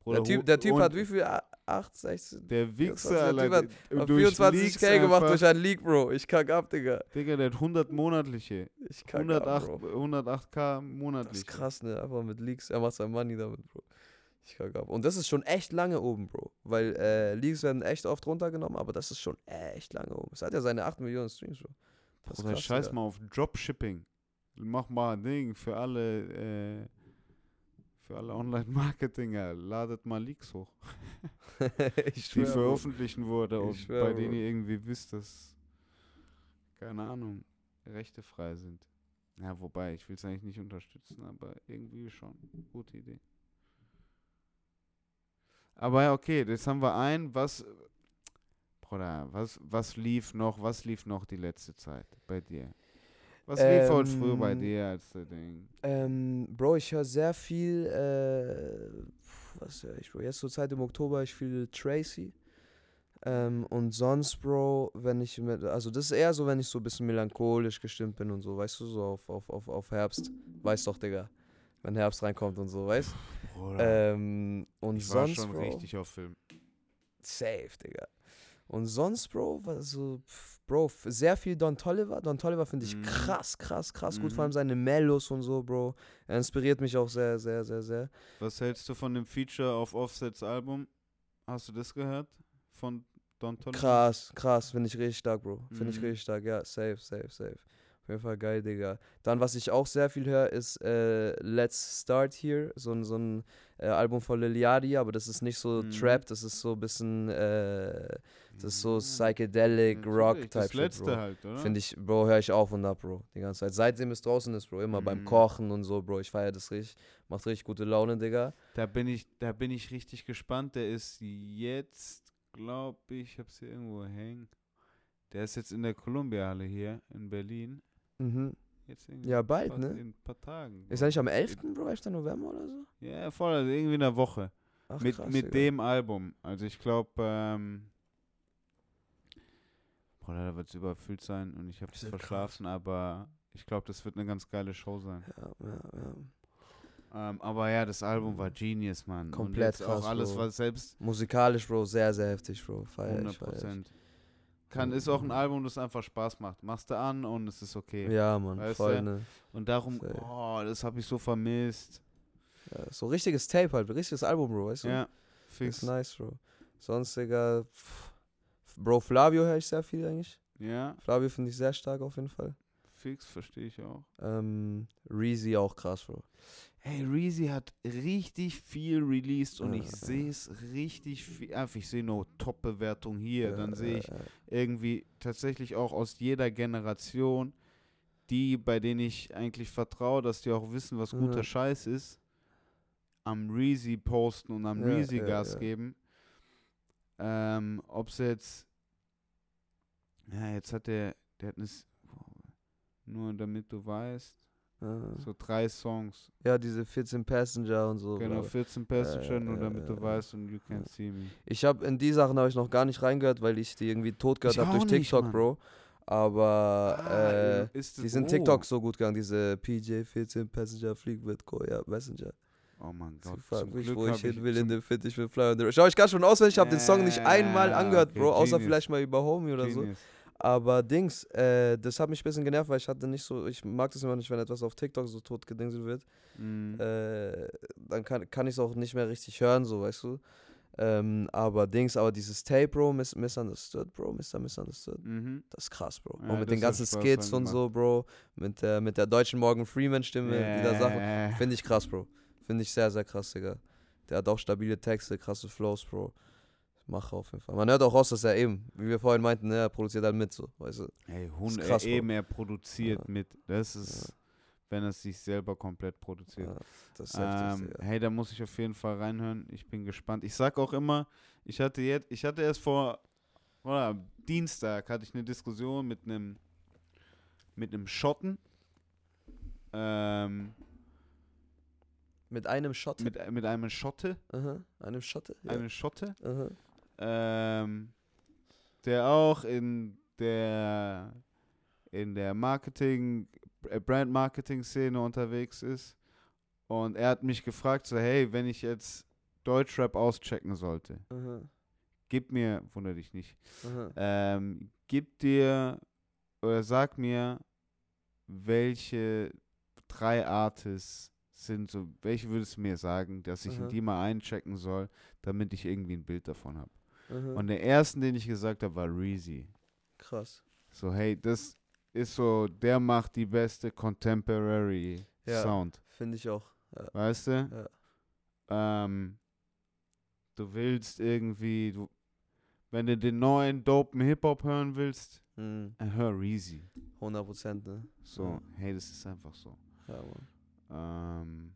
Der hu- Typ, der typ hat wie viel? 8, 16? Der Wichser, Alter. hat d- Auf durch 24k Leaks gemacht durch einen Leak, Bro. Ich kack ab, Digga. Digga, der hat 100 monatliche. Ich kack 108, ab, Bro. 108k Das monatlich. ist krass, ne? Einfach mit Leaks. Er macht sein Money damit, Bro. Ich kack ab. Und das ist schon echt lange oben, Bro. Weil äh, Leaks werden echt oft runtergenommen, aber das ist schon echt lange oben. Es hat ja seine 8 Millionen Streams, Bro. Das krass, scheiß Digga. mal auf Dropshipping. Mach mal ein Ding für alle, äh, für alle Online-Marketinger. Ladet mal Leaks hoch, ich die veröffentlichen wurde und schwör, bei denen ihr irgendwie wisst, dass, keine Ahnung, Rechte frei sind. Ja, wobei, ich will es eigentlich nicht unterstützen, aber irgendwie schon. Gute Idee. Aber ja, okay, jetzt haben wir ein, was, Bruder, was, was lief noch, was lief noch die letzte Zeit bei dir? Was lief heute früher bei Ähm, dir als der Ding? Ähm, Bro, ich höre sehr viel, äh, was höre ich, Bro? Jetzt zur Zeit im Oktober ich viel Tracy. Ähm, und sonst, Bro, wenn ich mit, also das ist eher so, wenn ich so ein bisschen melancholisch gestimmt bin und so, weißt du, so auf, auf, auf, auf Herbst. Weißt doch, Digga. Wenn Herbst reinkommt und so, weißt Bruder, ähm, Und ich war sonst, schon Bro, richtig auf Film. safe, Digga. Und sonst, Bro, war so, pf, Bro, sehr viel Don Tolliver. Don Tolliver finde ich Mhm. krass, krass, krass gut. Vor Mhm. allem seine Mellos und so, Bro. Er inspiriert mich auch sehr, sehr, sehr, sehr. Was hältst du von dem Feature auf Offsets Album? Hast du das gehört? Von Don Toliver? Krass, krass, finde ich richtig stark, Bro. Finde ich Mhm. richtig stark, ja, safe, safe, safe. Jeden Fall geil, Digga. Dann, was ich auch sehr viel höre, ist äh, Let's Start Here, so ein, so ein äh, Album von Lil Yachty, aber das ist nicht so Mhm. Trap, das ist so ein bisschen, äh, das ist so Ja, Psychedelic, natürlich, Rock-Type Das letzte Bro. halt, oder? Finde ich, Bro, höre ich auf und ab, Bro, die ganze Zeit. Seitdem es draußen ist, Bro, immer beim Mhm. Kochen und so, Bro, ich feiere das richtig, macht richtig gute Laune, Digga. Da bin ich, da bin ich richtig gespannt. Der ist jetzt, glaube ich, ich hab's hier irgendwo hängen. Der ist jetzt in der Columbia-Halle hier in Berlin. Mhm. Ja, bald, ne? In ein paar Tagen. Ist er nicht am ich. 11., Bro, 11. November oder so? Ja, voll, also irgendwie in der Woche. Ach, mit krass, mit Digga. dem Album. Also ich glaube, ähm, Bruder, da wird es überfüllt sein und ich habe es Das verschlafen, aber ich glaube, das wird eine ganz geile Show sein. Ja, ja, ja. Ähm, aber ja, das Album war Genius, Mann. Komplett krass, auch alles, Bro. was selbst Musikalisch, Bro, sehr, sehr heftig, Bro. Feier 100 ich, feier ich. Prozent. Kann, ist auch ein Album, das einfach Spaß macht. Machst du an und es ist okay. Ja, Mann, Weißt voll, ne? Und darum, Safe. oh, das habe ich so vermisst. Ja, so richtiges Tape halt, richtiges Album, Bro, weißt du? Ja, Ist fix. nice, Bro. Sonst, Digga, pff, Bro, Flavio höre ich sehr viel eigentlich. Ja, Flavio finde ich sehr stark auf jeden Fall. Fix, verstehe ich auch. Ähm, Reezy auch krass, Bro. Hey, Reezy hat richtig viel released und ich sehe es richtig viel. Einfach, ich sehe nur Top-Bewertung hier. Dann sehe ich irgendwie tatsächlich auch aus jeder Generation, die, bei denen ich eigentlich vertraue, dass die auch wissen, was guter Mhm. Scheiß ist, am Reezy posten und am Reezy Gas geben. Ähm, ob es jetzt, ja, jetzt hat der, der hat eine, nur damit du weißt, So drei Songs. Ja, diese 14 Passenger und so. Genau, bla. 14 Passenger, ja, nur damit du weißt und you can't Ja. see me. Ich habe in die Sachen habe ich noch gar nicht reingehört, weil ich die irgendwie tot gehört habe durch nicht, TikTok, Mann. Bro. Aber Ah, äh, die sind oh. TikTok so gut gegangen, diese PJ 14 Passenger Flieg mit Koya Messenger. Oh mein Sie Gott. fragen zum mich, Glück wo ich hin will in dem Fit, ich will fly on the Schau, ich kann schon auswendig, ich habe den Song nicht einmal angehört, okay, Bro, außer genius. vielleicht mal über Homie oder so. Aber Dings, äh, das hat mich ein bisschen genervt, weil ich hatte nicht so, ich mag das immer nicht, wenn etwas auf TikTok so tot gedingselt wird. Mhm. Äh, dann kann, kann ich es auch nicht mehr richtig hören, so, weißt du. Ähm, aber Dings, aber dieses Tape, Bro, Miss, Misunderstood, Bro, Mr. Misunderstood, Mhm. das ist krass, Bro. Ja, und mit den ganzen Skits und so, Bro, mit der, mit der deutschen Morgan Freeman-Stimme, die da Sachen. Yeah. Finde ich krass, Bro. Finde ich sehr, sehr krass, Digga. Der hat auch stabile Texte, krasse Flows, Bro. Mache auf jeden Fall. Man hört auch raus, dass er eben, wie wir vorhin meinten, ne, er produziert halt mit, so, weißt du. Ey, Hund, krass, eben er produziert Ja. mit. Das ist, wenn er sich selber komplett produziert. Ja, Ähm, hey, da muss ich auf jeden Fall reinhören. Ich bin gespannt. Ich sag auch immer, ich hatte jetzt, ich hatte erst vor oder, Dienstag hatte ich eine Diskussion mit einem mit einem Schotten. Ähm, Mit einem Shot. mit, mit einem Schotte, Aha, einem Schotte. Ja. einem Schotte, Aha. Ähm, der auch in der in der Marketing, äh, Brand Marketing Szene unterwegs ist. Und er hat mich gefragt, so, hey, wenn ich jetzt Deutschrap auschecken sollte, Aha. gib mir, wundere dich nicht, ähm, gib dir oder sag mir, welche drei Artists sind so, welche würdest du mir sagen, dass ich Aha. in die mal einchecken soll, damit ich irgendwie ein Bild davon habe. Aha. Und der ersten, den ich gesagt habe, war Reezy. Krass. So, hey, das ist so, der macht die beste Contemporary Ja. Sound. Finde ich auch. Ja. Weißt du? Ähm, du willst irgendwie, du, wenn du den neuen dopen Hip-Hop hören willst, Mhm. hör Reezy. 100 Prozent, ne? So, Ja. hey, das ist einfach so. Ja, Mann. Ähm,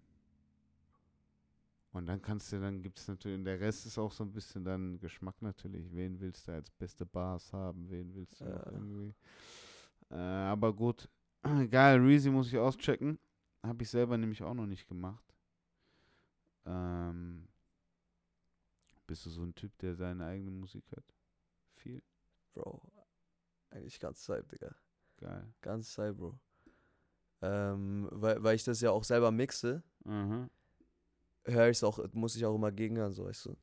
und dann kannst du, dann gibt es natürlich, der Rest ist auch so ein bisschen dann Geschmack natürlich. Wen willst du als beste Bars haben? Wen willst du Ja. irgendwie? Äh, aber gut. Geil, Reezy muss ich auschecken. Habe ich selber nämlich auch noch nicht gemacht. Ähm, bist du so ein Typ, der seine eigene Musik hört? Viel? Bro. Eigentlich ganz Zeit, Digga. Geil. Ganz Zeit, Bro. Ähm, weil, weil ich das ja auch selber mixe, Mhm. Höre ich auch, muss ich auch immer gegenhören, so weißt du.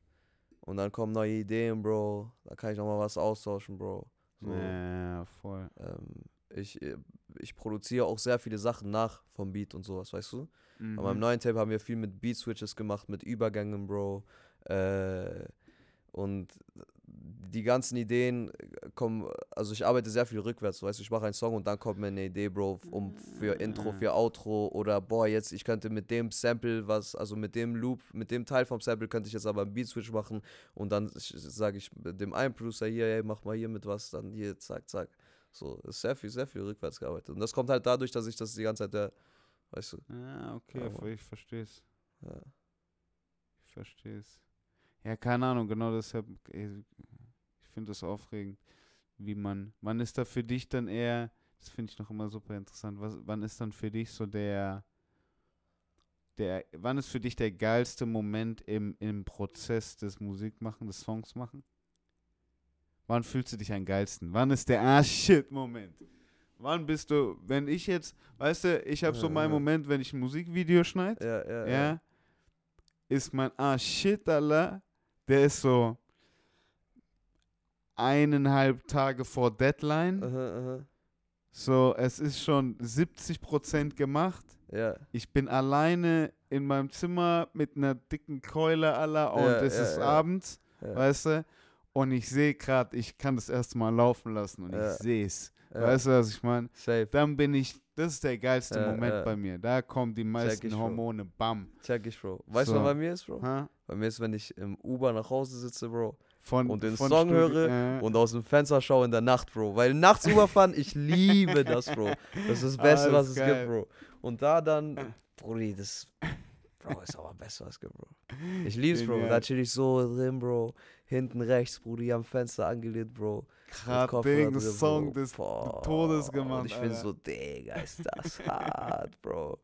Und dann kommen neue Ideen, Bro. Da kann ich noch mal was austauschen, Bro. So, Ja, voll. ähm, ich, äh, ich produziere auch sehr viele Sachen nach vom Beat und sowas, weißt du. Mhm. Aber im neuen Tape haben wir viel mit Beat Switches gemacht, mit Übergängen, Bro. Äh, und die ganzen Ideen kommen, also ich arbeite sehr viel rückwärts, weißt du, ich mache einen Song und dann kommt mir eine Idee, Bro, um für Intro, für Outro oder boah, jetzt, ich könnte mit dem Sample was, also mit dem Loop, mit dem Teil vom Sample könnte ich jetzt aber einen Beat Switch machen und dann sage ich dem einen Producer hier, hey, mach mal hier mit was, dann hier, zack, zack. So, ist sehr viel, sehr viel rückwärts gearbeitet. Und das kommt halt dadurch, dass ich das die ganze Zeit, der, weißt du, Ja, okay, Aber- ich verstehe es. ja. Ich verstehe es. Ja, keine Ahnung, genau deshalb, äh, ich finde das aufregend, wie man, wann ist da für dich dann eher, das finde ich noch immer super interessant, was, wann ist dann für dich so der, der, wann ist für dich der geilste Moment im, im Prozess des Musikmachen, des Songs machen? Wann fühlst du dich am geilsten? Wann ist der Ah shit Moment? Wann bist du, wenn ich jetzt, weißt du, ich habe so Ja, meinen ja. Moment, wenn ich ein Musikvideo schneide, Ja, ja, ja, ist mein Ah shit, Allah, der ist so eineinhalb Tage vor Deadline. Aha, aha. So, es ist schon 70% gemacht. Ja, Ich bin alleine in meinem Zimmer mit einer dicken Keule, Allah, und Ja, es ja, ist abends, weißt du? Und ich sehe gerade, ich kann das erste Mal laufen lassen und ich sehe es. Ja. Weißt du, was ich meine? Safe. Dann bin ich, das ist der geilste Ja, Moment ja. bei mir. Da kommen die meisten ich, Bro. Hormone, bam. Check ich, Bro. Weißt du, So. was bei mir ist, Bro? Ha? Bei mir ist, wenn ich im Uber nach Hause sitze, Bro, Von, Und den von Song Studi- höre äh, und aus dem Fenster schaue in der Nacht, Bro. Weil nachts Uberfahren, ich liebe das, Bro. Das ist das Beste, Ah, was ist es geil. gibt, Bro. Und da dann, Brudi, das, Bro, ist aber Beste, was es gibt, Bro. Ich lieb's, Bro. Genial. Da chill ich so drin, Bro. Hinten rechts, Brudi, am Fenster angelehnt, Bro. Kopfhörer Ding, drin, Song des Boah. Todes gemacht, Und ich bin so, Digga, ist das hart, Bro.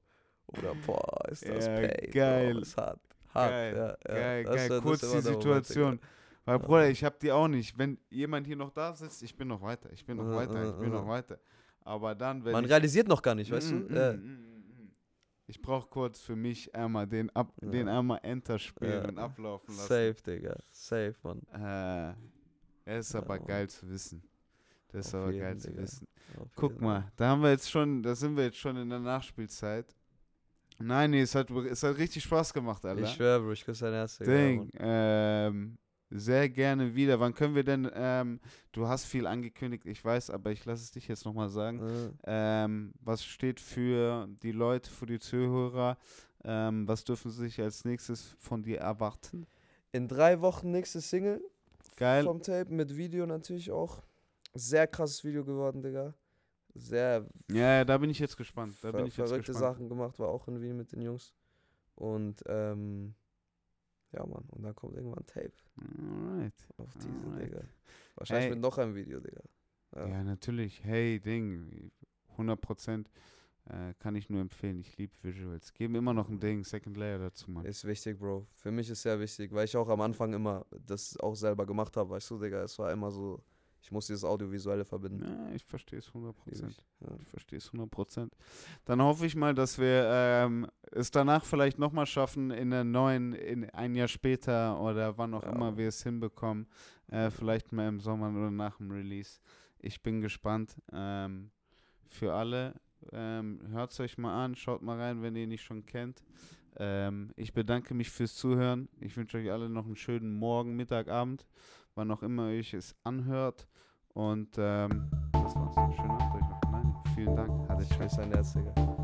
Oder, boah, ist das Ja, Pain, geil. Bro. Ist hart. Hart, Geil, ja, ja. geil, Das geil. Kurz die Moment, Situation. Digga. Weil, Bruder, ich hab die auch nicht. Wenn jemand hier noch da sitzt, ich bin noch weiter. Ich bin noch weiter. Ich bin noch weiter. Aber dann, wenn Man realisiert noch gar nicht, weißt Mm, du? mm, Ja. mm, mm, mm. Ich brauche kurz für mich einmal den, ab, Ja. den einmal Enter spielen Ja. und ablaufen lassen. Safe, Digga. Safe, Mann. Äh, es ist Ja, aber Mann. geil zu wissen. Das ist Auf aber jeden, geil zu Digga. wissen. Auf Guck jeden mal, da haben wir jetzt schon, da sind wir jetzt schon in der Nachspielzeit. Nein, nee, es hat, es hat richtig Spaß gemacht. Alter. Ich schwör, Bro, ich küsse dein Herz. Ding, ähm, sehr gerne wieder. Wann können wir denn, ähm, du hast viel angekündigt, ich weiß, aber ich lasse es dich jetzt nochmal sagen. Mann. Ähm, was steht für die Leute, für die Zuhörer? Ähm, was dürfen sie sich als nächstes von dir erwarten? In drei Wochen nächste Single Geil. vom Tape mit Video natürlich auch. Sehr krasses Video geworden, Digga. Sehr Ja, ja, da bin ich jetzt gespannt. Da bin ich jetzt verrückte gespannt. Sachen gemacht, war auch in Wien mit den Jungs. Und ähm, ja, Mann. Und dann kommt irgendwann Tape Alright. auf diese, Alright. Digga. Wahrscheinlich Ey. mit noch einem Video, Digga. Ja. Ja, natürlich. Hey, Ding. 100 Prozent äh, kann ich nur empfehlen. Ich liebe Visuals. Geben immer noch ein Ding, Second Layer dazu, Mann. Ist wichtig, Bro. Für mich ist sehr wichtig, weil ich auch am Anfang immer das auch selber gemacht habe, weißt du, Digga. Es war immer so, ich muss dieses Audiovisuelle verbinden. Ja, ich verstehe es 100 Lieb Prozent. ich. Ja. Ich verstehe es 100 Prozent. Dann hoffe ich mal, dass wir ähm, es danach vielleicht nochmal schaffen, in der neuen, in ein Jahr später oder wann auch Ja. immer wir es hinbekommen. Äh, vielleicht mal im Sommer oder nach dem Release. Ich bin gespannt. Ähm, für alle, ähm, hört es euch mal an, schaut mal rein, wenn ihr ihn nicht schon kennt. Ähm, ich bedanke mich fürs Zuhören. Ich wünsche euch alle noch einen schönen Morgen, Mittag, Abend, wann auch immer euch es anhört. Und ähm, das war's. Schönen Abend euch noch. Nein, vielen Dank. Hatte Ich küsse dein Herz, Digga.